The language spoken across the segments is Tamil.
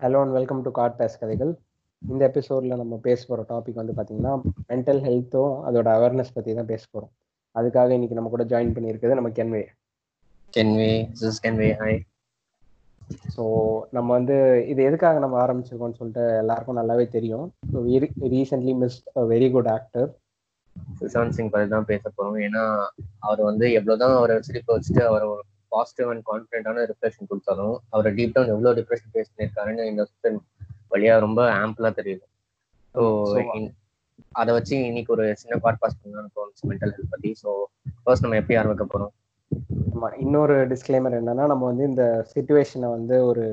Hello and welcome to card base கதைகள். இந்த எபிசோட்ல நம்ம பேச போகிற டாபிக் வந்து பார்த்தீங்கன்னா மென்டல் ஹெல்த்தும் அதோட அவேர்னஸ் பற்றி தான் பேச போகிறோம் அதுக்காக இன்னைக்கு நம்ம கூட ஜாயின் பண்ணியிருக்கிறது நம்ம Kenway Kenway Kenway hi so நம்ம வந்து இது எதுக்காக நம்ம ஆரம்பிச்சிருக்கோம்னு சொல்லிட்டு எல்லாருக்கும் நல்லாவே தெரியும். So recently missed a very good actor Sushant Singh பத்தி தான் பேச போறோம். ஏன்னா அவர் வந்து எவ்வளவுதான் அவரை சிரிப்ப வச்சுட்டு அவர் ஒரு பாசிட்டிவ் அண்ட் கான்ஃபிடென்டான ரிஃப்ளெக்ஷன் கொடுத்தாலும் அவரை டீப் டவுன் எவ்வளவு டிப்ரெஷன் ஃபேஸ் பண்ணியிருக்காருன்னு இந்த சீசன் வழியா ரொம்ப ஆம்பிளா தெரியுது. ஸோ அதை வச்சு இன்னைக்கு ஒரு சின்ன பாட் பாஸ் பண்ணலாம்னு தோணுச்சு மென்டல் ஹெல்த் பத்தி. ஸோ ஃபர்ஸ்ட் நம்ம எப்படி ஆரம்பிக்க ஆமாம் இன்னொரு டிஸ்க்ளைமர் என்னன்னா நம்ம வந்து இந்த சுச்சுவேஷனை வந்து ஒரு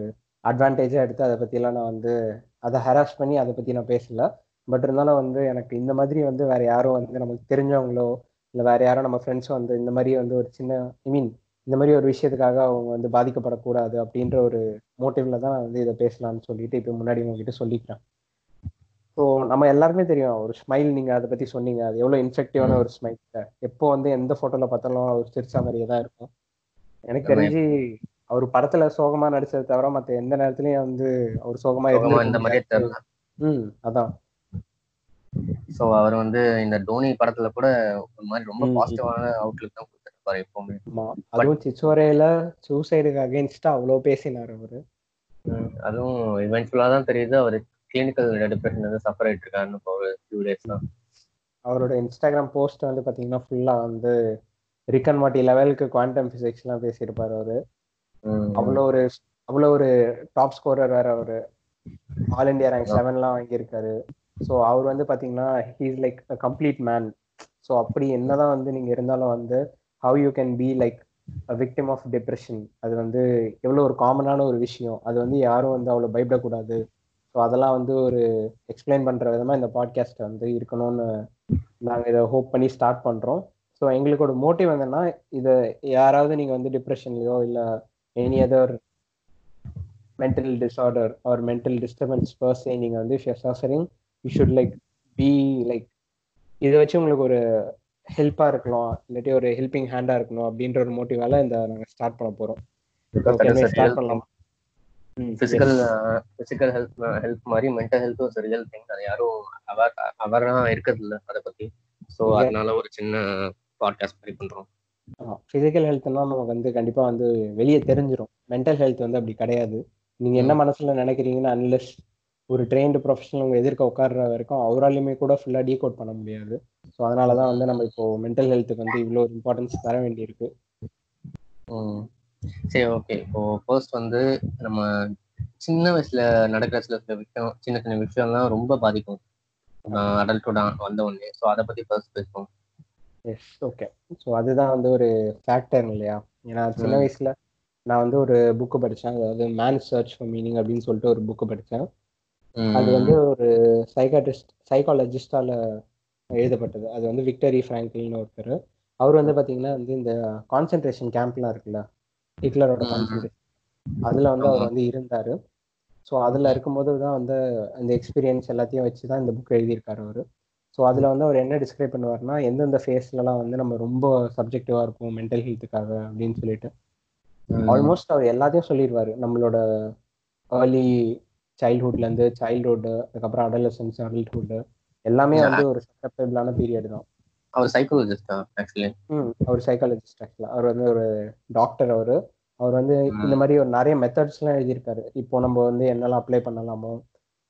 அட்வான்டேஜாக எடுத்து அதை பற்றிலாம் நான் வந்து அதை ஹராஸ் பண்ணி அதை பற்றி நான் பேசல. பட் இருந்தாலும் வந்து எனக்கு இந்த மாதிரி வந்து வேற யாரும் வந்து நமக்கு தெரிஞ்சவங்களோ இல்லை வேற யாரும் நம்ம ஃப்ரெண்ட்ஸும் வந்து இந்த மாதிரி வந்து ஒரு சின்ன ஐ மீன் இந்த மாதிரி ஒரு விஷயத்துக்காக அவங்க வந்து பாதிக்கப்படக்கூடாது அப்படின்ற ஒரு மோட்டிவ்ல தான் நான் வந்து இதை பேசலாம்னு சொல்லிட்டு இப்போ முன்னாடி உங்ககிட்ட சொல்லிக்கிறேன். ஸோ நம்ம எல்லாருமே தெரியும் ஒரு ஸ்மைல் நீங்க அதை பத்தி சொன்னீங்க. அது எவ்வளவு இன்ஃபெக்டிவான ஒரு ஸ்மைல் எப்போ வந்து எந்த போட்டோல பார்த்தாலும் அவர் சிரிச்சா மாதிரியே தான் இருக்கும். எனக்கு தெரிஞ்சு அவர் படத்துல சோகமா நடிச்சதை தவிர மத்த எந்த நேரத்துலயும் வந்து அவர் சோகமா இந்த மாதிரியே தெரியல. ம் அதான். ஸோ அவர் வந்து இந்த தோனி படத்துல கூட ஒரு மாதிரி ரொம்ப பாசிட்டிவான அவுட்லுக் தான் கொடுத்துருப்பாரு எப்பவுமே. அதுவும் சிச்சுவரையில சூசைடுக்கு அகேன்ஸ்டா அவ்வளோ பேசினார் அவரு. அதுவும் இவென்ச்சுவலா தான் தெரியுது அவர் கிளினிக்கல் டிப்ரெஷன் வந்து சஃபர் ஆயிட்டு இருக்காருன்னு ஒரு ஃபியூ டேஸ் தான். அவரோட இன்ஸ்டாகிராம் போஸ்ட் வந்து பாத்தீங்கன்னா ஃபுல்லா வந்து ரிக்கன் மாட்டி லெவலுக்கு குவாண்டம் பிசிக்ஸ் எல்லாம் பேசியிருப்பாரு அவரு. அவ்வளோ ஒரு அவ்வளோ ஒரு டாப் ஸ்கோரர் வேற அவரு. ஆல் இண்டியா ரேங்க் செவன்லாம் வாங்கியிருக்காரு. ஸோ அவர் வந்து பாத்தீங்கன்னா he's like a complete man so அப்படி என்னதான் வந்து நீங்க இருந்தாலும் வந்து how you can be like victim of depression அது வந்து எவ்வளோ ஒரு காமனான ஒரு விஷயம். அது வந்து யாரும் வந்து அவ்வளோ பயப்படக்கூடாது. ஸோ அதெல்லாம் வந்து ஒரு எக்ஸ்பிளைன் பண்ற விதமா இந்த பாட்காஸ்ட் வந்து இருக்கணும்னு நாங்கள் இதை ஹோப் பண்ணி ஸ்டார்ட் பண்றோம். ஸோ எங்களுக்கோட மோட்டிவ் என்னன்னா இதை யாராவது நீங்க வந்து டிப்ரெஷன்லயோ இல்லை any other mental disorder or mental disturbance per நீங்க வந்து suffering you should like be like இதை வச்சு உங்களுக்கு ஒரு ஹெல்ப்பா இருக்கலாம் இல்லாட்டி ஒரு ஹெல்பிங் ஹேண்டா இருக்கணும் அப்படின்ற ஒரு மோட்டிவால இந்த நாங்க ஸ்டார்ட் பண்ண போறோம். ஸ்டார்ட் பண்ணலாம். பிசிக்கல் பிசிக்கல் ஹெல்த் ஹெல்த் மாதிரி மென்டல் ஹெல்த் ஒரு ரியல் திங் அது யாரும் அவர் அவரா இருக்கிறது இல்ல அதை பத்தி ஸோ அதனால ஒரு சின்ன பாட்காஸ்ட் மாதிரி பண்றோம். ஃபிசிக்கல் ஹெல்த்னா நமக்கு வந்து கண்டிப்பா வந்து வெளியே தெரிஞ்சிடும் மென்டல் ஹெல்த் வந்து அப்படி கிடையாது. நீங்க என்ன மனசுல நினைக்கிறீங்கன்னா அன்லெஸ் ஒரு ட்ரெயின்டு ப்ரொஃபஷனல் உங்க எதிர்க்க உட்கார்ற வரைக்கும் அவராலையுமே கூட ஃபுல்லா டீ கோட் பண்ண முடியாது. ஸோ அதனாலதான் வந்து நம்ம இப்போ மென்டல் ஹெல்த்துக்கு வந்து இவ்வளோ இம்பார்ட்டன்ஸ் தர வேண்டியிருக்கு. சரி ஓகே இப்போ ஃபர்ஸ்ட் வந்து நம்ம சின்ன வயசுல நடக்கிற சில சில விஷயம் சின்ன சின்ன விஷயம்லாம் ரொம்ப பாதிக்கும். அடல்ட்டோட வந்த உடனே. ஸோ அதை பத்தி ஃபர்ஸ்ட் பேசுவோம். எஸ் ஓகே ஸோ அதுதான் வந்து ஒரு ஃபேக்டர் இல்லையா? ஏன்னா சின்ன வயசுல நான் வந்து ஒரு புக்கு படித்தேன் அதாவது மேன் சர்ச் ஃபார் மீனிங் அப்படின்னு சொல்லிட்டு ஒரு புக்கு படித்தேன் அது வந்து ஒரு சைக்காட்ரிஸ்ட் சைக்காலஜிஸ்டால எழுதப்பட்டது. அது வந்து விக்டரி ஃப்ராங்கில்னு ஒருத்தர். அவர் வந்து பாத்தீங்கன்னா வந்து இந்த கான்சென்ட்ரேஷன் கேம்ப்லாம் இருக்குல்ல ஹிட்லரோட கான்சென்ட்ரேஷன் அதுல வந்து அவர் வந்து இருந்தாரு. ஸோ அதுல இருக்கும்போது தான் வந்து அந்த எக்ஸ்பீரியன்ஸ் எல்லாத்தையும் வச்சு தான் இந்த புக் எழுதியிருக்காரு அவர். ஸோ அதில் வந்து அவர் என்ன டிஸ்கிரைப் பண்ணுவார்னா எந்தெந்த ஃபேஸ்லலாம் வந்து நம்ம ரொம்ப சப்ஜெக்டிவாக இருக்கும் மென்டல் ஹெல்த்துக்காக அப்படின்னு சொல்லிட்டு. ஆல்மோஸ்ட் அவர் எல்லாத்தையும் சொல்லிடுவாரு நம்மளோட ஏர்லி சைல்ட்ஹுட்லேருந்து சைல்ட்ஹுட் அதுக்கப்புறம் அடலசன்ஸ் அடல்ட்ஹுட் எல்லாமே வந்து ஒரு சக்சப்டபிளான பீரியட் தான். அவர் சைக்காலஜிஸ்டா ஆக்சுவலி ம் அவர் சைக்காலஜிஸ்ட் ஆக்சுவலாக அவர் வந்து ஒரு டாக்டர் அவர். அவர் வந்து இந்த மாதிரி ஒரு நிறைய மெத்தட்ஸ்லாம் எழுதியிருக்காரு. இப்போ நம்ம வந்து என்னெல்லாம் அப்ளை பண்ணலாமோ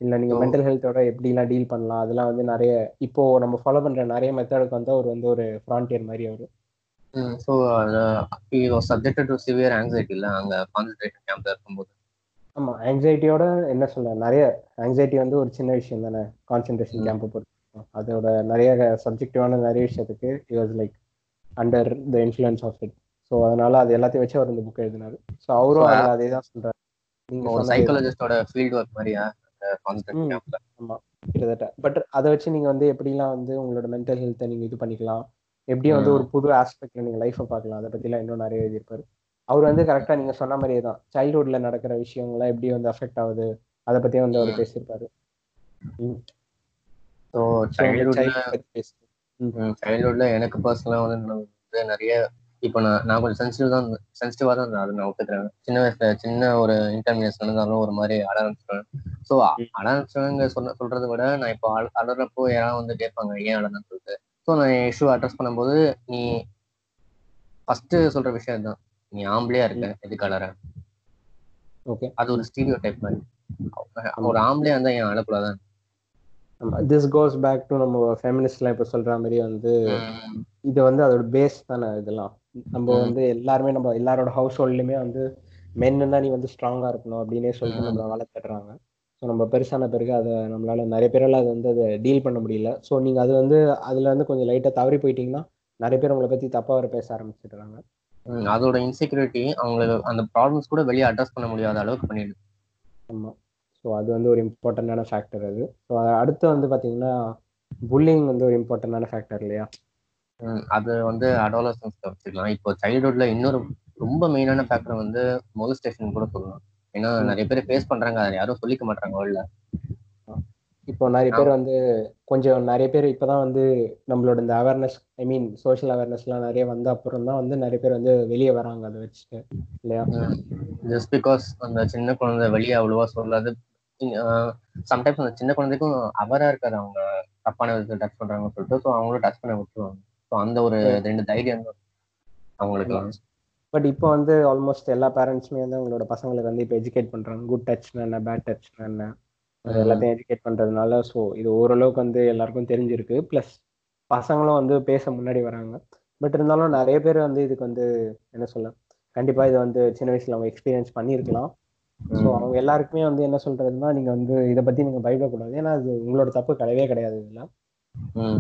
இல்லை நீங்கள் மென்டல் ஹெல்த்தோட எப்படிலாம் டீல் பண்ணலாம் அதெல்லாம் வந்து நிறைய இப்போ நம்ம ஃபாலோ பண்ணுற நிறைய மெத்தடுக்கு வந்து அவர் வந்து ஒரு ஃப்ரான்டியர் மாதிரி அவர். So subject to severe anxiety இல்லை அங்கே கான்சன்ட்ரேஷன் கேம்ப்ல இருக்கும்போது. ஆமா ஆங்ஸைட்டியோட என்ன சொல்ல நிறைய ஆங்ஸைட்டி வந்து ஒரு சின்ன விஷயம் தானே கான்சென்ட்ரேஷன் கேம்ப் பொறுத்து. அதோட நிறைய சப்ஜெக்டிவான நிறைய விஷயத்துக்கு it was like under the influence of it so அதனால அது எல்லாத்தையும் வச்சு அவர் இந்த புக் எழுதினாரு. ஸோ அவரும் அதே தான் சொல்றாரு. நீங்க ஒரு சைக்காலஜிஸ்டோட ஃபீல்ட் ஒர்க் மாதிரியா? ஆமா. கிட்டத்தட்ட. பட் அதை வச்சு நீங்க வந்து எப்படிலாம் வந்து உங்களோட மென்டல் ஹெல்த்தை நீங்க இது பண்ணிக்கலாம்? எப்படி வந்து ஒரு புது ஆஸ்பெக்ட்ல நீங்க லைஃப்பை பார்க்கலாம். அதை பத்திலாம் இன்னும் நிறைய எழுதியிருப்பாரு. அவர் வந்து கரெக்டா நீங்க சொன்ன மாதிரியே தான். சைல்ட்ஹுட்ல நடக்கிற விஷயங்கள்லாம் எப்படி வந்து அஃபெக்ட் ஆகுது? அதை பத்தியும் வந்து அவர் பேசியிருப்பாரு. ஸோ சைல்ட்ஹுட்ல சைல்ட்ஹுட்ல எனக்கு பர்சனலாக வந்து நிறைய இப்போ நான் நான் கொஞ்சம் சென்சிட்டிவ் தான் சென்சிட்டிவாக தான் இருந்தேன் அது நான் ஒத்துக்கிறேன். சின்ன வயசுல சின்ன ஒரு இன்கன்வீனியன்ஸ் நடந்தாலும் ஒரு மாதிரி அட ஆரம்பிச்சிருவேன். ஸோ அட ஆரம்பிச்சவங்க சொன்ன சொல்றதை விட நான் இப்போ அழ அழுறப்போ யாராவது வந்து கேட்பாங்க ஏன் அழன்னு சொல்லிட்டு ஸோ நான் இஷ்யூ அட்ரஸ் பண்ணும்போது நீ ஃபர்ஸ்ட் சொல்ற விஷயம் தான் நீ ஆம்பளையா இருக்க எதுக்கு அழற ஓகே அது ஒரு ஸ்டீரியோ டைப் மாதிரி ஒரு ஆம்பளையா இருந்தா ஏன் அழக்கூடாதான் திஸ் கோஸ் பேக் டு நம்ம ஃபெமினிஸ்ட்லாம் இப்போ சொல்ற மாதிரி வந்து இது வந்து அதோட பேஸ் தானே இதெல்லாம். நம்ம வந்து எல்லாருமே நம்ம எல்லாரோட ஹவுஸ் ஹோல்ட்லயுமே வந்து மென்னுன்னா நீ வந்து ஸ்ட்ராங்கா இருக்கணும் அப்படின்னே சொல்லிட்டு நம்ம வளர்த்துடுறாங்க ஸோ நம்ம பெருசான பிறகு அதை நம்மளால நிறைய பேரால அது வந்து அதை டீல் பண்ண முடியல. ஸோ நீங்க அது வந்து அதுல இருந்து கொஞ்சம் லைட்டா தவறி போயிட்டீங்கன்னா நிறைய பேர் உங்களை பத்தி தப்பா வர பேச ஆரம்பிச்சிடுறாங்க. அதோட இன்செக்யூரிட்டி அவங்களுக்கு அந்த ப்ராப்ளம்ஸ் கூட வெளியே அட்ரஸ் பண்ண முடியாத அளவுக்கு பண்ணிடுது. ஆமா. ஸோ அது வந்து ஒரு இம்பார்ட்டண்டான ஃபேக்டர் அது. ஸோ அடுத்து வந்து பார்த்தீங்கன்னா புல்லிங் வந்து ஒரு இம்பார்ட்டண்டான ஃபேக்டர் இல்லையா? அது வந்து அடாலசன்ஸ் வச்சுக்கலாம் இப்போ சைல்ட்ஹுட்ல இன்னொரு ரொம்ப மெயினான ஃபேக்டர் வந்து மொலிஸ்டேஷன் கூட சொல்லலாம். ஏன்னா நிறைய பேர் ஃபேஸ் பண்றாங்க அதை யாரும் சொல்லிக்க மாட்டாங்க வேர்ல்ட்ல இப்போ நிறைய பேர் வந்து கொஞ்சம் நிறைய பேர் இப்போதான் வந்து நம்மளோட இந்த அவேர்னஸ் ஐ மீன் சோஷியல் அவேர்னஸ்லாம் நிறைய வந்த அப்புறம் தான் வந்து நிறைய பேர் வந்து வெளியே வராங்க அதை வச்சுட்டு இல்லையா? ஜஸ்ட் பிகாஸ் அந்த சின்ன குழந்தை வெளியே அவ்வளோவா சொல்லாது. சம்டைம்ஸ் அந்த சின்ன குழந்தைக்கும் அவரா இருக்காது. அவங்க தப்பான விதத்தை டச் பண்றாங்கன்னு சொல்லிட்டு ஸோ அவங்களும் டச் பண்ண விட்டுருவாங்க. ஸோ அந்த ஒரு ரெண்டு தைரியம் அவங்களுக்கு பட் இப்போ வந்து ஆல்மோஸ்ட் எல்லா பேரண்ட்ஸுமே வந்து அவங்களோட பசங்களுக்கு வந்து இப்போ எஜுகேட் பண்றாங்க. குட் டச்னா என்ன பேட் டச்னா என்ன? எல்லாத்தையும் எஜுகேட் பண்றதுனால ஸோ இது ஓரளவுக்கு வந்து எல்லாருக்கும் தெரிஞ்சிருக்கு. ப்ளஸ் பசங்களும் வந்து பேச முன்னாடி வராங்க. பட் இருந்தாலும் நிறைய பேர் வந்து இதுக்கு வந்து என்ன சொல்ல கண்டிப்பா இதை வந்து சின்ன வயசுல அவங்க எக்ஸ்பீரியன்ஸ் பண்ணியிருக்கலாம். ஸோ அவங்க எல்லாருக்குமே வந்து என்ன சொல்றதுன்னா நீங்க வந்து இதை பத்தி நீங்க பயப்படக்கூடாது. ஏன்னா அது உங்களோட தப்பு கிடையவே கிடையாது இதுல.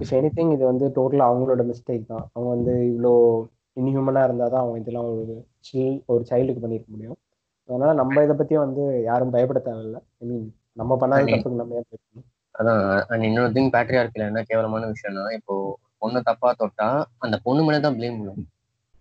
இஃப் எனி திங் இது வந்து டோட்டலா அவங்களோட மிஸ்டேக் தான். அவங்க வந்து இவ்வளோ இன்ஹியூமனா இருந்தால் தான் அவங்க இதெல்லாம் ஒரு சில் ஒரு சைல்டுக்கு பண்ணியிருக்க முடியும். அதனால நம்ம இதை பத்தி வந்து யாரும் பயப்பட தேவையில்லை. ஐ மீன் நம்ம பண்ணாத தப்புக்கு நம்ம ஏன் அதான் இன்னொரு திங் பேட்டரியா இருக்குல்ல என்ன கேவலமான விஷயம்னா இப்போ பொண்ணு தப்பா தொட்டா அந்த பொண்ணு மேலே தான் பிளேம் விடும்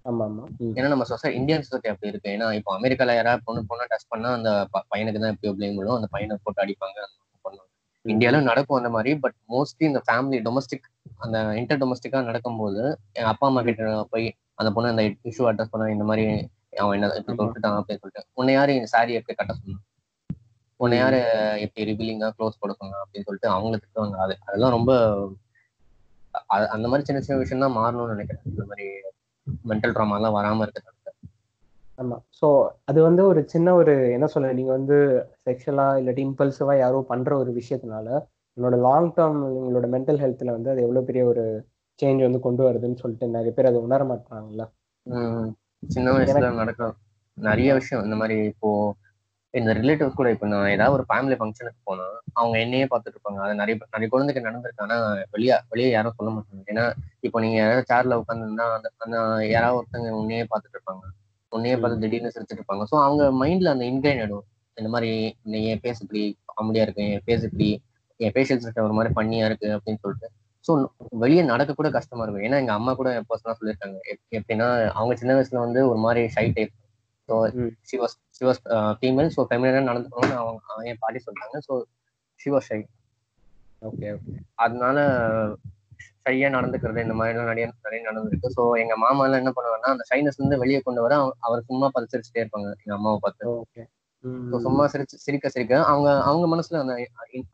ஆமா ஆமா. ஏன்னா நம்ம சொசைட்டி இந்தியன் சொசைட்டி அப்படி இருக்கு. ஏன்னா இப்போ அமெரிக்கால யாராவது பொண்ணு பொண்ணு டச் பண்ணா அந்த பையனுக்கு தான் எப்பயோ பிளேம் விடும் அந்த பையனை போட்டு அடிப்பாங்க பண்ணுவாங்க. இந்தியால நடக்கும் அந்த மாதிரி பட் மோஸ்ட்லி இந்த ஃபேமிலி டொமஸ்டிக் அந்த இன்டர் டொமஸ்டிக்கா நடக்கும்போது என் அப்பா அம்மா கிட்ட போய் அந்த பொண்ணு அந்த இஷ்யூ அட்ரஸ் பண்ண இந்த மாதிரி அவன் என்ன சொல்லிட்டான் அப்படின்னு சொல்லிட்டு உன்னை யாரு சாரி எப்படி கட்ட சொன்னான்? உன்னை யாரு எப்படி ரிவீலிங்கா க்ளோஸ் சொன்னா அப்படின்னு சொல்லிட்டு அவங்களை திட்டுவாங்க. அது அதெல்லாம் ரொம்ப அந்த மாதிரி சின்ன சின்ன விஷயம் தான் மாறணும்னு நினைக்கிறேன். இந்த மாதிரி மென்டல் ட்ராமா எல்லாம் வராம இருக்கிறது ஆமா. ஸோ அது வந்து ஒரு சின்ன ஒரு என்ன சொல்ல நீங்க வந்து செக்ஷுவலா இல்லாட்டி இம்பல்சிவா யாரோ பண்ற ஒரு விஷயத்தினால உங்களோட லாங் டேர்ம் உங்களோட மென்டல் ஹெல்த்ல வந்து அது எவ்வளவு பெரிய ஒரு சேஞ்ச் வந்து கொண்டு வருதுன்னு சொல்லிட்டு நிறைய பேர் அதை உணர மாட்டாங்கல்ல சின்ன வயசுல நடக்கும் நிறைய விஷயம். இந்த மாதிரி இப்போ இந்த ரிலேட்டிவ்ஸ் கூட இப்போ நான் ஏதாவது ஒரு ஃபேமிலி ஃபங்க்ஷனுக்கு போனா அவங்க என்னையே பார்த்துட்டு இருப்பாங்க. அது நிறைய நிறைய குழந்தைக்கு நடந்திருக்கு. ஆனா வெளியே வெளியே யாரும் சொல்ல மாட்டாங்க. ஏன்னா இப்போ நீங்க யாராவது சேர்ல உட்காந்துருந்தா அந்த யாராவது ஒருத்தங்க உன்னையே பார்த்துட்டு இருப்பாங்க. உன்னையே பார்த்து திடீர்னு சிரிச்சிட்டு இருப்பாங்க. ஸோ அவங்க மைண்ட்ல அந்த இன்கிரைன் ஆயிடும். இந்த மாதிரி என் பேச இப்படி காமெடியா இருக்கு என் பேச இப்படி என் ஃபேஷியல் சிஸ்டம் ஒரு மாதிரி பண்ணியா இருக்கு அப்படின்னு சொல்லிட்டு. ஸோ வெளியே நடக்க கூட கஷ்டமா இருக்கும். ஏன்னா எங்க அம்மா கூட பர்சனலா சொல்லியிருக்காங்க. எப்படின்னா அவங்க சின்ன வயசுல வந்து ஒரு மாதிரி shy type so she was she was female so Femina நடந்துக்கணும்னு அவங்க என் பாட்டி சொல்லிட்டாங்க so she was shy okay okay அதனால ஷையா நடந்துக்கிறது இந்த மாதிரிலாம் நிறைய நிறைய நடந்திருக்கு. ஸோ எங்க மாமா எல்லாம் என்ன பண்ணுவாங்கன்னா அந்த ஷைனஸ் இருந்து வெளியே கொண்டு வர அவர் சும்மா பார்த்து சிரிச்சுட்டே இருப்பாங்க எங்க அம்மாவை பார்த்து. ஓகே ஸோ சும்மா சிரிச்சு சிரிக்க சிரிக்க அவங்க அவங்க மனசுல அந்த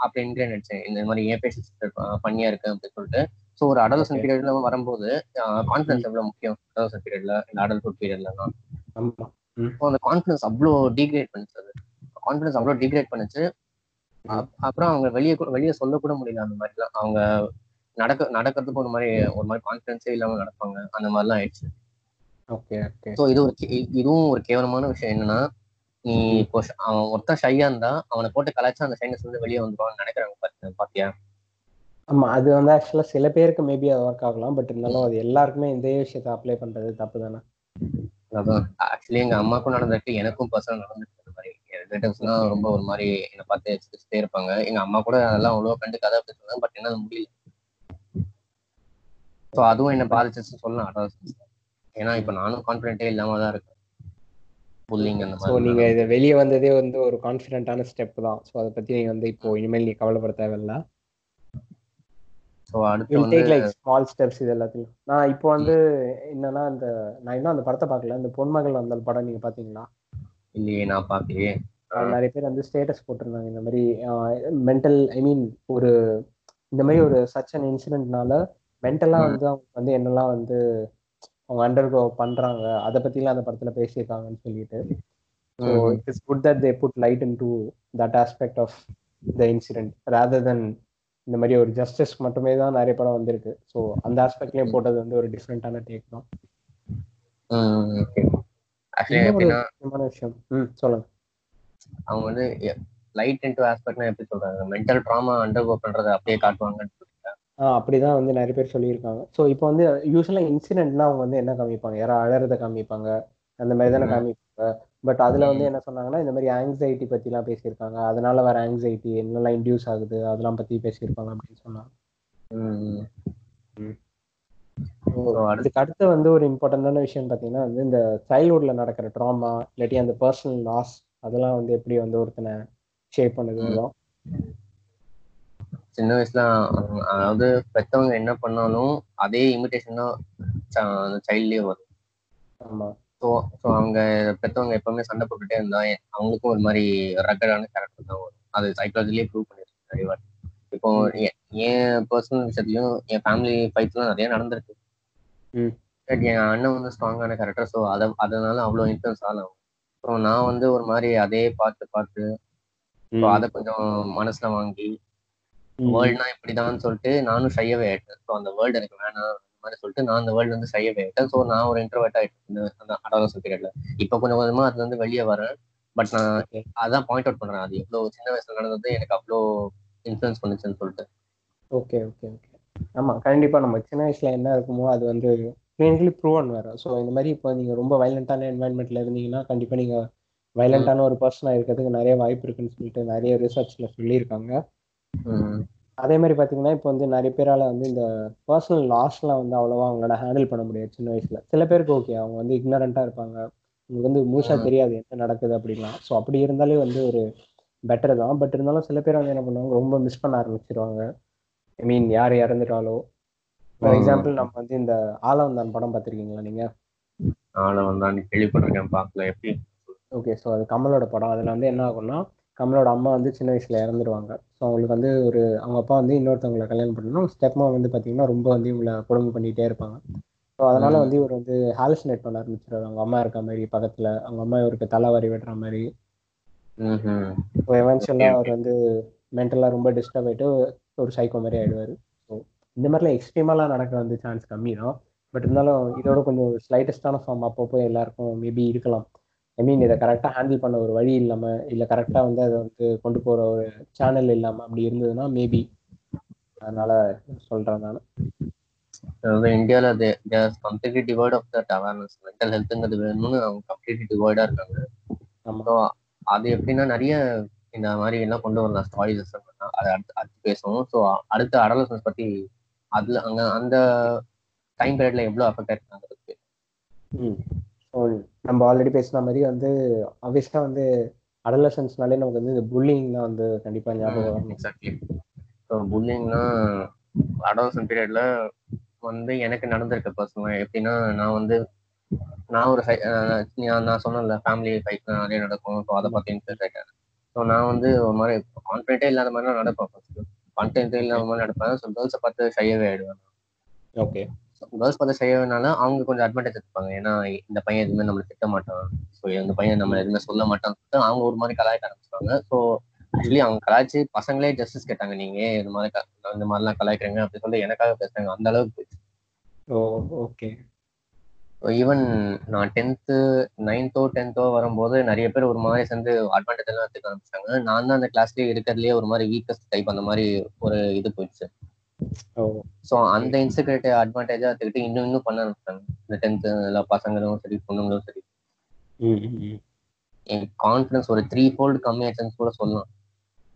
அப்படி இன்கிரேன் ஆயிடுச்சு. இந்த மாதிரி ஏன் பேஷன் பண்ணியா இருக்கு அப்படின்னு சொல்லிட்டு. ஸோ ஒரு அடலசன் பீரியட்ல வரும்போது கான்ஃபிடன்ஸ் எவ்வளவு முக்கியம்? அடலசன் பீரியட்ல இந்த அடல்ட்ஹுட் பீரியட்லாம் அந்த கான்ஃபிடன்ஸ் அவ்வளோ டிகிரேட் பண்ணுச்சு அது. கான்ஃபிடன்ஸ் அவ்வளோ டிகிரேட் பண்ணுச்சு. அப்புறம் அவங்க வெளியே வெளியே சொல்லக்கூட முடியல அந்த மாதிரிலாம். அவங்க நடக்க நடக்கிறதுக்கு ஒரு மாதிரி ஒரு மாதிரி கான்ஃபிடன்ஸே இல்லாம நடப்பாங்க. அந்த மாதிரிலாம் ஆயிடுச்சு. Okay okay. ஸோ இது ஒரு இதுவும் ஒரு கேவலமான விஷயம் என்னன்னா நீ இப்போ அவன் ஒருத்தன் ஷையா இருந்தா அவனை போட்டு கலாய்ச்சா அந்த ஷைனஸ் வந்து வெளியே வந்துருவான்னு நினைக்கிறாங்க பாத்தியா? ஆமா அது வந்து ஆக்சுவலா சில பேருக்கு மேபி அது ஒர்க் ஆகலாம் பட் இருந்தாலும் அது எல்லாருக்குமே இந்த விஷயத்த அப்ளை பண்றது தப்பு தானே ஆக்சுவலி எங்க அம்மாக்கும் நடந்திருக்கு எனக்கும் பர்சனல் நடந்திருக்கு. இந்த மாதிரி ரிலேட்டிவ்ஸ்லாம் ரொம்ப ஒரு மாதிரி என்னை பார்த்து சிரிச்சுட்டே இருப்பாங்க. எங்க அம்மா கூட அதெல்லாம் அவ்வளோ கண்டுக்காத அப்படி சொன்னாங்க பட் என்னால முடியல. ஸோ அதுவும் என்ன பாதிச்சிச்சு சொல்லலாம் அடாலசன்ஸ் ஏன்னா இப்போ நானும் கான்ஃபிடென்ட்டே இல்லாம தான் இருக்கேன். ஸோ நீங்க இதை வெளியே வந்ததே வந்து ஒரு கான்ஃபிடென்ட்டான ஸ்டெப் தான். ஸோ அதை பத்தி நீங்க வந்து இப்போ இனிமேல் நீ கவலைப்பட தேவையில்ல. ஸோ அடுத்து டேக் லைக் ஸ்மால் ஸ்டெப்ஸ் இது எல்லாத்தையும். நான் இப்போ வந்து என்னன்னா அந்த நான் இன்னும் அந்த படத்தை பார்க்கல. இந்த பொன்மகள் வந்த படம் நீங்க பாத்தீங்களா இல்லையே நான் பார்க்கலையே. அது நிறைய பேர் வந்து ஸ்டேட்டஸ் போட்டிருந்தாங்க. இந்த மாதிரி மென்டல் ஐ மீன் ஒரு இந்த மாதிரி ஒரு சச் அன் இன்சிடென்ட்னால மென்டலா ம். வந்து அவங்க வந்து என்னெல்லாம் வந்து அவங்க அண்டர்கோ பண்றாங்க அதை பத்திலாம் அந்த படத்துல பேசியிருக்காங்கன்னு சொல்லிட்டு. So good that they put light into that aspect of the incident rather than இந்த மாதிரி ஒரு ஜஸ்டிஸ் மட்டுமே தான் நிறைய படம் வந்திருக்கு. ஸோ அந்த ஆஸ்பெக்ட்லயே போட்டது வந்து ஒரு டிஃப்ரெண்டான டேக் தான். முக்கியமான விஷயம். ம் சொல்லுங்க. அவங்க வந்து லைட் இன்டு ஆஸ்பெக்ட்னா எப்படி சொல்றாங்க? மென்டல் ட்ராமா அண்டர்கோ பண்றதை அப்படியே காட்டுவாங்கன்னு ஆ அப்படிதான் வந்து நிறைய பேர் சொல்லியிருக்காங்க. ஸோ இப்போ வந்து யூஸ்வலாக இன்சிடென்ட்னா அவங்க வந்து என்ன காமிப்பாங்க? யாரோ அழறத காமிப்பாங்க. அந்த மாதிரி தானே. காமிப்பாங்க. பட் அதுல வந்து என்ன சொன்னாங்கன்னா இந்த மாதிரி ஆங்ஸைட்டி பத்திலாம் பேசியிருக்காங்க. அதனால வர ஆங்ஸைட்டி என்னெல்லாம் இன்டியூஸ் ஆகுது அதெல்லாம் பத்தி பேசியிருப்பாங்க அப்படின்னு சொன்னாங்க. அதுக்கு அடுத்து வந்து ஒரு இம்பார்ட்டன்டான விஷயம் பார்த்தீங்கன்னா வந்து இந்த சைல்ட்ஹுட்ல நடக்கிற ட்ராமா இல்லாட்டி அந்த பர்சனல் லாஸ் அதெல்லாம் வந்து எப்படி வந்து ஒருத்தனை ஷேப் பண்ணுது சின்ன வயசுல அதாவது பெத்தவங்க என்ன பண்ணாலும் அதே இமிடேஷன் தான் சைல்ட்லயே வரும். ஆமா. ஸோ ஸோ அவங்க பெத்தவங்க எப்பவுமே சண்டை போட்டுட்டே இருந்தா அவங்களுக்கும் ஒரு மாதிரி ரகடான கேரக்டர் தான் வரும். அது சைக்காலஜிலேயே ப்ரூவ் பண்ணிருக்கு நிறைய வாட்டி. இப்போ என் பர்சனல் விஷயத்துலயும் என் ஃபேமிலி ஃபைட்ஸ்லாம் நிறைய நடந்திருக்கு. என் அண்ணன் வந்து ஸ்ட்ராங்கான கேரக்டர் ஸோ அதை அதனால அவ்வளோ இன்ஃப்ளூன்ஸ் ஆகலாம் ஸோ நான் வந்து ஒரு மாதிரி அதே பார்த்து பார்த்து ஸோ அதை கொஞ்சம் மனசுல வாங்கி. வேர்ல்ட்னா இப்படிதான்னு சொல்லிட்டு நானும் ஷையவே ஆயிட்டேன். ஸோ அந்த வேர்ல்டு எனக்கு வேணாம். மாதிரி சொல்லிட்டு நான் அந்த வேர்ல்டு வந்து ஷையவே ஆயிட்டேன் ஸோ நான் ஒரு இன்டர்வெட் ஆயிட்டேன். அந்த அடாலசன் பீரியட்ல இப்போ கொஞ்சம் கொஞ்சமா அதுல இருந்து வெளியே வரேன். பட் நான். அதான் பாயிண்ட் அவுட் பண்றேன். அது எவ்வளோ சின்ன வயசுல நடந்தது எனக்கு அவ்வளோ இன்ஃப்ளூயன்ஸ் பண்ணுச்சுன்னு சொல்லிட்டு. ஓகே ஓகே ஓகே ஆமா கண்டிப்பா நம்ம சின்ன வயசுல என்ன இருக்குமோ அது வந்து கிளினிக்கலி ப்ரூவன் வேற. ஸோ இந்த மாதிரி இப்போ நீங்க ரொம்ப வைலண்டான என்வாயன்மெண்ட்ல இருந்தீங்கன்னா கண்டிப்பா நீங்க வைலண்டான ஒரு பர்சனா இருக்கிறதுக்கு நிறைய வாய்ப்பு இருக்குன்னு சொல்லிட்டு நிறைய ரிசர்ச்ல சொல்லியிருக்காங்க. அதே மாதிரி பாத்தீங்கன்னா இப்போ வந்து நிறைய பேரால வந்து இந்த பர்சனல் லாஸ்லாம் வந்து அவ்வளவா அவங்களால ஹேண்டில் பண்ண முடியாது சின்ன வயசுல. சில பேருக்கு ஓகே அவங்க வந்து இக்னரண்டா இருப்பாங்க. உங்களுக்கு வந்து முழுசா ம். தெரியாது என்ன நடக்குது அப்படிலாம் ஸோ அப்படி இருந்தாலே வந்து ஒரு பெட்டர் தான். பட் இருந்தாலும் சில பேர் வந்து என்ன பண்ணுவாங்க ரொம்ப மிஸ் பண்ண ஆரம்பிச்சிருவாங்க. ஐ மீன் யார் இறந்துட்டாலோ ஃபார். எக்ஸாம்பிள் நம்ம வந்து இந்த ஆலவந்தான் படம் பார்த்திருக்கீங்களா நீங்க? நாளை வந்தான் கேள்விப்பட்டிருக்கேன் பார்க்கல. எப்படி? ஓகே ஸோ அது கமலோட படம். அதில் வந்து என்ன ஆகும்னா கமலோட அம்மா வந்து சின்ன வயசுல இறந்துருவாங்க. ஸோ அவங்களுக்கு வந்து ஒரு அவங்க அப்பா வந்து இன்னொருத்தவங்களை கல்யாணம் பண்ணணும். ஸ்டெப்மா வந்து பார்த்தீங்கன்னா ரொம்ப வந்து இவங்களை கொடுமை பண்ணிகிட்டே இருப்பாங்க. ஸோ அதனால. வந்து இவர் வந்து ஹாலுசினேட் பண்ண ஆரம்பிச்சிருவாரு. அவங்க அம்மா இருக்க மாதிரி பக்கத்துல அவங்க அம்மா இவருக்கு தலை வாரி விடுற மாதிரி. ஸோ எவென்ச்சுவலாக அவர் வந்து மென்டலாக ரொம்ப டிஸ்டர்ப் ஆயிட்டு ஒரு சைக்கோ மாதிரி ஆயிடுவாரு. ஸோ இந்த மாதிரிலாம் எக்ஸ்ட்ரீமாலாம் நடக்க வந்து சான்ஸ் கம்மி தான். பட் இருந்தாலும் இதோட கொஞ்சம் ஸ்லைட்டஸ்டான ஃபார்ம் அப்பப்போ எல்லாருக்கும் மேபி இருக்கலாம். ஐ மீன் இதை கரெக்டாக ஹேண்டில் பண்ண ஒரு வழி இல்லாமல் இல்லை கரெக்டாக வந்து அதை வந்து கொண்டு போகிற ஒரு சேனல் இல்லாமல் அப்படி இருந்ததுன்னா மேபி அதனால சொல்கிறேன் நான். இந்தியாவில் there completely devoid of that awareness mental ஹெல்த்துங்கிறது வேணும்னு அவங்க கம்ப்ளீட்லி டிவைடா இருக்காங்க. அது எப்படின்னா நிறைய இந்த மாதிரி எல்லாம் கொண்டு வரலாம் ஸ்டாரிஸ் அதை அடுத்து அடுத்து பேசுவோம். ஸோ அடுத்த அடலசன்ஸ் பத்தி அதுல அங்க அந்த டைம் பீரியட்ல எவ்வளவு அஃபெக்ட் ஆயிருக்காங்க நம்ம ஆல்ரெடி பேசின மாதிரி வந்து ஆப்வியஸாக வந்து அடலசன்ஸ்னாலே நமக்கு வந்து இந்த புல்லிங் தான் வந்து கண்டிப்பாக ஞாபகம் வரும் எக்ஸாக்ட்லி ஸோ புல்லிங்னா அடலசன் பீரியட்ல வந்து எனக்கு நடந்திருக்கு பர்சனலாக எப்படின்னா நான் வந்து நான் ஒரு நான் நான் சொன்னேன்ல ஃபேமிலி ஃபைட் நிறைய நடக்கும். ஸோ அதை பற்றி இன்ட்ரெஸ்ட் ஆகிட்டேன் ஸோ நான் வந்து ஒரு மாதிரி கான்ஃபிடென்ட்டே இல்லாத மாதிரி தான் நடப்பேன் ஃபர்ஸ்ட் கான்ஃபிடென்ட்டே இல்லாத மாதிரி நடப்பேன். ஸோ கேர்ள்ஸை பார்த்து ஷையவே ஆயிடுவேன் ஓகே கேர்ள்ஸ் பார்த்து ஷையவேனால அவங்க கொஞ்சம் அட்வான்டேஜ் எடுத்துப்பாங்க. ஏன்னா இந்த பையன் எதுவுமே நம்மளை திட்ட மாட்டான். ஸோ இந்த பையன் நம்ம எதுவுமே சொல்ல சொல்லிட்டு அவங்க ஒரு மாதிரி கலாய்க்க ஆரம்பிச்சிருவாங்க. ஸோ ஆக்சுவலி அவங்க கலாய்ச்சி பசங்களே ஜஸ்டிஸ் கேட்டாங்க. நீங்க இந்த மாதிரி இந்த மாதிரிலாம் கலாய்க்கிறீங்க? அப்படி சொல்லி எனக்காக பேசுறாங்க. அந்த அளவுக்கு போயிடுச்சு. Oh okay. ஈவன் நான் டென்த்து நைன்த்தோ டென்த்தோ வரும்போது நிறைய பேர் ஒரு மாதிரி சேர்ந்து அட்வான்டேஜ் எல்லாம் எடுத்துக்க ஆரம்பிச்சாங்க நான் தான் அந்த கிளாஸ்லயே இருக்கிறதுலயே ஒரு மாதிரி வீக்கஸ்ட் டைப் அந்த மாதிரி ஒரு இது போயிடுச்சு. ஸோ அந்த இன்செக்யூரிட்டி அட்வான்டேஜா எடுத்துக்கிட்டு இன்னும் இன்னும் பண்ண ஆரம்பிச்சாங்க இந்த டென்த்து எல்லா பசங்களும் சரி பொண்ணுங்களும் சரி. என் கான்ஃபிடன்ஸ் ஒரு த்ரீ ஃபோல்டு கம்மியாச்சுன்னு கூட சொல்லலாம்.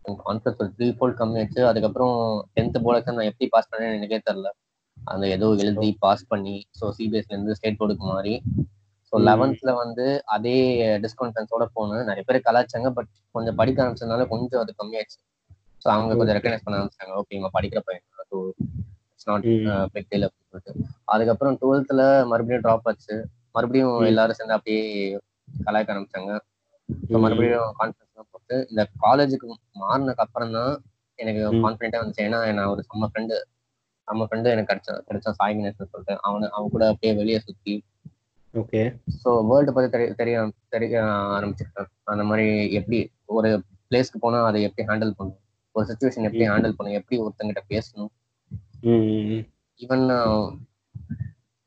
என் கான்ஃபிடன்ஸ் ஒரு த்ரீ ஃபோல்டு கம்மியாச்சு அதுக்கப்புறம் டென்த் போர்டு எக்ஸாம் நான் எப்படி பாஸ் பண்ணேன்னு எனக்கே தெரில அந்த ஏதோ எழுதி பாஸ் பண்ணி ஸோ சிபிஎஸ்ல இருந்து ஸ்டேட் போர்டுக்கு மாறி ஸோ. லெவன்த்ல வந்து அதே டிஸ்கான்ஃபிடன்ஸோட போனேன். நிறைய பேர் கலாச்சாங்க பட் கொஞ்சம் படிக்க ஆரம்பிச்சதுனால கொஞ்சம் அது கம்மியாச்சு ஸோ அவங்க கொஞ்சம் ரெக்கக்னைஸ் பண்ண ஆரம்பிச்சாங்க ஓகே இவங்க படிக்கிற பையன். So it's not. Big deal அப்படின்னு சொல்லிட்டு. அதுக்கப்புறம் டுவெல்த்ல மறுபடியும் ட்ராப் ஆச்சு. மறுபடியும். எல்லாரும் சேர்ந்து அப்படியே கலாய்க்க ஆரம்பிச்சாங்க. ஸோ. மறுபடியும் கான்ஃபிடன்ஸ் போட்டு இந்த காலேஜுக்கு மாறினதுக்கு அப்புறம் தான் எனக்கு ம். கான்ஃபிடென்ட்டா வந்துச்சு. ஏன்னா நான் ஒரு செம்ம ஃப்ரெண்டு நம்ம ஃப்ரெண்டு எனக்கு கிடைச்சா கிடைச்சா சாய் கணேசன் சொல்லிட்டு. அவனு அவன் கூட அப்படியே வெளியே சுத்தி. ஓகே. ஸோ வேர்ல்டு பத்தி தெரிய தெரிய தெரிய ஆரம்பிச்சிருக்கேன். அந்த மாதிரி எப்படி ஒரு பிளேஸ்க்கு போனா அதை எப்படி ஹேண்டில் பண்ணணும் ஒரு சுச்சுவேஷன் எப்படி. ஹேண்டில் பண்ணணும் எப்படி ஒருத்தங்கிட்ட பேசணும். ஈவன்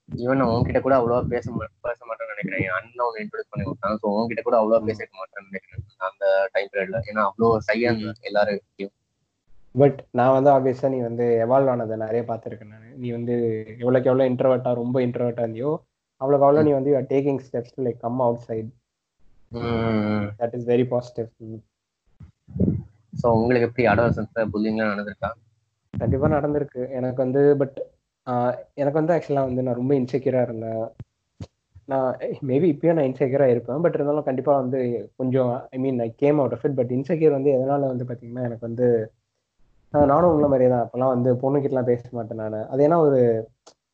ஈவன் நான் உன்கிட்ட கூட அவ்வளவா பேச பேச மாட்டேன்னு நினைக்கிறேன். என் அண்ணன் உன்னை இன்ட்ரோடியூஸ் பண்ணி விட்டான். ஸோ உன்கிட்ட கூட அவ்வளவா. பேசிக்க மாட்டேன்னு நினைக்கிறேன். அந்த டைம் பீரியட்ல ஏன்னா அவ்வளோ சையா. எல்லாரும் பட் நான் வந்து ஆப்வியஸா நீ வந்து எவால்வ் ஆனதை நிறைய பார்த்துருக்கேன் நான். நீ வந்து எவ்வளோக்கு எவ்வளோ இன்ட்ரவர்ட்டா ரொம்ப இன்ட்ரவர்ட்டா இருந்தியோ அவ்வளோக்கு அவ்வளோ நீ வந்து taking steps like come outside that is very positive so உங்களுக்கு எப்படி அடோசன்ஸ்ல புல்லிங்லாம் நடந்திருக்கா? கண்டிப்பா நடந்திருக்கு. எனக்கு வந்து பட் எனக்கு வந்து ஆக்சுவலா வந்து நான் ரொம்ப இன்செக்யூரா இருந்தேன். நான் eh, மேபி இப்பயும் நான் இன்செக்யூரா இருப்பேன். பட் இருந்தாலும் கண்டிப்பா வந்து கொஞ்சம் I mean I came out of it but insecure வந்து எதனால வந்து பாத்தீங்கன்னா எனக்கு வந்து நானும் உங்களை மாதிரியே தான். அப்பெல்லாம் வந்து பொண்ணுக்கிட்டலாம் பேச மாட்டேன் நான். அது ஏன்னா ஒரு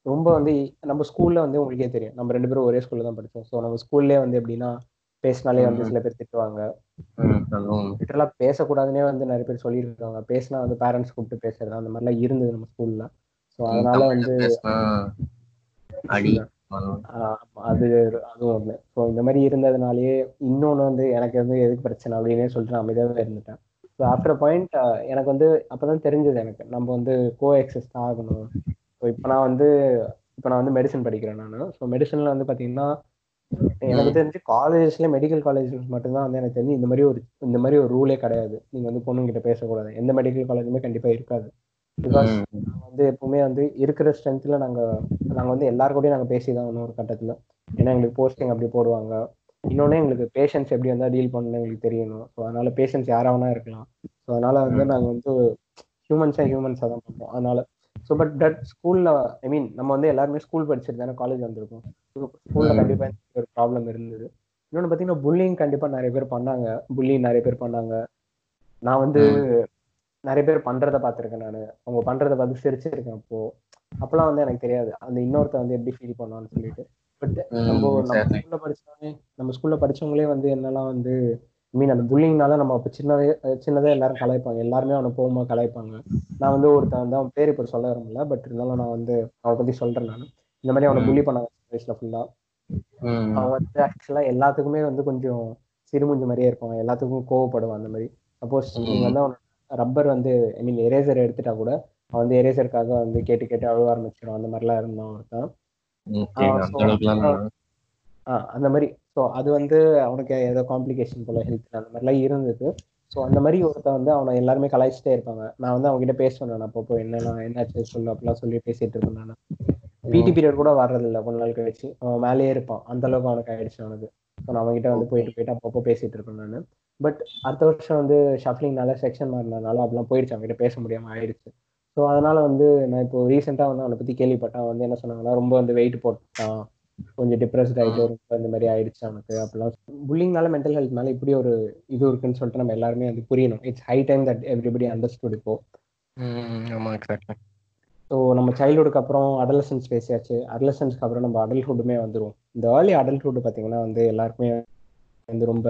ரொம்ப வந்து நம்ம ஸ்கூல்ல வந்து உங்களுக்கே தெரியும். நம்ம ரெண்டு பேரும் ஒரே ஸ்கூல்ல தான் படித்தோம் ஸோ நம்ம ஸ்கூல்லே வந்து எப்படின்னா பேசினாலே வந்து. சில பேர் திட்டுவாங்க. லிட்டரலா பேசக்கூடாதுன்னே வந்து நிறைய பேர் சொல்லியிருக்காங்க. பேசினா வந்து பேரண்ட்ஸ் கூப்பிட்டு பேசுறது அந்த மாதிரிலாம் இருந்தது நம்ம ஸ்கூல்ல ஸோ அதனால வந்து அது அதுவும் ஒண்ணு. ஸோ இந்த மாதிரி இருந்ததுனாலயே இன்னொன்று வந்து எனக்கு வந்து எதுக்கு பிரச்சனை அப்படின்னே சொல்லிட்டு நான் அமைதியாகவே இருந்துட்டேன். ஸோ ஆஃப்டர் பாயிண்ட் எனக்கு வந்து அப்பதான் தெரிஞ்சது எனக்கு. நம்ம வந்து கோ எக்ஸஸ் ஆகணும். ஸோ இப்போ நான் வந்து இப்போ நான் வந்து மெடிசன் படிக்கிறேன் நான். ஸோ மெடிசன்ல வந்து பார்த்தீங்கன்னா எனக்கு தெரிஞ்சு காலேஜஸ்ல மெடிக்கல் காலேஜஸ் மட்டும்தான் வந்து எனக்கு தெரிஞ்சு இந்த மாதிரி ஒரு இந்த மாதிரி ஒரு ரூலே கிடையாது. நீங்க வந்து பொண்ணுங்கிட்ட பேசக்கூடாது. எந்த மெடிக்கல் காலேஜுமே கண்டிப்பா இருக்காது. பிகாஸ் வந்து எப்பவுமே வந்து இருக்கிற ஸ்ட்ரென்த்ல நாங்க நாங்க வந்து எல்லார் கூடயும் நாங்க பேசிதான் ஒரு கட்டத்துல. ஏன்னா எங்களுக்கு போஸ்டிங் அப்படி போடுவாங்க. இன்னொன்னு எங்களுக்கு பேஷன்ஸ் எப்படி வந்தா டீல் பண்ணணும் எங்களுக்கு தெரியணும். ஸோ அதனால பேஷன்ஸ் யாரா வேணா இருக்கலாம். ஸோ அதனால வந்து ம். நாங்க வந்து ஹியூமன்ஸா ஹியூமன்ஸா தான் பார்ப்போம் அதனால ஸோ பட் தட் ஸ்கூல்ல ஐ மீன் நம்ம வந்து எல்லாருமே ஸ்கூல் படிச்சுட்டு தானே காலேஜ் வந்திருக்கோம். ஸ்கூல்ல. கண்டிப்பா ஒரு ப்ராப்ளம் இருந்தது. இன்னொன்னு பாத்தீங்கன்னா புல்லிங் கண்டிப்பா நிறைய பேர் பண்ணாங்க. புல்லிங் நிறைய பேர் பண்ணாங்க. நான் வந்து நிறைய பேர் பண்றத பார்த்திருக்கேன் நான். அவங்க பண்றத பார்த்து சிரிச்சிருக்கேன் அப்போ. அப்பெல்லாம் வந்து எனக்கு தெரியாது. அந்த இன்னொருத்த வந்து எப்படி ஃபீல் பண்ணுவான்னு சொல்லிட்டு. பட் நம்ம நம்ம. ஸ்கூல்ல படிச்சவங்க நம்ம ஸ்கூல்ல படிச்சவங்களே வந்து என்னெல்லாம் வந்து மீன் அந்த புல்லிங்னால நம்ம அப்ப சின்னதா எல்லாரும் கலாய்ப்பாங்க. எல்லாருமே அவனை போகும்போது கலாய்ப்பாங்க. நான் வந்து ஒருத்தன் அவன் பேர் இப்ப சொல்ல வரமில்ல பட் இருந்தாலும் நான் வந்து அவனை பத்தி சொல்றேன் நான். இந்த மாதிரி அவனை. புள்ளி பண்ணாங்க வயசுல ஃபுல்லா ம், அவன் வந்து ஆக்சுவலா எல்லாத்துக்குமே வந்து கொஞ்சம் சிறுமுஞ்சு மாதிரியே இருப்பான். எல்லாத்துக்கும் கோவப்படுவான் அந்த மாதிரி. சப்போஸ். நீங்க வந்து அவன் ரப்பர் வந்து ஐ மீன் எரேசர் எடுத்துட்டா கூட அவன் வந்து எரேசருக்காக வந்து கேட்டு கேட்டு அழுவ ஆரம்பிச்சிடும் அந்த மாதிரிலாம் இருந்தான் ஒருத்தன். அந்த மாதிரி. ஸோ அது வந்து அவனுக்கு ஏதோ காம்ப்ளிகேஷன் போல ஹெல்த் அந்த மாதிரிலாம் இருந்தது. ஸோ அந்த மாதிரி ஒருத்தன் வந்து அவனை எல்லாருமே கலாய்ச்சிட்டே இருப்பாங்க. நான் வந்து அவங்ககிட்ட பேசுவேன் நான். அப்பப்போ என்னெல்லாம் என்னாச்சு சொல்லு அப்படிலாம் சொல்லி பேசிட்டு இருப்பேன் நான். பிடி பீரியட் கூட வர்றதில்ல. கொஞ்ச நாள் கழிச்சு. அவன் மேலேயே இருப்பான். அந்த அளவுக்கு அவனுக்கு ஆயிடுச்சு அவனுக்கு. ஸோ நான் அவங்ககிட்ட வந்து போயிட்டு போயிட்டு அப்பப்போ பேசிட்டு இருப்பேன் நான். பட் அடுத்த வருஷம் வந்து ஷஃப்லிங்னால செக்ஷன் மாறினால அப்படிலாம் போயிடுச்சு. அவன்கிட்ட பேச முடியாமல் ஆயிடுச்சு. ஸோ அதனால வந்து நான் இப்போ ரீசெண்டாக வந்து அவனை பத்தி கேள்விப்பட்டேன். வந்து என்ன சொன்னாங்கன்னா ரொம்ப வந்து வெயிட் போட்டான். கொஞ்சம் டிப்ரெஸ்ட் ஆயிட்டு ரொம்ப இந்த மாதிரி ஆயிடுச்சு அவனுக்கு அப்படிலாம் புல்லிங்னால மென்டல் ஹெல்த் மேல இப்படி ஒரு இது இருக்குன்னு சொல்லிட்டு நம்ம எல்லாருமே வந்து புரியணும். It's high time that everybody understood இப்போ. ஸோ நம்ம சைல்ட்ஹுட்க்கு அப்புறம் அடலசன்ஸ் பேசியாச்சு. அடலசன்ஸ்க்கு அப்புறம் நம்ம அடல்ட்ஹுட்டுமே வந்துரும். இந்த ஏர்லி அடல்ட்ஹுட் பார்த்தீங்கன்னா வந்து எல்லாருக்குமே வந்து ரொம்ப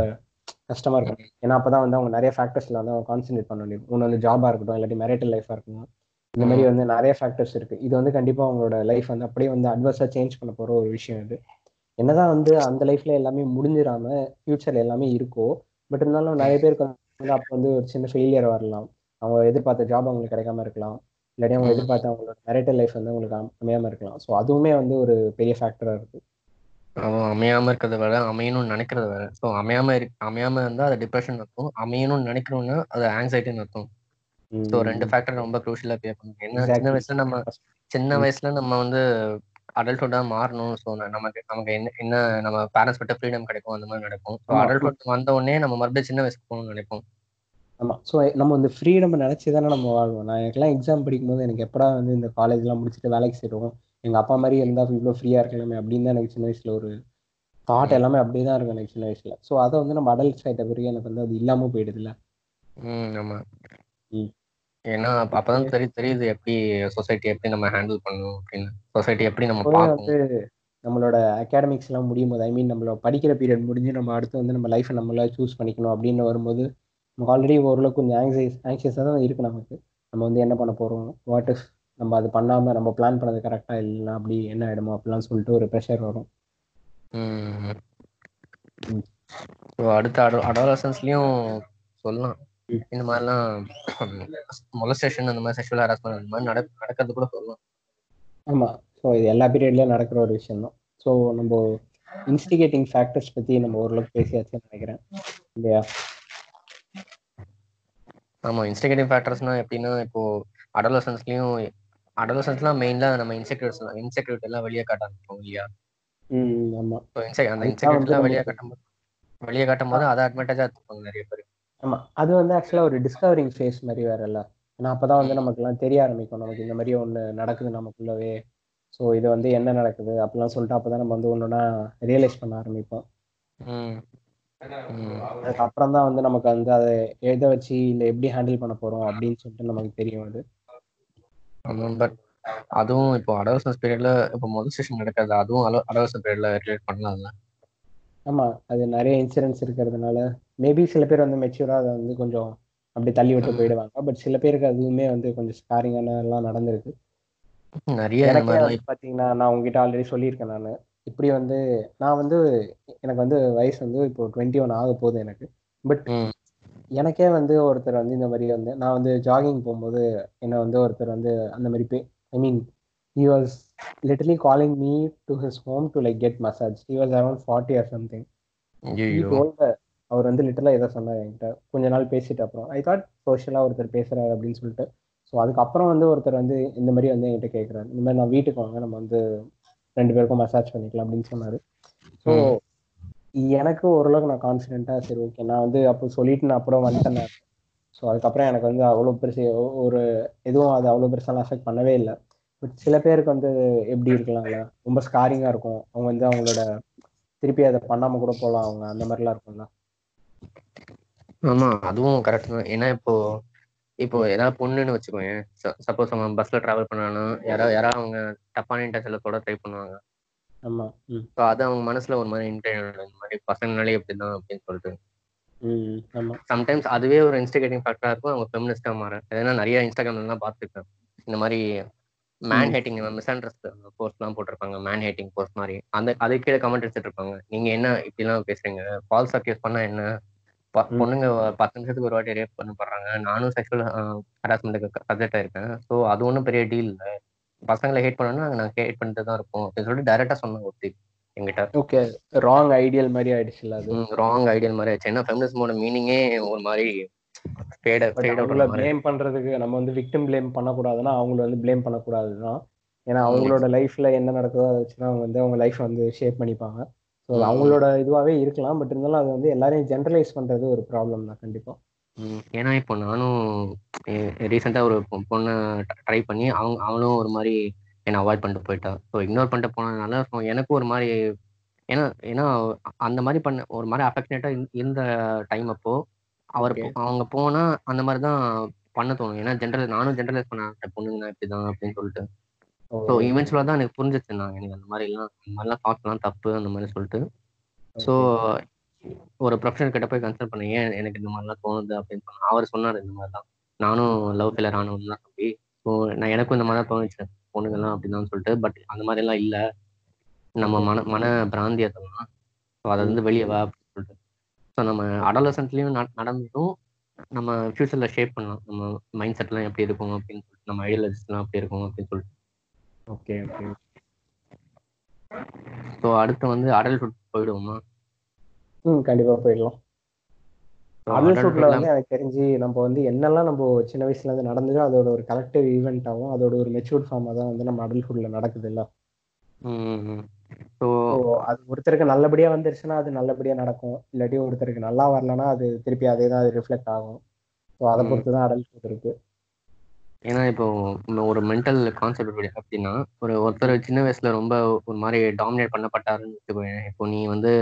கஷ்டமா இருக்கும். ஏன்னா அப்பதான் வந்து அவங்க நிறைய ஃபேக்டர்ஸ்ல வந்து அவங்க கான்சென்ட்ரேட் பண்ண முடியும். ஒன்று வந்து ஜாபா இருக்கட்டும் இல்லாட்டி மேரிட்டல் லைஃபா இருக்கணும் இந்த மாதிரி வந்து நிறைய ஃபேக்டர்ஸ் இருக்கு. இது வந்து கண்டிப்பா அவங்களோட லைஃப் வந்து அப்படியே வந்து அட்வர்ஸா சேஞ்ச் பண்ண போற ஒரு விஷயம் இது என்னதான் வந்து அந்த லைஃப்ல எல்லாமே முடிஞ்சிடாம ஃபியூச்சர்ல எல்லாமே இருக்கோ பட் இருந்தாலும் நிறைய பேருக்கு வந்து அப்போ வந்து ஒரு சின்ன ஃபெயிலியர் வரலாம். அவங்க எதிர்பார்த்த ஜாப் அவங்களுக்கு கிடைக்காம இருக்கலாம். இல்லாட்டி அவங்க. எதிர்பார்த்த அவங்களோட மேரிட்டல் லைஃப் வந்து அவங்களுக்கு அம்- அமையாம இருக்கலாம். ஸோ அதுவுமே வந்து ஒரு பெரிய ஃபேக்டரா இருக்கு. அவன் அமையாம இருக்கிறத விட அமையணும்னு நினைக்கிறத வேற ஸோ அமையாம இரு அமையாம இருந்தா அது டிப்ரெஷன் அர்த்தம். அமையணும்னு நினைக்கிறோம்னா அது ஆங்ஸைட்டின்னு அர்த்தம். ஸோ ரெண்டு ஃபேக்டர் ரொம்ப க்ரூஷியலா பே பண்ணும். ஏன்னா சின்ன. வயசுல நம்ம சின்ன. வயசுல நம்ம வந்து அடல்ட்ஹுட்டா மாறணும் ஸோ நமக்கு நமக்கு என்ன என்ன நம்ம பேரண்ட்ஸ் கிட்ட ஃப்ரீடம் கிடைக்கும் அந்த மாதிரி நடக்கும். ஸோ. அடல்ட்ஹுட் வந்த உடனே நம்ம மறுபடியும் சின்ன வயசுக்கு போகணும்னு நினைப்போம். ஆமா. ஸோ நம்ம வந்து ஃப்ரீடம் நினைச்சு தானே நம்ம வாழ்வோம். நான் எனக்குலாம் எக்ஸாம் படிக்கும்போது எனக்கு எப்படா வந்து இந்த காலேஜ்லாம் முடிச்சுட்டு வேலைக்கு சேருவோம்? எங்க அப்பா மாதிரி இருந்தா இவ்வளோ ஃப்ரீயா இருக்கலாமே அப்படின்னு தான் எனக்கு சின்ன வயசுல ஒரு தாட் எல்லாமே அப்படியே தான் இருக்கும் எனக்கு சின்ன வயசுல. ஸோ அதை வந்து நம்ம அடல்ட்ஸ் ஆயிட்ட பிறகு எனக்கு வந்து அது இல்லாம போயிடுதுல்ல. ம் ஆமா. ம். ஏன்னா அப்ப- அப்பதான் தெரி தெரியுது எப்படி சொசைட்டி எப்படி நம்ம ஹேண்டில் பண்ணணும் அப்படின்னு சொசைட்டி எப்படி நம்ம பார்க்கணும் வந்து நம்மளோட அகாடமிக்ஸ் எல்லாம் முடியும் போது ஐ மீன் நம்மளோட படிக்கிற பீரியட் முடிஞ்சு நம்ம அடுத்து வந்து நம்ம லைஃப்பை நம்மளா சூஸ் பண்ணிக்கணும் அப்படின்னு வரும்போது நமக்கு ஆல்ரெடி ஓரளவுக்கு கொஞ்சம் ஆங்ஸைஸ் ஆங்ஷியஸாக தான் இருக்கு நமக்கு நம்ம வந்து என்ன பண்ண போறோம் வாட் இஃப் நம்ம அது பண்ணாம நம்ம பிளான் பண்ணது கரெக்டா இல்லைன்னா அப்படி என்ன ஆயிடுமோ அப்படிலாம் சொல்லிட்டு ஒரு ப்ரெஷர் வரும் ம் ம். ஸோ அடுத்த அட அடாலசன்ஸ்லயும் சொல்லலாம். இந்த மாதிரிலாம் மொலஸ்டேஷன் அந்த மாதிரி செக்ஷுவல் ஹராஸ்மெண்ட் அந்த மாதிரி நட நடக்கிறது கூட சொல்லலாம். ஆமா. ஸோ இது எல்லா பீரியட்லயும் நடக்கிற ஒரு விஷயம் தான். ஸோ நம்ம இன்ஸ்டிகேட்டிங் ஃபேக்டர்ஸ் பத்தி நம்ம ஓரளவுக்கு பேசியாச்சுன்னு நினைக்கிறேன். இல்லையா? ஆமா. இன்ஸ்டிகேட்டிவ் ஃபேக்டர்ஸ்னா எப்படின்னா இப்போ அடலசன்ஸ்லயும் அடலசன்ஸ்லாம் மெயின்ல நம்ம இன்செக்யூரிட்ஸ் இன்செக்யூரிட்டி எல்லாம் வெளியே காட்ட ஆரம்பிப்போம் இல்லையா? ம் ஆமா. ஸோ இன்செக் அந்த இன்செக்யூரிட்டிலாம் வெளியே காட்டும் போது வெளியே காட்டும் போது அதை அட்வான்டேஜா எடுத்துப்பாங்க நிறைய பேர். ஆமா. அது வந்து ஆக்சுவலா ஒரு டிஸ்கவரிங் ஃபேஸ் மாதிரி வேற இல்ல. ஏன்னா அப்பதான் வந்து நமக்கு எல்லாம் தெரிய ஆரம்பிக்கும். நமக்கு இந்த மாதிரி ஒண்ணு நடக்குது நமக்குள்ளவே. ஸோ இது வந்து என்ன நடக்குது அப்படிலாம் சொல்லிட்டு அப்பதான் நம்ம வந்து ஒன்னொன்னா ரியலைஸ் பண்ண ஆரம்பிப்போம். அதுக்கப்புறம் தான் வந்து நமக்கு வந்து அதை எதை வச்சு இல்லை எப்படி ஹேண்டில் பண்ண போறோம் அப்படின்னு சொல்லிட்டு நமக்கு தெரியும் அது. பட் அதுவும் இப்போ அடவசன்ஸ் பீரியட்ல இப்போ முதல் செஷன் நடக்காது. அதுவும் அடவசன் பீரியட்ல ரிலேட் பண்ணலாம்ல. ஆமா அது நிறைய இன்சிடென்ட்ஸ் இருக்கிறதுனால மேபி சில பேர் வந்து மெச்சூரா அதை வந்து கொஞ்சம் அப்படி தள்ளி விட்டு. போயிடுவாங்க. பட் சில பேருக்கு அதுவுமே வந்து கொஞ்சம் ஸ்காரிங்கான எல்லாம் நடந்திருக்கு. நிறைய எனக்கே பாத்தீங்கன்னா நான் உங்ககிட்ட ஆல்ரெடி சொல்லியிருக்கேன் நான். இப்படி வந்து நான் வந்து எனக்கு வந்து வயசு வந்து இப்போ டுவெண்ட்டி ஒன் ஆக போகுது எனக்கு. பட் எனக்கே வந்து ஒருத்தர் வந்து இந்த மாதிரி வந்து நான் வந்து ஜாகிங் போகும்போது என்னை வந்து ஒருத்தர் வந்து அந்த மாதிரி பே I mean he was literally calling me to his home to like get massage he was around forty or something ஐயோ அவர் வந்து லிட்டலாக எதை சொன்னார் என்கிட்ட. கொஞ்ச நாள் பேசிட்டு அப்புறம். ஐ தாட் சோஷியலாக ஒருத்தர் பேசுறாரு அப்படின்னு சொல்லிட்டு. ஸோ அதுக்கப்புறம் வந்து ஒருத்தர் வந்து இந்த மாதிரி வந்து என்கிட்ட கேட்குறாரு இந்த மாதிரி நான் வீட்டுக்கு வாங்க நம்ம வந்து ரெண்டு பேருக்கும் மசாஜ் பண்ணிக்கலாம் அப்படின்னு சொன்னாரு. ஸோ எனக்கு ஓரளவுக்கு நான் கான்ஃபிடென்ட்டாக சரி ஓகே நான் வந்து அப்போ சொல்லிட்டு நான் அப்புறம் வந்துட்டேன். ஸோ அதுக்கப்புறம் எனக்கு வந்து அவ்வளோ பெருசு ஒரு எதுவும் அது அவ்வளோ பெருசாலாம் அஃபெக்ட் பண்ணவே இல்லை. பட் சில பேருக்கு வந்து எப்படி இருக்கலாம்ல ரொம்ப ஸ்காரிங்காக இருக்கும். அவங்க வந்து அவங்களோட திருப்பி அதை பண்ணாம கூட போகலாம் அவங்க. அந்த மாதிரிலாம் இருக்கும்ல. ஆமா அதுவும் கரெக்ட் தான். ஏன்னா இப்போ இப்போ ஏதாவது பொண்ணுன்னு வச்சுக்கோங்க சப்போஸ் அவன் பஸ்ல டிராவல் பண்ணானா யாரா யாராவது அவங்க தப்பான இன்டென்ஷன்ல ட்ரை பண்ணுவாங்க. ஆமா ஸோ அது அவங்க மனசுல ஒரு மாதிரி இன்டென்ஷன் இந்த மாதிரி பசங்கனாலே இப்படிதான் அப்படின்னு சொல்லிட்டு. சம்டைம்ஸ் அதுவே ஒரு இன்ஸ்டிகேட்டிங் ஃபேக்டரா இருக்கும். அவங்க ஃபெமினிஸ்டா மாற. ஏன்னா நிறைய இன்ஸ்டாகிராம்லாம் பார்த்துருக்கேன் இந்த மாதிரி மேன். ஹேட்டிங் மிஸ்அண்ட்ரஸ்ட் போஸ்ட்லாம் போட்டிருப்பாங்க. மேன் ஹேட்டிங் போஸ்ட் மாதிரி. அந்த அதுக்கு கீழே கமெண்ட் எடுத்துட்டு இருப்பாங்க நீங்க என்ன இப்படிலாம் பேசுறீங்க? ஃபால்ஸ் அக்யூஸ் பண்ணா என்ன. பொண்ணுங்க பத்து நிமிஷத்துக்கு ஒரு வாட்டி ரேப் பண்ணப்படுறாங்க நானும் செக்ஷுவல் ஹராஸ்மெண்ட்டுக்கு சப்ஜெக்ட் ஆயிருக்கேன் ஸோ அது ஒன்றும் பெரிய டீல் இல்லை. பசங்களை ஹேட் பண்ணணும்னா நாங்கள் ஹேட் பண்ணிட்டு தான் இருப்போம் அப்படின்னு சொல்லிட்டு டைரக்டா சொன்னாங்க ஒருத்தி எங்கிட்ட ஓகே ராங் ஐடியல் மாதிரி ஆயிடுச்சுல்ல அது? ராங் ஐடியல் மாதிரி ஆச்சு ஏன்னா ஃபெமினிசமோட மீனிங்கே ஒரு மாதிரி அவங்கள ப்ளேம் பண்றதுக்கு நம்ம வந்து விக்டிம் ப்ளேம் பண்ணக்கூடாதுன்னா அவங்கள வந்து ப்ளேம் பண்ணக்கூடாதுதான். ஏன்னா அவங்களோட லைஃப்ல என்ன நடக்குதோ அதை வச்சு அவங்க வந்து அவங்க லைஃப் வந்து ஷேப் பண்ணிப்பாங்க. ஸோ ம். அவங்களோட இதுவாகவே இருக்கலாம். பட் இருந்தாலும் அது வந்து எல்லாரையும் ஜென்ரலைஸ் பண்றது ஒரு ப்ராப்ளம் தான் கண்டிப்பா. ஏன்னா இப்போ நானும் ரீசெண்டாக ஒரு பொண்ணை ட்ரை பண்ணி அவங்க அவளும் ஒரு மாதிரி என்னை அவாய்ட் பண்ணிட்டு போயிட்டா. ஸோ இக்னோர் பண்ணிட்டு போனதுனால ஸோ எனக்கும் ஒரு மாதிரி ஏன்னா ஏன்னா அந்த மாதிரி பண்ண ஒரு மாதிரி அஃபெக்ஷனேட்டாக இருந்த டைம் அப்போ அவர் அவங்க போனா அந்த மாதிரி தான் பண்ண தோணும். ஏன்னா ஜென்ரல் நானும் ஜென்ரலைஸ் பண்ண பொண்ணுங்க இப்படி தான் அப்படின்னு சொல்லிட்டு. ஸோ இவென்ச்சுவலாக தான் எனக்கு புரிஞ்சிச்சு நான். எனக்கு அந்த மாதிரிலாம் அந்த மாதிரிலாம் தாட்ஸ்லாம் தப்பு அந்த மாதிரி சொல்லிட்டு. ஸோ ஒரு ப்ரொஃபஷனல் கிட்ட போய் கன்சல்ட் பண்ணேன். ஏன் எனக்கு இந்த மாதிரிலாம் தோணுது அப்படின்னு சொன்னா அவர் சொன்னார் இந்த மாதிரி தான். நானும் லவ் ஃபெயிலர் ஆனவன் தான் தம்பி. ஸோ நான் எனக்கும் இந்த மாதிரி தான் தோணுச்சு. பொண்ணுங்கெல்லாம் அப்படிதான் சொல்லிட்டு. பட் அந்த மாதிரிலாம் இல்லை. நம்ம மன மன பிராந்தி அதெல்லாம் ஸோ அதை வந்து வெளியே வா. ஸோ நம்ம அடலசன்ட்லேயும் நடந்துட்டும் நம்ம ஃபியூச்சரில் ஷேப் பண்ணலாம். நம்ம மைண்ட் செட்லாம் எப்படி இருக்கும் அப்படின்னு சொல்லிட்டு நம்ம ஐடியாலஜிஸ்லாம் எப்படி இருக்கும் அப்படின்னு சொல்லிட்டு. ஓகே ஓகே ஸோ அடுத்து வந்து அடல்ட்ஹுட் போயிடுவோமா? ம் கண்டிப்பா போயிடலாம். அடல்ட்ஹுட்ல வந்து எனக்கு தெரிஞ்சு நம்ம வந்து என்னெல்லாம் நம்ம சின்ன வயசுல இருந்து நடந்ததோ அதோட ஒரு கலெக்டிவ் ஈவெண்ட்டாகவும் அதோட ஒரு மெச்சூர்ட் ஃபார்மாக தான் வந்து நம்ம அடல்ட்ஹுட்ல நடக்குது இல்ல? ஸோ அது ஒருத்தருக்கு நல்லபடியா வந்துருச்சுன்னா அது நல்லபடியா நடக்கும். இல்லாட்டி ஒருத்தருக்கு நல்லா வரலன்னா அது திருப்பி அதே தான் அது ரிஃப்ளெக்ட் ஆகும். ஸோ அதை. பொறுத்து தான் அடல்ட்ஹுட் இருக்கு. ஏன்னா இப்போ ஒரு மென்டல் கான்செப்ட் அப்படின்னா ஒரு ஒருத்தர் சின்ன வயசுல ரொம்ப ஒரு மாதிரி டாமினேட் பண்ணப்பட்டாருன்னு வச்சுக்கோங்க இப்போ நீ வந்து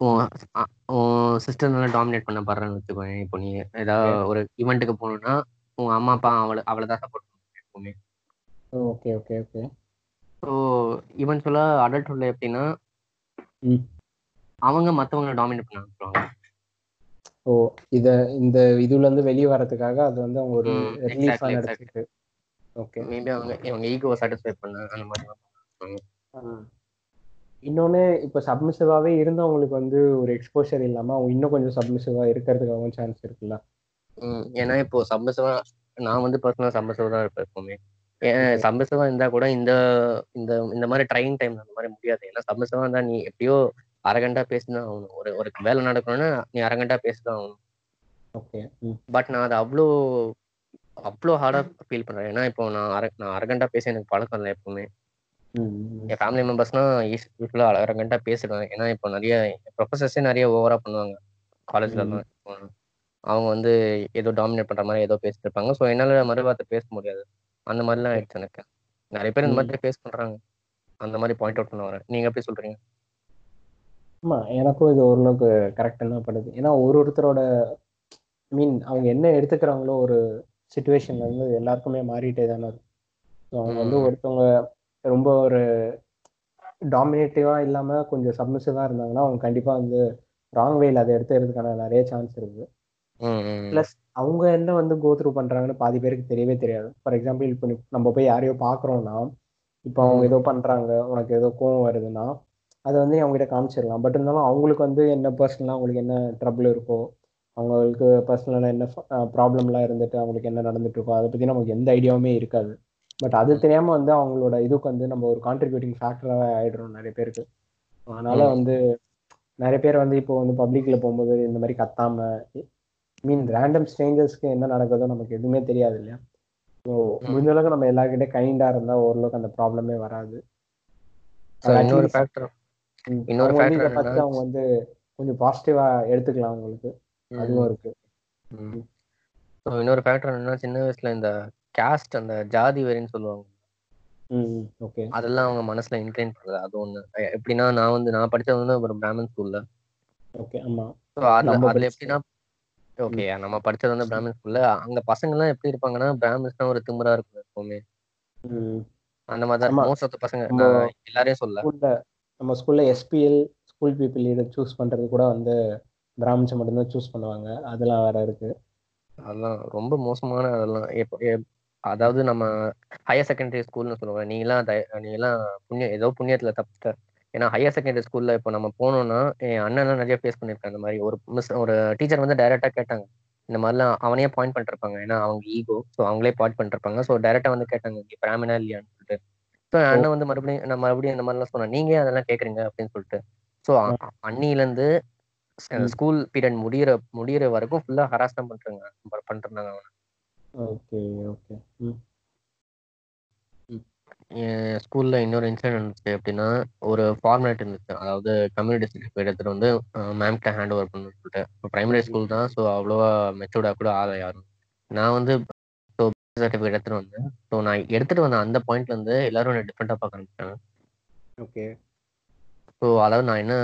உன் சிஸ்டர்னால டாமினேட் பண்ணப்படுறன்னு வச்சுக்கோங்க இப்போ நீ ஏதாவது ஒரு ஈவெண்ட்டுக்கு போகணும்னா உங்க அம்மா அப்பா அவளை அவளை தான் சப்போர்ட் பண்ணுவாங்க எப்பவுமே. Okay okay okay so even சொல்ல அடல்ட்ஹுட்ல எப்படின்னா அவங்க மத்தவங்களை டாமினேட் பண்ண ஆரம்பிச்சிருவாங்க. ஓ இத இந்த இதுல இருந்து வெளியே வரதுக்காக அது வந்து அவங்க ஒரு ரிலீஃபா நடத்திட்டு ஓகே மேபி அவங்க இவங்க ஈகோவை சாட்டிஸ்ஃபை பண்ண அந்த மாதிரி பண்ணுவாங்க. இன்னொன்னு இப்ப சப்மிசிவாவே இருந்தவங்களுக்கு வந்து ஒரு எக்ஸ்போஷர் இல்லாம அவங்க இன்னும் கொஞ்சம் சப்மிசிவா இருக்கிறதுக்காகவும் சான்ஸ் இருக்குல்ல? ஏன்னா இப்போ சம்பசவா நான் வந்து பர்சனலா சம்பசவா தான் இருப்பேன் எப்பவுமே. ஏன் சம்பசவா இருந்தா கூட இந்த இந்த இந்த மாதிரி ட்ரைன் டைம் அந்த மாதிரி முடியாது. ஏன்னா சம்பசவா இருந்தா நீ எப்படியோ அரகண்டா பேசிதான் ஆகணும். ஒரு ஒரு வேலை நடக்கணும்னா நீ அரகண்டா பேசிதான் ஆகணும். ஓகே. பட் நான் அதை அவ்வளோ அவ்வளோ ஹார்டா ஃபீல் பண்றேன். ஏன்னா இப்போ நான் அர நான் அரகண்டா பேச எனக்கு பழக்கம் இல்லை எப்பவுமே. என் ஃபேமிலி மெம்பர்ஸ்னா யூஸ்வலா அரகண்டா பேசிடுவேன் ஏன்னா இப்போ நிறைய ப்ரொஃபசர்ஸே நிறைய ஓவரா பண்ணுவாங்க. காலேஜ்ல அவங்க வந்து ஏதோ டாமினேட் பண்ற மாதிரி ஏதோ பேசிட்டு இருப்பாங்க. ஸோ என்னால மறுவார்த்தை பேச முடியாது. அந்த மாதிரிலாம் ஆயிடுச்சு எனக்கு. நிறைய பேர் இந்த மாதிரி ஃபேஸ் பண்றாங்க. அந்த மாதிரி பாயிண்ட் அவுட் பண்ண வரேன் நீங்க எப்படி சொல்றீங்க? ஆமா எனக்கும் இது ஓரளவுக்கு கரெக்டாக தான் படுது. ஏன்னா ஒரு ஒருத்தரோட மீன் அவங்க என்ன எடுத்துக்கிறாங்களோ ஒரு சுச்சுவேஷன்ல இருந்து எல்லாருக்குமே மாறிட்டே தானே இருக்கும் அவங்க வந்து. ஒருத்தவங்க ரொம்ப ஒரு டாமினேட்டிவா இல்லாம கொஞ்சம் சப்மிசிவா இருந்தாங்கன்னா அவங்க கண்டிப்பா வந்து ராங் வேல அதை எடுத்துக்கிறதுக்கான நிறைய சான்ஸ் இருக்கு. ப்ளஸ் அவங்க என்ன வந்து கோ த்ரூ பண்றாங்கன்னு பாதி பேருக்கு தெரியவே தெரியாது. ஃபார் எக்ஸாம்பிள் இப்போ நம்ம போய் யாரையோ பாக்குறோம்னா இப்போ அவங்க. ஏதோ பண்றாங்க உனக்கு ஏதோ கோவம் வருதுன்னா அதை வந்து அவங்க கிட்ட காமிச்சிடலாம். பட் இருந்தாலும் அவங்களுக்கு வந்து என்ன பர்சனலாக அவங்களுக்கு என்ன ட்ரபிள் இருக்கோ அவங்களுக்கு பர்சனலாக என்ன ப்ராப்ளம்லாம் இருந்துட்டு அவங்களுக்கு என்ன நடந்துட்டு இருக்கோ அதை பத்தி நமக்கு எந்த ஐடியாவுமே இருக்காது. பட் அது தெரியாம வந்து அவங்களோட இதுக்கு வந்து நம்ம ஒரு கான்ட்ரிபியூட்டிங் ஃபேக்டராகவே ஆயிடுறோம் நிறைய பேருக்கு. அதனால. வந்து நிறைய பேர் வந்து இப்போ வந்து பப்ளிக்ல போகும்போது இந்த மாதிரி கத்தாம மீன் ரேண்டம் ஸ்ட்ரேஞ்சர்ஸ்க்கு என்ன நடக்குதோ நமக்கு எதுவுமே தெரியாது இல்லையா ஸோ முடிஞ்ச அளவுக்கு நம்ம எல்லாருக்கிட்டே கைண்டா இருந்தா ஓரளவுக்கு அந்த ப்ராப்ளமே வராது. இன்னொரு ஃபேக்டர். இன்னொரு இதை பத்தி அவங்க வந்து கொஞ்சம் பாசிட்டிவா எடுத்துக்கலாம் அவங்களுக்கு. அதுவும் இருக்கு. இன்னொரு ஃபேக்டர் என்னன்னா சின்ன வயசுல இந்த காஸ்ட் அந்த ஜாதி வெறின்னு சொல்லுவாங்க. ஓகே அதெல்லாம் அவங்க மனசுல இன்க்ளைன் பண்றது. அது ஒண்ணு. எப்படின்னா நான் வந்து நான் படிச்சது வந்து ஒரு பிராமின் ஸ்கூல்ல ஓகே ஆமா. அதுல எப்படின்னா ஓகே. நம்ம படிச்சது வந்து பிராமின் ஸ்கூல்ல அங்க பசங்க எல்லாம் எப்படி இருப்பாங்கன்னா பிராமின்ஸ்னா ஒரு திமிரா இருக்கும் எப்பவுமே. அந்த மாதிரி. மோஸ்ட் ஆஃப் பசங்க எல்லாரையும் சொல்ல. நம்ம ஸ்கூல்ல SPL school people leader choose பண்றது கூட வந்து பிராமின்ஸை மட்டும்தான் சூஸ் பண்ணுவாங்க. அதெல்லாம் வேற இருக்கு. அதெல்லாம் ரொம்ப மோசமான அதெல்லாம். அதாவது நம்ம ஹையர் செகண்டரி ஸ்கூல்னு சொல்லுவாங்க நீங்களாம் தய- நீங்களாம் புண்ணியம் ஏதோ புண்ணியத்துல தப்பிச்சிட்ட. ஏன்னா ஹையர் செகண்டரி ஸ்கூல்ல இப்போ நம்ம போனோம்னா என் அண்ணன்லாம் நிறைய ஃபேஸ் பண்ணியிருக்கேன் அந்த மாதிரி ஒரு மிஸ் ஒரு டீச்சர் வந்து டைரக்டா கேட்டாங்க. இந்த மாதிரிலாம் அவனே பாயிண்ட் பண்ணிருப்பாங்க. ஏன்னா அவங்க ஈகோ ஸோ அவங்களே பாயிண்ட் பண்ணிருப்பாங்க. ஸோ டைரக்டா வந்து கேட்டாங்க நீ பிராமினா இல்லையான்னு சொல்லிட்டு. ஸோ அண்ணன் வந்து மறுபடியும் நான் மறுபடியும் இந்த மாதிரிலாம் சொன்னேன். நீங்க அதெல்லாம் கேக்குறீங்க அப்படின்னு சொல்லிட்டு. ஸோ அன்னில இருந்து ம். ஸ்கூல் பீரியட் முடியிற முடியிற வரைக்கும் ஃபுல்லா ஹராஸ் தான் பண்றாங்க. பண்றாங்க அவனை. Okay okay. என் ஸ்கூல்ல இன்னொரு இன்சிடென்ட் இருந்துச்சு எப்படின்னா ஒரு ஃபார்மேட் இருந்துச்சு. அதாவது கம்யூனிட்டி சர்டிஃபிகேட் எடுத்துட்டு வந்து மேம்கிட்ட ஹேண்ட் ஓவர் பண்ணணும்னு சொல்லிட்டு. இப்போ பிரைமரி ஸ்கூல் தான் ஸோ அவ்வளோவா மெச்சூர்டா கூட ஆகல யாரும். நான் வந்து சர்டிஃபிகேட் எடுத்துட்டு வந்தேன். ஸோ நான் எடுத்துட்டு வந்த அந்த பாயிண்ட்ல இருந்து எல்லாரும் என்ன டிஃப்ரெண்டா பார்க்க ஆரம்பிச்சாங்க ஓகே. ஸோ அதாவது நான் என்ன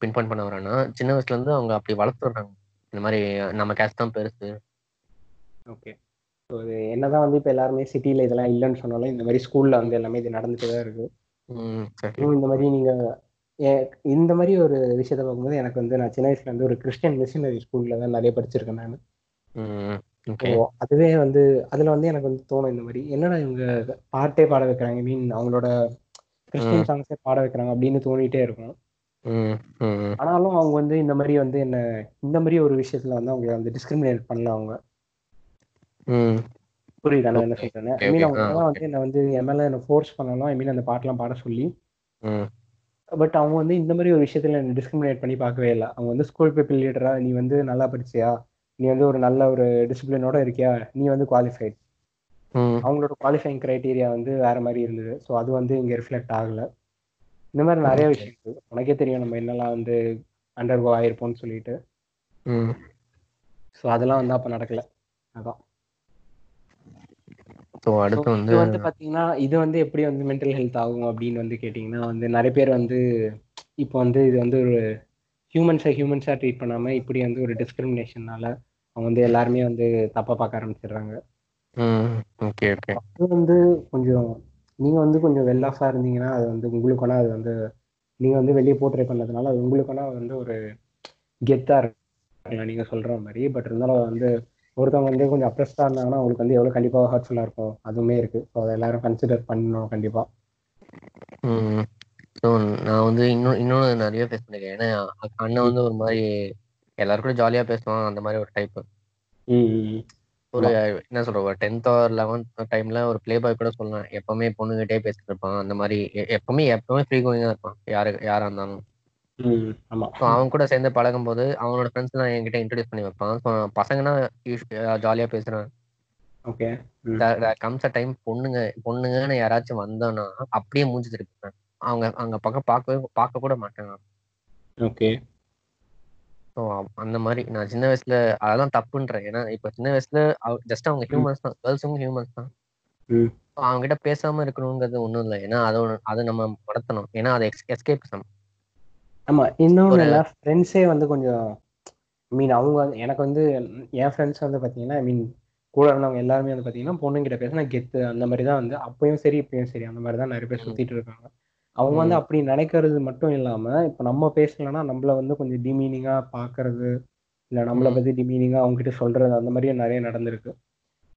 பின் பாயிண்ட் பண்ண வரேன்னா சின்ன வயசுல இருந்து அவங்க அப்படி வளர்த்துறாங்க இந்த மாதிரி நம்ம கேஸ்ட் தான் பெருசு. ஓகே. இது என்னதான் வந்து இப்போ எல்லாருமே சிட்டியில் இதெல்லாம் இல்லைன்னு சொன்னாலும் இந்த மாதிரி ஸ்கூல்ல வந்து எல்லாமே இது நடந்துட்டு தான் இருக்கு. இந்த மாதிரி நீங்க ஏ- இந்த மாதிரி ஒரு விஷயத்த பார்க்கும்போது எனக்கு வந்து நான் சின்ன வயசுல இருந்து ஒரு கிறிஸ்டியன் மிஷினரி ஸ்கூல்ல தான் நிறைய படிச்சிருக்கேன் நான். அதுவே வந்து அதுல வந்து எனக்கு வந்து தோணும் இந்த மாதிரி என்னடா இவங்க பாட்டே பாட வைக்கிறாங்க மீன் அவங்களோட கிறிஸ்டியன் சாங்ஸே பாட வைக்கிறாங்க அப்படின்னு தோணிட்டே இருக்கும். ஆனாலும் அவங்க வந்து இந்த மாதிரி வந்து என்ன இந்த மாதிரி ஒரு விஷயத்துல வந்து அவங்க வந்து டிஸ்கிரிமினேட் பண்ணல அவங்க. புரியுதா நான் என்ன Okay, சொல்றேன் okay, ஐ மீன். அவங்க வந்து என்ன வந்து என் மேல என்ன ஃபோர்ஸ் பண்ணலாம் ஐ மீன் அந்த பாட்டெல்லாம் பாட சொல்லி. பட் அவங்க வந்து இந்த மாதிரி ஒரு விஷயத்துல என்ன டிஸ்கிரிமினேட் பண்ணி பார்க்கவே இல்லை. அவங்க வந்து ஸ்கூல் பீப்புள் லீடரா நீ வந்து நல்லா படிச்சியா? நீ வந்து ஒரு நல்ல ஒரு டிசிப்ளினோட இருக்கியா? நீ வந்து குவாலிஃபைட் அவங்களோட குவாலிஃபைங் கிரைட்டீரியா வந்து வேற மாதிரி இருந்தது. ஸோ அது வந்து இங்க ரிஃப்ளெக்ட் ஆகல. இந்த மாதிரி நிறைய. விஷயங்கள் உனக்கே தெரியும் நம்ம என்னெல்லாம் வந்து அண்டர்கோ ஆயிருப்போம்னு சொல்லிட்டு. ஸோ அதெல்லாம் வந்து அப்ப நடக்கல. அதான். ஸோ அடுத்து வந்து வந்து பாத்தீங்கன்னா இது வந்து எப்படி வந்து மென்டல் ஹெல்த் ஆகும் அப்படின்னு வந்து கேட்டிங்கன்னா வந்து நிறைய பேர் வந்து இப்போ வந்து இது வந்து ஒரு ஹியூமன்ஸை ஹியூமன்ஸாக ட்ரீட் பண்ணாம இப்படி வந்து ஒரு டிஸ்கிரிமினேஷனால அவங்க வந்து எல்லாருமே வந்து தப்பா பார்க்க ஆரம்பிச்சிடுறாங்க. Okay okay. அது வந்து கொஞ்சம் நீங்க வந்து கொஞ்சம் வெல் ஆஃபா இருந்தீங்கன்னா அது வந்து உங்களுக்கு வேணா அது வந்து நீங்க வந்து வெளியே போர்ட்ரே பண்ணதுனால அது உங்களுக்கு வேணா வந்து ஒரு கெத்தா இருக்கலாம் நீங்க சொல்ற மாதிரி. பட் இருந்தாலும் வந்து ஒருத்தவங்க வந்து கொஞ்சம் அப்ரெஸ்டா இருந்தாங்கன்னா அவங்களுக்கு வந்து எவ்வளவு கண்டிப்பா ஹர்ட்ஃபுல்லா இருக்கும். அதுவுமே இருக்கு. ஸோ அதை எல்லாரும் கன்சிடர் பண்ணணும் கண்டிப்பா. ம். ஸோ நான் வந்து இன்னும் இன்னொன்று நிறைய ஃபேஸ் பண்ணிருக்கேன். ஏன்னா அண்ணன் வந்து ஒரு மாதிரி எல்லாரும் கூட ஜாலியாக பேசுவான். அந்த மாதிரி ஒரு டைப் ம், ம், ம். ஒரு என்ன சொல்ற ஒரு டென்த் ஆர் லெவன்த் டைம்ல ஒரு ப்ளே பாய் கூட சொல்லலாம். எப்பவுமே பொண்ணுகிட்டே பேசிட்டு இருப்பான். அந்த மாதிரி எப்பவுமே எப்பவுமே ஃப்ரீ கோயிங்கா இருப்பான். யாரு யாரா இருந்தாலும். அவன் கூட சேர்ந்து பழகும் போது அவனோட ஃப்ரெண்ட்ஸ் எல்லாம் என்கிட்ட இன்ட்ரடியூஸ் பண்ணி வைப்பான். பசங்கன்னா ஜாலியா பேசுறான். ஓகே. கம்ஸ் அ டைம் பொண்ணுங்க பொண்ணுங்கன்னு யாராச்சும் வந்தானா அப்படியே மூஞ்சி திருப்பிப்பேன் அவங்க அவங்க பக்கம் பார்க்கவே பார்க்க கூட மாட்டாங்க. ஓகே. ஸோ அந்த மாதிரி. நான் சின்ன வயசுல அதெல்லாம் தப்புன்றேன். ஏன்னா இப்போ சின்ன வயசுல ஜஸ்ட் அவங்க ஹியூமன்ஸ் தான். கேர்ள்ஸும் ஹியூமன்ஸ் தான். அவங்க கிட்ட பேசாம இருக்கணுங்கிறது ஒண்ணும் இல்லை. ஏன்னா அதை அதை நம்ம நடத்தணும் ஏன்னா அது எஸ்கேபிசம் ஆமா எல்லாம் ஃப்ரெண்ட்ஸே வந்து கொஞ்சம் மீன் அவங்க வந்து எனக்கு வந்து என் ஃப்ரெண்ட்ஸ் வந்து பார்த்தீங்கன்னா ஐ மீன் கூட இருந்தவங்க எல்லாருமே வந்து பார்த்தீங்கன்னா பொண்ணுங்கிட்ட பேசினா கெத்து அந்த மாதிரி தான் வந்து அப்பயும் சரி இப்பயும் சரி அந்த மாதிரி தான் நிறைய பேர் ம். சுத்திட்டு இருக்காங்க அவங்க வந்து. அப்படி நினைக்கிறது மட்டும் இல்லாம இப்போ நம்ம பேசலைன்னா நம்மள வந்து கொஞ்சம் டிமீனிங்கா பார்க்கறது இல்லை நம்மளை ம். பத்தி டிமீனிங்கா அவங்க கிட்ட சொல்றது அந்த மாதிரியும் நிறைய நடந்திருக்கு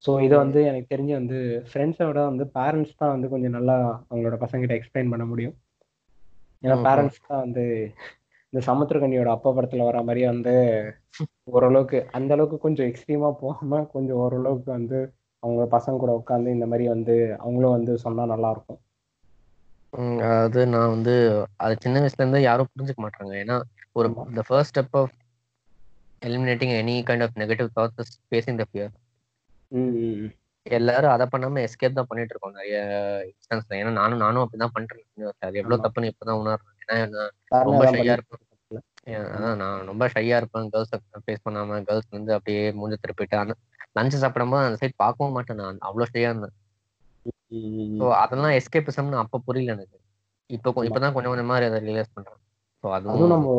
ஸோ இதை வந்து எனக்கு தெரிஞ்சு வந்து ஃப்ரெண்ட்ஸை விட வந்து பேரண்ட்ஸ் தான் வந்து கொஞ்சம் நல்லா அவங்களோட பசங்கிட்ட எக்ஸ்பிளைன் பண்ண முடியும் ஏன்னா. பேரண்ட்ஸ் தான் வந்து இந்த சமுத்திரகனியோட அப்பா படத்துல வர மாதிரி வந்து ஓரளவுக்கு அந்த அளவுக்கு கொஞ்சம் எக்ஸ்ட்ரீமா போகாம கொஞ்சம் ஓரளவுக்கு வந்து அவங்க பசங்க கூட உட்காந்து இந்த மாதிரி வந்து அவங்களும் வந்து சொன்னா நல்லா இருக்கும் அதாவது நான் வந்து அது சின்ன வயசுல இருந்து யாரும் புரிஞ்சுக்க மாட்டாங்க ஏன்னா ஒரு. The first step of eliminating any kind of negative thoughts is facing the fear. எல்லாரும் அதை பண்ணாம எஸ்கேப் தான் பண்ணிட்டு இருக்கோம் நிறைய இன்ஸ்டன்ஸ்ல ஏன்னா நானும் நானும் அப்படிதான் பண்றேன். அது எவ்வளவு. தப்புன்னு இப்பதான் உணர்றேன். ஏன்னா ரொம்ப ஷையா இருப்பேன் அதான் நான் ரொம்ப ஷையா இருப்பேன். கேர்ள்ஸ் ஃபேஸ் பண்ணாம கேர்ள்ஸ் வந்து அப்படியே மூஞ்ச திருப்பிட்டு அந்த லஞ்ச் சாப்பிடும்போது அந்த சைட் பார்க்கவும் மாட்டேன் நான். அவ்வளவு ஷையா இருந்தேன். ஸோ. அதெல்லாம் எஸ்கேபிசம்னு அப்ப புரியல எனக்கு. இப்போ. இப்பதான் கொஞ்சம் கொஞ்சம் அதை ரியலைஸ் பண்றேன். ஸோ அதுவும் நம்ம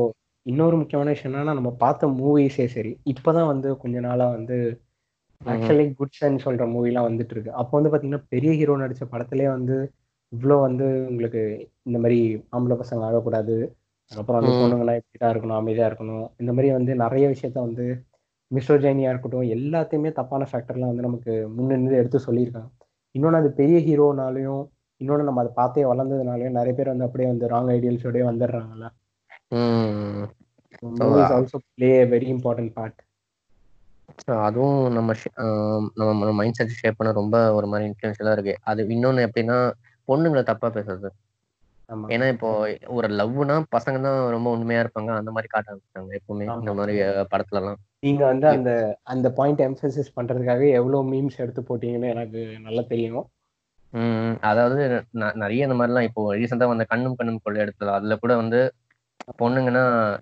இன்னொரு முக்கியமான விஷயம் என்னன்னா நம்ம பார்த்த மூவிஸே சரி. இப்பதான் வந்து கொஞ்ச நாளா வந்து. ஆக்சுவலி குட்ஸ்ன்னு சொல்ற மூவிலாம் வந்துட்டு இருக்கு அப்போ வந்து பாத்தீங்கன்னா பெரிய ஹீரோ நடிச்ச படத்திலே வந்து இவ்வளோ வந்து உங்களுக்கு இந்த மாதிரி ஆம்பளை பசங்க ஆகக்கூடாது. அதுக்கப்புறம் வந்து ம். பொண்ணுங்கன்னா இப்படிதான் இருக்கணும் அமைதியா இருக்கணும் இந்த மாதிரி வந்து நிறைய விஷயத்த வந்து மிஸ்ரோஜைனியா இருக்கட்டும் எல்லாத்தையுமே தப்பான ஃபேக்டர்லாம் வந்து நமக்கு முன்னிருந்து எடுத்து சொல்லியிருக்காங்க. இன்னொன்று அது பெரிய ஹீரோனாலையும் இன்னொன்று நம்ம அதை பார்த்தே வளர்ந்ததுனாலையும் நிறைய பேர் வந்து அப்படியே வந்து ராங் ஐடியல்ஸோடய வந்துடுறாங்கல்ல. Movies also play very important part So, அதுவும் நம்ம ஷே- ஆம், நம்ம மைண்ட் செட் ஷேப் பண்ண ரொம்ப ஒரு மாதிரி இன்ஃப்ளூயன்ஷியலா இருக்கு. அது இன்னொன்னு எப்படின்னா பொண்ணுங்களை தப்பா பேசுறது. ஆமா. ஏன்னா இப்போ ஒரு லவ்னா பசங்க தான் ரொம்ப உண்மையா இருப்பாங்க. அந்த மாதிரி காட்ட ஆரம்பிச்சாங்க எப்பவுமே இந்த ஆமா. மாதிரி படத்துல எல்லாம் நீங்க வந்து அந்த அந்த பாயிண்ட் எம்ஃபசிஸ் பண்றதுக்காக எவ்வளவு மீம்ஸ் எடுத்து போட்டீங்கன்னு எனக்கு நல்லா தெரியும். ம் அதாவது ந- நிறைய இந்த மாதிரிலாம் இப்போ ரீசெண்டா வந்த கண்ணும் கண்ணும் கொள்ளை எடுத்தது. அதுல கூட வந்து பொண்ணுங்கன்னா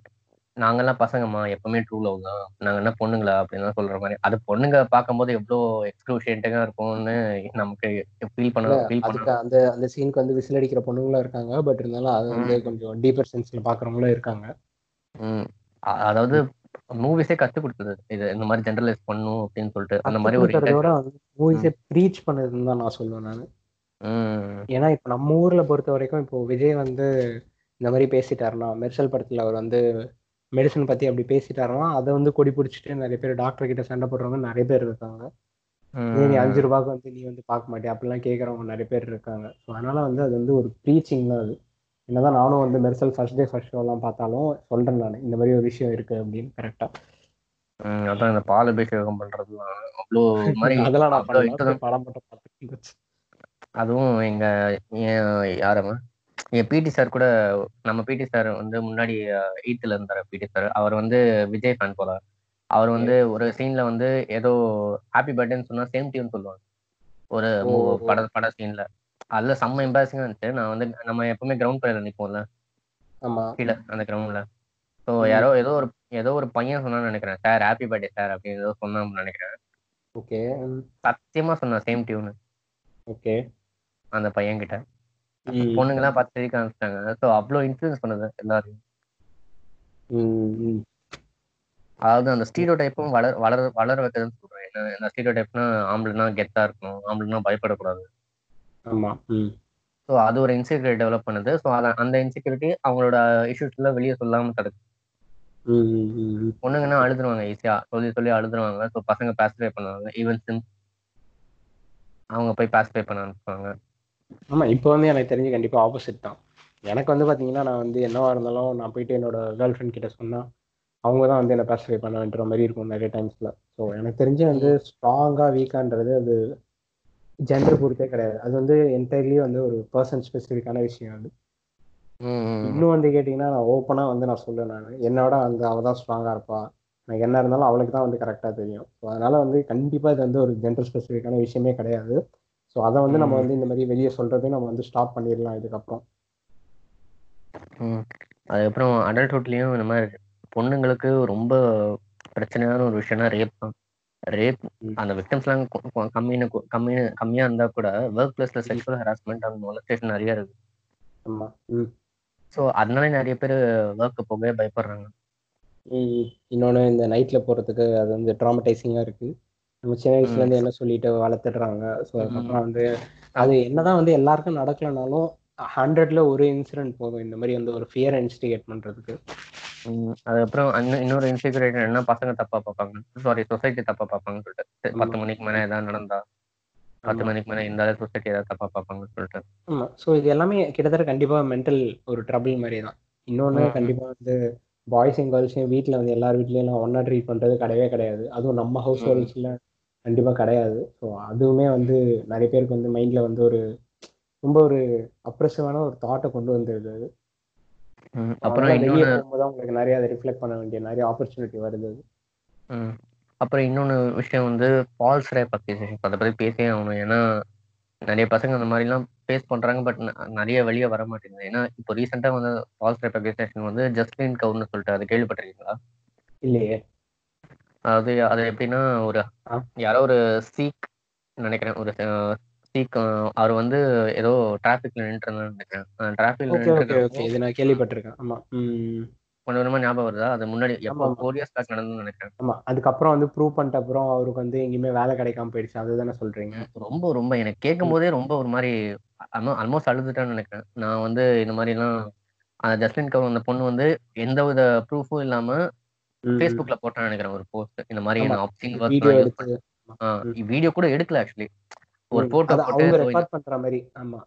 நாங்கெல்லாம் பசங்கம்மா எப்பவுமே ட்ரூ லவ் தான். நாங்க என்ன பொண்ணுங்களா? அப்படின்னு சொல்ற மாதிரி. அது பொண்ணுங்க பார்க்கும்போது எவ்வளோ எக்ஸ்க்ளூஷியேட்டிங்கா இருக்கும்னு நமக்கு ஃபீல் பண்ண ஃபீல் பண்ண அந்த அந்த சீனுக்கு வந்து விசில் அடிக்கிற பொண்ணுங்களும் இருக்காங்க. பட் இருந்தாலும் அது வந்து கொஞ்சம் டீப்பர் சென்ஸ்ல பாக்குறவங்களும் இருக்காங்க. அதாவது மூவிஸே கத்து கொடுத்தது. இது இந்த மாதிரி ஜெனரலைஸ் பண்ணும் அப்படின்னு சொல்லிட்டு. அந்த மாதிரி ஒரு. மூவிஸே ப்ரீச் பண்ணதுன்னு தான் நான் சொல்லுவேன் நான். ஏன்னா இப்போ நம்ம ஊர்ல பொறுத்த வரைக்கும் இப்போ விஜய் வந்து இந்த மாதிரி பேசிட்டாருன்னா மெர்சல் படத்துல அவர் வந்து மெடிசன் பத்தி அப்படி பேசிட்டாருன்னா அதை வந்து கொடி பிடிச்சிட்டு நிறைய பேர் டாக்டர் கிட்ட சண்டை போடுறவங்க நிறைய பேர் இருக்காங்க. நீ அஞ்சு ரூபாய்க்கு வந்து நீ வந்து பார்க்க மாட்டியா? அப்படிலாம் கேட்குறவங்க நிறைய பேர் இருக்காங்க. ஸோ அதனால வந்து அது வந்து ஒரு ப்ரீச்சிங் தான் அது. என்னதான் நானும் வந்து மெர்சல் ஃபர்ஸ்ட் டே ஃபர்ஸ்ட் ஷோலாம் பார்த்தாலும் சொல்றேன் நான். இந்த மாதிரி ஒரு விஷயம் இருக்கு அப்படின்னு கரெக்டா ம், அதான் இந்த பால் அபிஷேகம் பண்றதுலாம். அவ்வளோ மாதிரி அதெல்லாம் நான் படம் மட்டும் பார்த்துட்டு அதுவும் எங்க யாரவன் என் பிடி சார் கூட நம்ம பிடி சார் வந்து முன்னாடி எயித்துல இருந்தாரு பிடி சார் அவர் வந்து விஜய் ஃபேன் போல. அவர் வந்து ஒரு சீன்ல வந்து ஏதோ ஹாப்பி பர்த்டேன்னு சொன்னா சேம் டியூன் சொல்லுவாங்க. ஒரு. பட பட சீன்ல அதுல செம்ம எம்பாரசிங்கா இருந்துச்சு. நான் வந்து நம்ம எப்பவுமே கிரவுண்ட் பிளேயர்ல நிப்போம்ல. கீழே அந்த கிரவுண்ட்ல ஸோ. யாரோ ஏதோ ஒரு ஏதோ ஒரு பையன் சொன்னான்னு நினைக்கிறேன். சார் ஹாப்பி பர்த்டே சார் அப்படின்னு ஏதோ சொன்னான்னு நினைக்கிறேன். ஓகே. சத்தியமா சொன்னான் சேம் டியூன் ஓகே. அந்த பையன் கிட்ட ம். பொண்ணுங்கெல்லாம் பார்த்து சிரிக்க ஆரம்பிச்சிட்டாங்க. ஸோ அவ்வளோ இன்ஃப்ளூயன்ஸ் பண்ணுது எல்லாரையும். அதாவது அந்த ஸ்டீரியோ டைப்பும் வளர வளர வளர வைக்கிறதுன்னு சொல்றேன். இந்த ஸ்டீரியோ டைப்னா ஆம்பளைனா கெத்தா இருக்கணும் ஆம்பளைனா பயப்படக்கூடாது. ஆமா ஸோ அது ஒரு இன்செக்யூரிட்டி டெவலப் பண்ணுது. ஸோ அதை அந்த இன்செக்யூரிட்டி அவங்களோட இஷ்யூஸ்ல வெளியே சொல்லாம தடுக்கு பொண்ணுங்கன்னா அழுதுருவாங்க ஈஸியா சொல்லி சொல்லி அழுதுருவாங்க. ஸோ பசங்க பாசிஃபை பண்ணுவாங்க ஈவன் சிம் அவங்க போய் பாசிஃபை பண்ண அனுப்புவாங்க ஆமா இப்போ வந்து எனக்கு தெரிஞ்சு கண்டிப்பா ஆப்போசிட் தான். எனக்கு வந்து பாத்தீங்கன்னா நான் வந்து என்னவா இருந்தாலும் நான் போயிட்டு என்னோட கேர்ள் ஃப்ரெண்ட் கிட்ட சொன்னா அவங்க தான் வந்து என்ன பாசிஃபை பண்ணுன்ற மாதிரி இருக்கும் நிறைய டைம்ஸ்ல ஸோ எனக்கு தெரிஞ்சு வந்து ஸ்ட்ராங்கா வீக்கான்றது அது ஜெண்டர் பொறுத்தே கிடையாது. அது வந்து என்டையர்லி வந்து ஒரு பர்சன் ஸ்பெசிஃபிக்கான விஷயம் அது. இன்னும் வந்து கேட்டிங்கன்னா நான் ஓப்பனாக வந்து நான் சொல்லுவேன் நான். என்னோட வந்து அவள் தான் ஸ்ட்ராங்காக இருப்பா. எனக்கு என்ன இருந்தாலும் அவளுக்கு தான் வந்து கரெக்டாக தெரியும். ஸோ அதனால வந்து கண்டிப்பாக இது வந்து ஒரு ஜென்டர் ஸ்பெசிஃபிக்கான விஷயமே கிடையாது. ஸோ அதை வந்து நம்ம. வந்து இந்த மாதிரி வெளியே சொல்றதை நம்ம வந்து ஸ்டாப் பண்ணிடலாம் இதுக்கப்புறம். அதுக்கப்புறம் அடல்ட்ஹுட்லயும் இந்த மாதிரி பொண்ணுங்களுக்கு ரொம்ப பிரச்சனையான ஒரு விஷயம்னா ரேப் தான் ரேப். அந்த விக்டம்ஸ்லாம் கம்மின்னு கம்மி கம்மியா இருந்தா கூட ஒர்க் பிளேஸ்ல செக்ஷுவல் ஹராஸ்மெண்ட் அண்ட் மொலஸ்டேஷன் நிறைய இருக்கு ஆமா ம் ஸோ அதனால நிறைய பேர் ஒர்க் போகவே பயப்படுறாங்க. இன்னொன்று இந்த நைட்டில் போகிறதுக்கு அது வந்து ட்ராமடைசிங்காக இருக்குது நம்ம சின்ன வயசுலேருந்து என்ன சொல்லிட்டு வளர்த்துடுறாங்க. ஸோ அதுக்கப்புறம் வந்து அது என்னதான் வந்து எல்லாருக்கும் நடக்கலனாலும் ஹண்ட்ரட்ல ஒரு இன்சிடென்ட் போதும். இந்த மாதிரி வந்து ஒரு ஃபியர் இன்ஸ்டிகேட் பண்ணுறதுக்கு ம், அதுக்கப்புறம் இன்னொரு இன்செக்யூரிட்டி என்ன பசங்க தப்பா பார்ப்பாங்க. சாரி சொசைட்டி தப்பா பார்ப்பாங்கன்னு சொல்லிட்டு. பத்து மணிக்கு மேல ஏதாவது நடந்தா பத்து ஆமா. மணிக்கு மேல இருந்தாலும் சொசைட்டி ஏதாவது தப்பா பார்ப்பாங்கன்னு சொல்லிட்டு. ஆமாம் ஸோ இது எல்லாமே கிட்டத்தட்ட கண்டிப்பாக மென்டல் ஒரு ட்ரபிள் மாதிரி தான் இன்னொன்று ம். கண்டிப்பாக வந்து பாய்ஸையும் கேர்ள்ஸையும் வீட்டில் வந்து எல்லார் வீட்லேயும் ஒன்றா ட்ரீட் பண்ணுறது கிடையவே கிடையாது. அதுவும் நம்ம ஹவுஸ் ம். கண்டிப்பாக கிடையாது. ஸோ அதுவுமே வந்து நிறைய பேருக்கு வந்து மைண்டில் வந்து ஒரு ரொம்ப ஒரு அப்ரெசிவான ஒரு தாட்டை கொண்டு வந்துருது அது. அப்புறம் வெளியே போகும்போது உங்களுக்கு நிறைய அதை ரிஃப்ளெக்ட் பண்ண வேண்டிய நிறைய ஆப்பர்ச்சுனிட்டி வருது. அப்புறம் இன்னொன்னு விஷயம் வந்து ஃபால்ஸ் ரேப் அக்யூசேஷன் அதை பத்தி பேசவே ஆகணும். ஏன்னா நிறைய பசங்க அந்த மாதிரிலாம் ஃபேஸ் பண்றாங்க பட் நிறைய வெளியே வர மாட்டேங்குது. ஏன்னா இப்போ ரீசெண்டா வந்து ஃபால்ஸ் ரேப் அக்யூசேஷன் வந்து ஜஸ்டின் கவுர்னு சொல்லிட்டு அது கேள்விப்பட்டிருக்கீங்களா? இல்லையே. அதாவது அது எப்படின்னா ஒரு. யாரோ ஒரு சீக் நினைக்கிறேன். ஒரு சீக் அவர் வந்து ஏதோ டிராபிக்ல நின்று நினைக்கிறேன். இது நான் கேள்விப்பட்டிருக்கேன். ஆமா. கொஞ்சம் கொஞ்சமா ஞாபகம் வருதா? அது முன்னாடி எப்போ. ஃபோர் இயர்ஸ் பேக் நடந்ததுன்னு நினைக்கிறேன். ஆமா. அதுக்கப்புறம் வந்து ப்ரூவ் பண்ணிட்ட அப்புறம் அவருக்கு வந்து எங்கேயுமே வேலை கிடைக்காம போயிடுச்சு. அதுதானே சொல்றீங்க? ரொம்ப ரொம்ப. எனக்கு கேட்கும் போதே ரொம்ப ஒரு மாதிரி ஆல்மோஸ்ட் அழுதுட்டேன்னு நினைக்கிறேன். நான் வந்து இந்த மாதிரி எல்லாம் ஜஸ்டின் கவர் அந்த பொண்ணு வந்து எந்த வித ப்ரூஃபும் இல்லாம. ஃபேஸ்புக்ல போட்டான்னு நினைக்கிறேன் ஒரு போஸ்ட் இந்த மாதிரி. நான் ஆப்ஷன் எடுத்து. வீடியோ கூட எடுக்கல ஆக்சுவலி ஒரு. போட்டோ போட்டு ஆமா.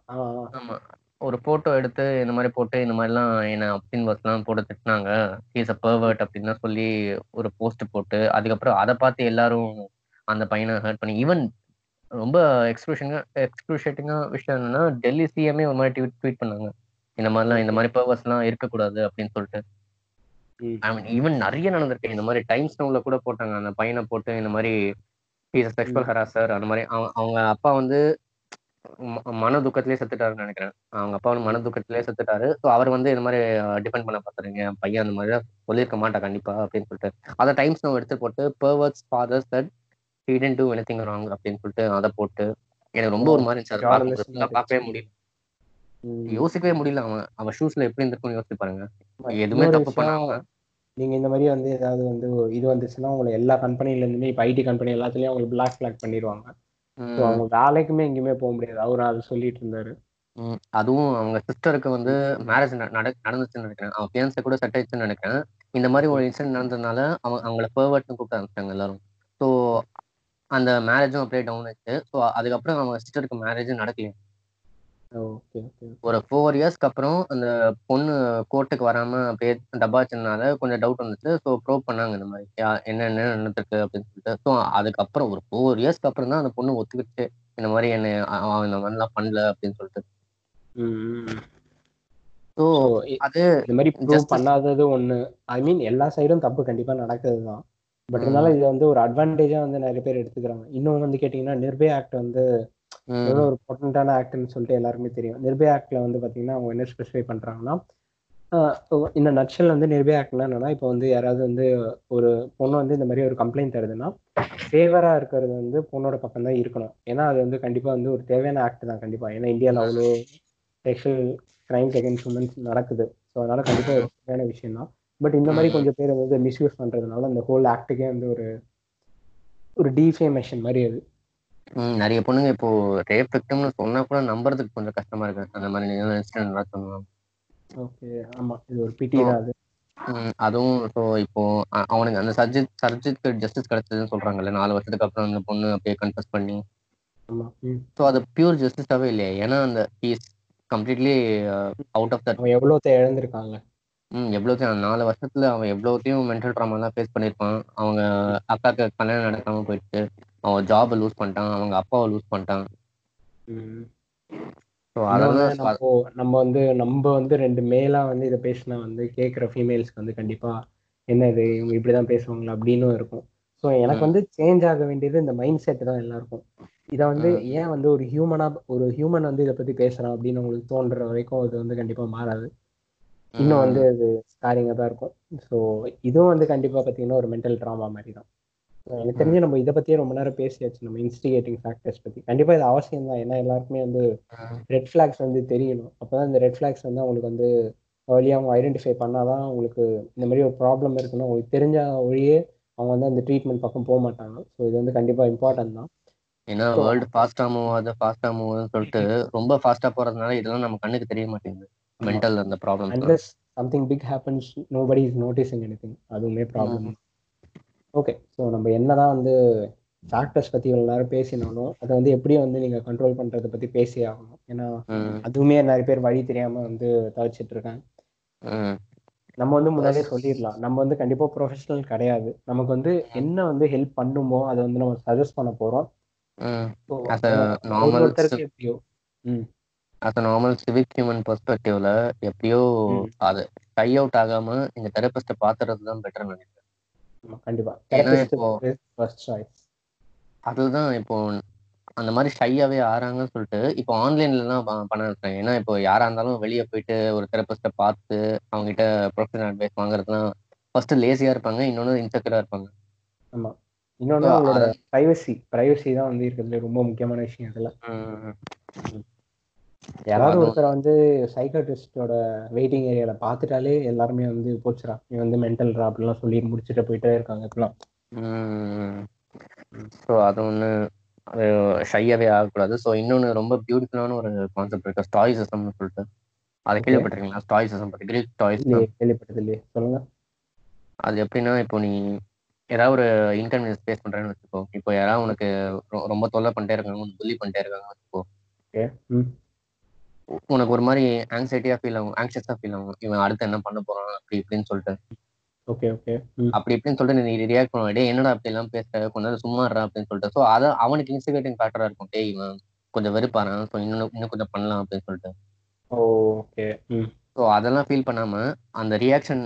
ஆமா. ஒரு போட்டோ எடுத்து இந்த மாதிரி போட்டு இந்த மாதிரிலாம் என்ன அப்டின் பஸ்லாம் போட்டு திட்டினாங்க. இஸ் அ பர்வர்ட் அப்படின்னு சொல்லி ஒரு போஸ்ட் போட்டு அதுக்கப்புறம் அதை பார்த்து எல்லாரும் அந்த பையனை ஹர்ட் பண்ணி ஈவன் ரொம்ப எக்ஸ்க்ரூஷங்க எக்ஸ்க்ரூஷேட்டிங்கா விஷயம் என்னன்னா டெல்லி சிஎம்ஏ ஒரு மாதிரி ட்வீட் ட்வீட் பண்ணாங்க. இந்த மாதிரிலாம் இந்த மாதிரி பர்வர்ஸ்லாம் இருக்கக்கூடாது அப்படின்னு சொல்லிட்டு. ஈவன் நிறைய நடந்திருக்கு. இந்த மாதிரி டைம்ஸ் நோவில் கூட போட்டாங்க. அந்த பையனை போட்டு இந்த மாதிரி செக்ஷுவல் ஹராசர் அந்த மாதிரி அவங்க அவங்க அப்பா வந்து மன துக்கத்திலே செத்துட்டாருன்னு நினைக்கிறேன். அவங்க அப்பா வந்து மன துக்கத்திலே செத்துட்டாரு. ஸோ அவர் வந்து இந்த மாதிரி டிபெண்ட் பண்ண பார்த்துருங்க என் பையன் அந்த மாதிரி சொல்லியிருக்க மாட்டா கண்டிப்பா அப்படின்னு சொல்லிட்டு. அதை டைம்ஸ் நம்ம எடுத்து போட்டு perverts fathers that he didn't do anything wrong அப்படின்னு சொல்லிட்டு அதை போட்டு எனக்கு ரொம்ப ஒரு மாதிரி இருந்துச்சு. அதை பார்க்கவே முடியல. ம். யோசிக்கவே முடியல. அவன் அவன் ஷூஸ்ல எப்படி இருந்திருக்கும்னு யோசிச்சு பாருங்க. எதுவுமே தப்பு பண்ணாம. நீங்க இந்த மாதிரி வந்து ஏதாவது வந்து இது வந்துச்சுன்னா உங்களை எல்லா கம்பெனில இருந்துமே இப்ப ஐடி கம்பெனி எல்லாத்துலயும் உங்களுக்கு பிளாக் பிளாக் பண்ணிடுவாங்க. அவங்க வேலைக்குமே எங்கேயுமே போக முடியாது. அவர் அது சொல்லிட்டு இருந்தாரு. அதுவும் அவங்க சிஸ்டருக்கு வந்து மேரேஜ் நடந்துச்சுன்னு நினைக்கிறேன். அவன் பியான்ஸை கூட செட் ஆயிடுச்சுன்னு நினைக்கிறேன். இந்த மாதிரி ஒரு இன்சிடென்ட் நடந்ததுனால அவங்க அவங்கள பர்வர்ட்னு கூப்பிட்டு அனுப்பிச்சாங்க எல்லாரும். ஸோ அந்த மேரேஜும் அப்படியே டவுன் ஆயிடுச்சு. ஸோ அதுக்கப்புறம் அவங்க சிஸ்டருக்கு மேரேஜும் நடக்கலையே. ஓகே ஓகே ஒரு ஃபோர் இயர்ஸ்க்கு அப்புறம் அந்த பொண்ணு கோர்ட்டுக்கு வராம அப்படியே டப்பாச்சுனால கொஞ்சம் டவுட் வந்துச்சு. ஸோ ப்ரோவ் பண்ணாங்க இந்த மாதிரி. யா- என்ன என்ன நடந்திருக்கு அப்படின்னு சொல்லிட்டு. ஸோ அதுக்கப்புறம் ஒரு ஃபோர் இயர்ஸ்க்கு அப்புறம் தான் அந்த பொண்ணு ஒத்துக்கிச்சு. இந்த மாதிரி என்ன அவன் இந்த மாதிரிலாம் பண்ணல அப்படின்னு சொல்லிட்டு. ஸோ அது இந்த மாதிரி ப்ரூவ் பண்ணாதது ஒண்ணு. ஐ மீன் எல்லா சைடும் தப்பு கண்டிப்பா நடக்குது தான். பட். இருந்தாலும் இது வந்து ஒரு அட்வான்டேஜா வந்து நிறைய பேர் எடுத்துக்கிறாங்க. இன்னொன்று வந்து கேட்டிங்கன்னா நிர்பயா ஆக்ட் வந்து எவ்வளோ ஒரு பொட்டன்டான ஆக்ட்னு சொல்லிட்டு எல்லாருமே தெரியும். நிர்பயா ஆக்ட்ல வந்து பாத்தீங்கன்னா அவங்க என்ன ஸ்பெசிஃபை பண்றாங்கன்னா இந்த நட்சல் வந்து நிர்பயா ஆக்ட்னா என்னன்னா இப்போ வந்து யாராவது வந்து ஒரு பொண்ணு வந்து இந்த மாதிரி ஒரு கம்ப்ளைண்ட் தருதுன்னா ஃபேவரா இருக்கிறது வந்து பொண்ணோட பக்கம் தான் இருக்கணும். ஏன்னா அது வந்து கண்டிப்பா வந்து ஒரு தேவையான ஆக்ட் தான் கண்டிப்பா. ஏன்னா இந்தியாவில் அவ்வளோ செக்ஷுவல் கிரைம் அகேன்ஸ்ட் உமன்ஸ் நடக்குது. ஸோ அதனால கண்டிப்பா ஒரு தேவையான விஷயம் தான். பட் இந்த மாதிரி கொஞ்சம் பேர் வந்து மிஸ்யூஸ் பண்றதுனால அந்த ஹோல் ஆக்டுக்கே வந்து ஒரு ஒரு டீஃபேமேஷன் மாதிரி அது. ம் நிறைய பொண்ணுங்க இப்போ ரேப் விக்டிம்னு சொன்னா கூட நம்புறதுக்கு கொஞ்சம் கஷ்டமா இருக்கு. அந்த மாதிரி இன்சிடென்ட் எல்லாம் சொன்னாங்க ஓகே ஆமா. இது ஒரு பிடி தான் அது. ம், அதுவும் இப்போ அ- அவனுக்கு அந்த சர்ஜித் சர்ஜித்க்கு ஜஸ்டிஸ் கிடைச்சதுன்னு சொல்றாங்கல்ல நாலு வருஷத்துக்கு அப்புறம் அந்த பொண்ணு அப்படியே கன்ஃபஸ் பண்ணி. ஆமா ம். ஸோ அது பியூர் ஜஸ்டிஸாவே இல்லையா? ஏன்னா அந்த is completely out of that அவன் எவ்வளோத்த இழந்திருக்காங்க. ம் எவ்வளோத்தையும் நாலு வருஷத்துல அவன் எவ்வளோத்தையும் மென்டல் ட்ராமாலாம் ஃபேஸ் பண்ணியிருப்பான். அவங்க அக்காக்கு கல்யாணம் நடக்காம போயிட்டு அவன் ஜாபை லூஸ் பண்ணிட்டான் அவங்க அப்பாவை லூஸ் பண்ணிட்டான். நம்ம வந்து நம்ம வந்து ரெண்டு மேலா வந்து இதை பேசினா வந்து கேட்குற ஃபீமேல்ஸ்க்கு வந்து கண்டிப்பா என்ன இது இவங்க இப்படிதான் பேசுவாங்களா அப்படின்னு இருக்கும். ஸோ எனக்கு. வந்து சேஞ்ச் ஆக வேண்டியது இந்த மைண்ட் செட் தான் எல்லாருக்கும். இதை வந்து. ஏன் வந்து ஒரு ஹியூமனா ஒரு ஹியூமன் வந்து இதை பத்தி பேசுறான் அப்படின்னு உங்களுக்கு தோன்ற வரைக்கும் அது வந்து கண்டிப்பா மாறாது. இன்னும் வந்து அது ஸ்காரிங்காக தான் இருக்கும். ஸோ இதுவும் வந்து கண்டிப்பா பார்த்தீங்கன்னா ஒரு மென்டல் ட்ராமா மாதிரி தான். எனக்கு தெரிஞ்சு நம்ம இதை பத்தியே ரொம்ப நேரம் பேசியாச்சு. நம்ம இன்ஸ்டிகேட்டிங் ஃபேக்டர்ஸ் பத்தி. கண்டிப்பா இது அவசியம் தான். ஏன்னா எல்லாருக்குமே வந்து. ரெட் ஃபிளாக்ஸ் வந்து தெரியணும். அப்பதான் இந்த ரெட் ஃபிளாக்ஸ் வந்து அவங்களுக்கு வந்து வழியாக அவங்க ஐடென்டிஃபை பண்ணாதான் அவங்களுக்கு இந்த மாதிரி ஒரு ப்ராப்ளம் இருக்குன்னு அவங்களுக்கு தெரிஞ்ச ஒழியே அவங்க வந்து அந்த ட்ரீட்மெண்ட் பக்கம் போக மாட்டாங்க. ஸோ இது வந்து கண்டிப்பா இம்பார்ட்டன்ட் தான். ஏன்னா வேர்ல்டு ஃபாஸ்டா மூவ் ஆகுது ஃபாஸ்டா மூவ் ஆகுதுன்னு சொல்லிட்டு ரொம்ப ஃபாஸ்டா போறதுனால இதெல்லாம் நம்ம கண்ணுக்கு தெரிய மாட்டேங்குது. மென்டல் அந்த problem something big happens nobody is noticing anything அதுவுமே ப்ராப்ளம் ஓகே ஸோ நம்ம என்னதான் வந்து ஃபேக்டர்ஸ் பத்தி இவ்வளவு நேரம் பேசினாலும் அதை வந்து எப்படி வந்து நீங்க கண்ட்ரோல் பண்றதை பத்தி பேசி ஆகணும். ஏன்னா அதுவுமே நிறைய பேர் வழி தெரியாம வந்து தவிச்சிட்டு இருக்காங்க. நம்ம வந்து முன்னாடியே சொல்லிடலாம். நம்ம வந்து கண்டிப்பா ப்ரொஃபஷனல் கிடையாது. நமக்கு வந்து என்ன வந்து ஹெல்ப் பண்ணுமோ அதை வந்து நம்ம சஜஸ்ட் பண்ண போறோம். ஒருத்தருக்கு எப்படியோ as a normal civic human பெர்ஸ்பெக்டிவ்ல எப்படியோ. அது டை அவுட் ஆகாம இந்த தெரபிஸ்ட பாத்துறது தான் பெட்டர் நினைக்கிறேன். கண்டிப்பா. ஃபர்ஸ்ட் சாய்ஸ் அதுதான் இப்போ அந்த மாதிரி ஷையாவே ஆறாங்கன்னு சொல்லிட்டு இப்போ ஆன்லைன்ல ப- பண்ண இருக்காங்க ஏன்னா இப்போ யாரா இருந்தாலும் வெளியே போயிட்டு ஒரு தெரபிஸ்ட பார்த்து அவங்க கிட்ட ப்ரொஃபஷனல் அட்வைஸ் வாங்குறதுலாம் ஃபர்ஸ்ட் லேசியா இருப்பாங்க இன்னொன்னு இன்செக்யூரா இருப்பாங்க. ஆமா. இன்னொன்னு அவங்களோட பிரைவசி பிரைவசி தான் வந்து இருக்கிறதுல ரொம்ப முக்கியமான விஷயம் இதுல ம். யாராவது ஒருத்தரை வந்து சைக்காட்ரிஸ்டோட வெயிட்டிங் ஏரியால பார்த்துட்டாலே எல்லாருமே வந்து போச்சுரா நீ வந்து மென்டல்ரா அப்படிலாம் சொல்லி முடிச்சுட்டு போயிட்டே இருக்காங்க இப்பெல்லாம். ஸோ அது ஒன்று அது ஷையாவே ஆகக்கூடாது. ஸோ இன்னொன்று ரொம்ப பியூட்டிஃபுல்லான ஒரு கான்செப்ட் இருக்கு. ஸ்டாய்சிசம்னு சொல்லிட்டு. அதை. கேள்விப்பட்டிருக்கீங்களா? ஸ்டாய்சிசம் பற்றி கிரீக் இல்லையே கேள்விப்பட்டது இல்லையே சொல்லுங்க. அது எப்படின்னா இப்போ நீ ஏதாவது ஒரு இன்டர்வியூ ஃபேஸ் பண்றேன்னு வச்சுக்கோ. இப்போ யாராவது உனக்கு ரொம்ப தொல்லை பண்ணிட்டே இருக்காங்க உனக்கு புள்ளி பண்ணிட்டே இருக்காங்க வச்சுக்கோ. உனக்கு ஒரு மாதிரி ஆங்ஸைட்டியா ஃபீல் ஆகும் ஆங்ஷியஸா ஃபீல் ஆகும். இவன் அடுத்து என்ன பண்ண போறான்? அப்படி இப்படின்னு சொல்லிட்டு. ஓகே ஓகே அப்படி இப்படின்னு சொல்லிட்டு நீ ரியாக்ட் பண்ண. டே என்னடா அப்படி எல்லாம் பேசுற? கொஞ்ச நேரம் சும்மா அப்படின்னு சொல்லிட்டு. ஸோ அதை அவனுக்கு இன்ஸ்டிகேட்டிங் ஃபேக்டரா இருக்கும். டேய் இவன் கொஞ்சம் வெறுப்பாரான் ஸோ இன்னும் இன்னும் கொஞ்சம் பண்ணலாம் அப்படின்னு சொல்லிட்டு. ஓகே ஸோ அதெல்லாம் ஃபீல் பண்ணாம அந்த ரியாக்ஷன்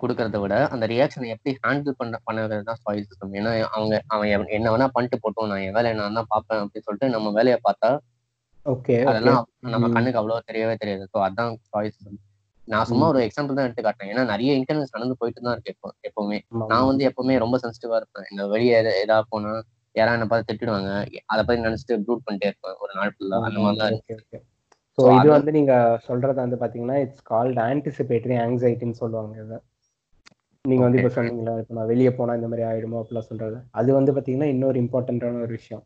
கொடுக்கறத விட அந்த ரியாக்ஷனை எப்படி ஹேண்டில் பண்ண பண்ணுறது தான் ஸ்டாயிசிசம் ஏன்னா அவங்க அவன் என்ன வேணா பண்ணிட்டு போட்டோம். நான் என் வேலையை நான் தான் பார்ப்பேன் அப்படின்னு சொல்லிட்டு நம்ம வேலையை பார்த்தா ஓகே அதெல்லாம் நம்ம. கண்ணுக்கு அவ்வளோ தெரியவே தெரியாது. ஸோ அதான் ஸ்டாயிசிசம் நான் சும்மா ஒரு எக்ஸாம்பிள் தான் எடுத்து காட்டுறேன். ஏன்னா நிறைய இன்டர்வியூஸ் நடந்து போயிட்டு தான் இருக்கு எப்போ எப்பவுமே. நான். வந்து எப்பவுமே ரொம்ப சென்சிட்டிவா இருப்பேன். இந்த வெளியே ஏதாவது போனா யாராவது என்ன பார்த்து திட்டிடுவாங்க. அதை பத்தி நினைச்சிட்டு ப்ரூட் பண்ணிட்டே இருப்பேன். ஒரு நாள் ஃபுல்லா அந்த மாதிரி தான் ஓகே ஓகே ஸோ So, இது வந்து நீங்க சொல்றது வந்து பாத்தீங்கன்னா இட்ஸ் கால்ட் ஆன்டிசிபேட்டரி ஆங்ஸைட்டின்னு சொல்லுவாங்க இதை. நீங்க வந்து இப்போ. சொன்னீங்களா இப்போ நான் வெளியே போனா இந்த மாதிரி ஆயிடுமோ அப்படிலாம் சொல்றது. அது வந்து பாத்தீங்கன்னா இன்னொரு இம்பார்ட்டன்டான ஒரு விஷயம்.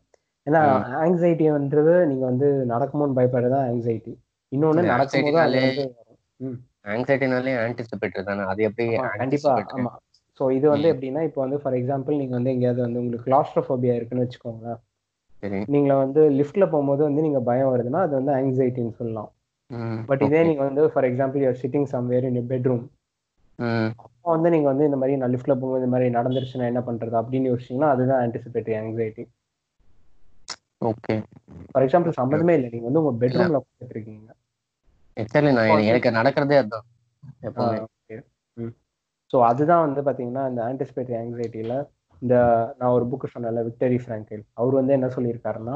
ஏன்னா ஆங்ஸைட்டின்றது நீங்க வந்து நடக்குமோன்னு பயப்படுறதா ஆங்ஸைட்டி இன்னொன்னு நடக்கும்போது அது வந்து ஆங்ஸைட்டினாலே ஆன்டிசிபேட்டர் தானே? அது எப்படி கண்டிப்பா? ஆமா. ஸோ இது வந்து. எப்படின்னா இப்போ வந்து ஃபார் எக்ஸாம்பிள் நீங்க வந்து எங்கேயாவது வந்து உங்களுக்கு கிளாஸ்ட்ரோஃபோபியா இருக்குன்னு வச்சுக்கோங்களேன். சரி. நீங்க வந்து லிஃப்ட்ல போகும்போது வந்து நீங்க பயம் வருதுன்னா அது வந்து ஆங்ஸைட்டின்னு சொல்லலாம். பட் இதே. நீங்க வந்து for example you are sitting somewhere in bedroom அப்போ வந்து நீங்க வந்து இந்த மாதிரி நான் லிஃப்ட்ல போகும்போது இந்த மாதிரி நடந்துருச்சுன்னா என்ன பண்றது? அப்படின்னு யோசிச்சீங்கன்னா அதுதான் anticipatory anxiety okay. For example சம்மந்தமே இல்லை. நீங்க வந்து உங்க பெட்ரூம்ல உட்காந்துட்டு இருக்கீங்க Exactly, நான் எனக்கு- நடக்கிறதே அதுதான் ஸோ அதுதான் வந்து பாத்தீங்கன்னா இந்த ஆன்டிசிபேட்டரி ஆங்ஸைட்டியில இந்த நான் ஒரு புக்கு சொன்னேன்ல விக்டரி ஃப்ராங்கில் அவர் வந்து என்ன சொல்லியிருக்காருன்னா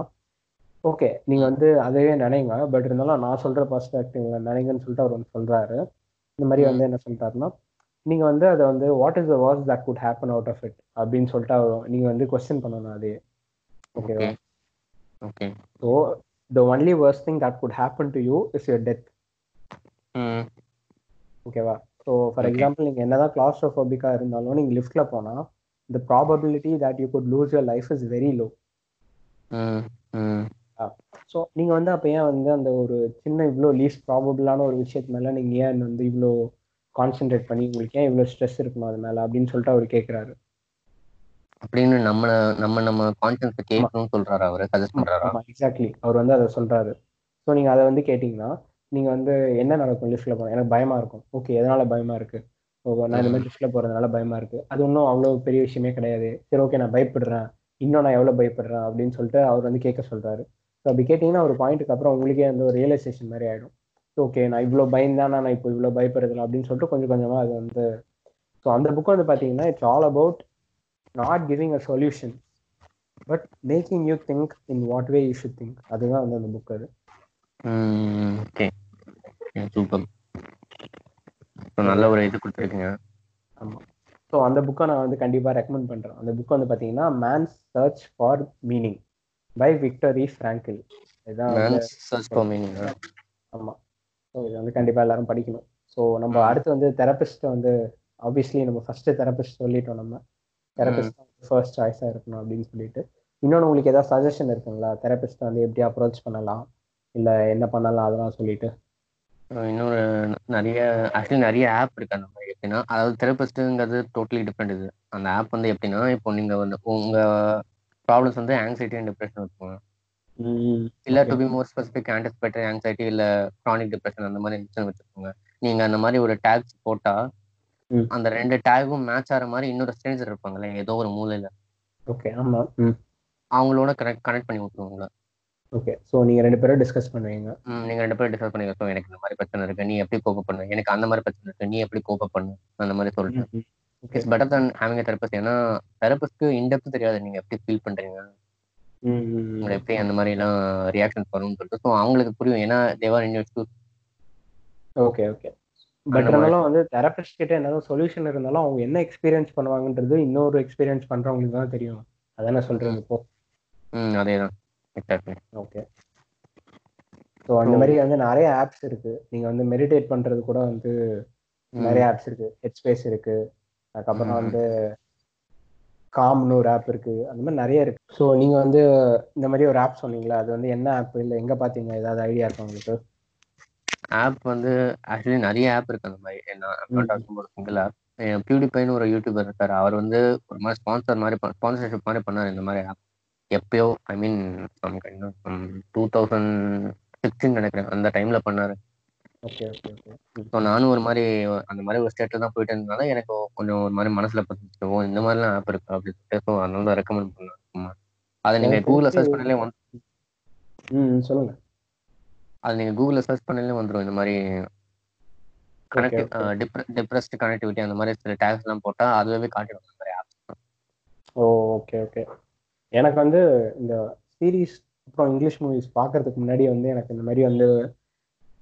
ஓகே நீங்க வந்து அதையே நினைங்க. பட் இருந்தாலும் நான் சொல்ற பர்ஸ்பெக்டிவ்ல நினைங்கன்னு சொல்லிட்டு அவர் வந்து சொல்றாரு. இந்த மாதிரி வந்து என்ன சொல்றாருன்னா நீங்க வந்து அதை வந்து what is the was that could happen out of it அப்படின்னு சொல்லிட்டு அவர் நீங்க வந்து கொஸ்டின் பண்ணணும் அதே. ஓகேவா okay so the only worst thing that could happen to you is your death hmm ஓகேவா ஸோ ஃபார். எக்ஸாம்பிள் நீங்கள் என்னதான் கிளாஸ்ட்ரோஃபோபிக்காக இருந்தாலும் நீங்கள் லிஃப்ட்டில் போனால் the probability that you could lose your life is very low. ம் ம் ஸோ நீங்கள் வந்து அப்போ ஏன் வந்து அந்த ஒரு சின்ன இவ்வளோ லீஸ்ட் ப்ராபபிளான ஒரு விஷயத்து மேலே நீங்கள் ஏன் வந்து இவ்வளோ கான்சென்ட்ரேட் பண்ணி உங்களுக்கு ஏன் இவ்வளோ ஸ்ட்ரெஸ் இருக்கணும் அது மேலே அப்படின்னு சொல்லிட்டு அவர் கேட்குறாரு அப்படின்னு நம்ம நம்ம நம்ம கான்சியன்ஸ் கேட்கணும்னு சொல்றாரு அவரு சஜஸ்ட் பண்றாரா? எக்ஸாக்ட்லி அவர் வந்து அதை சொல்றாரு. ஸோ நீங்கள் அதை வந்து கேட்டிங்கன்னா நீங்கள் வந்து என்ன நடக்கும் லிஃப்ட்டில் போனால் எனக்கு பயமா இருக்கும். ஓகே எதனால பயமா இருக்கு? ஓ நான் இந்த மாதிரி லிஃப்ட்டில் போகிறதுனால பயமா இருக்கு. அது ஒன்றும் அவ்வளோ பெரிய விஷயமே கிடையாது. சரி ஓகே நான் பயப்படுறேன். இன்னும் நான் எவ்வளோ பயப்படுறேன்? அப்படின்னு சொல்லிட்டு அவர் வந்து கேட்க சொல்றாரு. ஸோ அப்படி கேட்டிங்கன்னா ஒரு பாயிண்ட்டுக்கு அப்புறம் உங்களுக்கே அந்த ஒரு ரியலைசேஷன் மாதிரி ஆகிடும் ஓகே நான் இவ்வளோ பயந்தானா நான் இப்போ இவ்வளோ பயப்படுறதில்ல அப்படின்னு சொல்லிட்டு கொஞ்சம் கொஞ்சமாக அது வந்து ஸோ அந்த புக் வந்து பார்த்தீங்கன்னா it's all about not giving a solution but making you think in what way you should think அதுதான் வந்து அந்த புக் அது. ஓகே சூப்பர் நல்ல ஒரு இது கொடுத்துருக்கீங்க. ஆமாம் ஸோ அந்த புக்கை நான் வந்து கண்டிப்பாக ரெக்கமெண்ட் பண்ணுறேன் அந்த புக் வந்து பார்த்தீங்கன்னா man's search for meaning by Viktor Frankl இதுதான் சர்ச் ஃபார் மீனிங் ஆமாம் ஸோ இது வந்து கண்டிப்பாக எல்லாரும் படிக்கணும். ஸோ நம்ம. அடுத்து வந்து தெரபிஸ்ட்டை வந்து ஆப்வியஸ்லி நம்ம ஃபர்ஸ்ட் தெரபிஸ்ட் சொல்லிட்டோம் நம்ம. தெரபிஸ்ட் ஃபர்ஸ்ட் சாய்ஸாக இருக்கணும் அப்படின்னு சொல்லிட்டு. இன்னொன்று உங்களுக்கு ஏதாவது சஜஷன் இருக்குங்களா? தெரபிஸ்ட்டை வந்து எப்படி அப்ரோச் பண்ணலாம்? இல்லை என்ன பண்ணலாம் அதெல்லாம் சொல்லிட்டு. இன்னொரு நிறைய ஆக்சுவலி நிறைய ஆப் இருக்கு அந்த மாதிரி. எப்படின்னா அதாவது தெரபிஸ்ட்டுங்கிறது டோட்டலி டிஃப்ரெண்ட் இது. அந்த ஆப் வந்து எப்படின்னா இப்போ நீங்க வந்து உங்க ப்ராப்ளம்ஸ் வந்து ஆங்ஸைட்டி அண்ட் டிப்ரெஷன் இருக்குங்க இல்ல to be more specific anticipatory anxiety இல்ல க்ரானிக் டிப்ரெஷன் அந்த மாதிரி இருந்துச்சுன்னு வச்சுக்கோங்க. நீங்க அந்த மாதிரி ஒரு டேக்ஸ் போட்டா ம். அந்த ரெண்டு டேகும் மேட்ச் ஆகிற மாதிரி இன்னொரு ஸ்ட்ரேஞ்சர் இருப்பாங்கல்ல ஏதோ ஒரு மூலையில. ஓகே ஆமாம் ம். அவங்களோட கனெக்ட் கனெக்ட் பண்ணி விட்டுருவாங்க ஓகே ஸோ நீங்கள் ரெண்டு பேரும் டிஸ்கஸ் பண்ணுவீங்க. நீங்க ரெண்டு பேரும் டிஸ்கஸ் பண்ணி எனக்கு இந்த மாதிரி பிரச்சனை இருக்கு நீ எப்படி கோப்ப பண்ணு? எனக்கு அந்த மாதிரி பிரச்சனை இருக்கு நீ எப்படி கோப்ப பண்ணு? அந்த மாதிரி சொல்லிட்டு. Okay it's better than having therapist ஏன்னா தெரபிஸ்ட்க்கு இன்டெப்த் தெரியாது நீங்க எப்படி ஃபீல் பண்றீங்க. எப்படி அந்த மாதிரி எல்லாம் ரியாக்ஷன்ஸ் வரும்னு சொல்லிட்டு. ஸோ அவங்களுக்கு புரியும். ஏன்னா they were in okay okay. But. இருந்தாலும் வந்து தெரபிஸ்ட் கிட்ட என்னதான் சொல்யூஷன் இருந்தாலும் அவங்க என்ன எக்ஸ்பீரியன்ஸ் பண்ணுவாங்கன்றது இன்னொரு எக்ஸ்பீரியன்ஸ் பண்றவங்களுக்கு தான் தெரியும். அதானே சொல்றீங்க இப்போ. ம் அதே தான் எக்ஸாக்ட்லி ஓகே ஸோ அந்த மாதிரி வந்து நிறைய ஆப்ஸ் இருக்கு. நீங்க வந்து மெடிடேட் பண்றது கூட வந்து நிறைய ஆப்ஸ் இருக்கு. ஹெட் ஸ்பேஸ் இருக்கு. அதுக்கப்புறம். வந்து காம்னு ஒரு ஆப் இருக்கு. அந்த மாதிரி நிறைய இருக்கு. ஸோ நீங்க வந்து இந்த மாதிரி ஒரு ஆப் சொன்னீங்களா அது வந்து என்ன ஆப் இல்லை? எங்க பாத்தீங்க? ஏதாவது ஐடியா இருக்கா உங்களுக்கு? ஆப் வந்து ஆக்சுவலி நிறைய ஆப் இருக்கு அந்த மாதிரி. நான் சிங்கிள் ஆப் பியூடிபைன்னு ஒரு யூடியூபர் இருக்காரு. அவர் வந்து ஒரு மாதிரி ஸ்பான்சர் மாதிரி ஸ்பான்சர்ஷிப் மாதிரி பண்ணாரு இந்த மாதிரி ஆப் எப்பயோ I mean two thousand sixteen நினைக்கிறேன். அந்த டைம்ல பண்ணாரு. ஓகே ஓகே ஓகே ஸோ நானும் ஒரு மாதிரி அந்த மாதிரி ஒரு ஸ்டேட்ல தான் போயிட்டு இருந்தனால எனக்கு கொஞ்சம் ஒரு மாதிரி மனசுல பத்துச்சு ஓ இந்த மாதிரிலாம் ஆப் இருக்கு அப்படின்னு சொல்லிட்டு அதனால தான் ரெக்கமெண்ட் சும்மா. அதை நீங்க கூகுளில் சர்ச் பண்ணாலே வந்து ம் சொல்லுங்க. அது நீங்க கூகுளில் சர்ச் பண்ணாலே வந்துடும் இந்த மாதிரி okay. டிப்ரெஸ்ட் கனெக்டிவிட்டி அந்த மாதிரி சில டேக்ஸ் எல்லாம் போட்டா அதுவே காட்டிடும் அந்த மாதிரி ஓ ஓகே ஓகே எனக்கு வந்து இந்த சீரீஸ் அப்புறம் இங்கிலீஷ் மூவிஸ் பார்க்கறதுக்கு முன்னாடி வந்து எனக்கு இந்த மாதிரி வந்து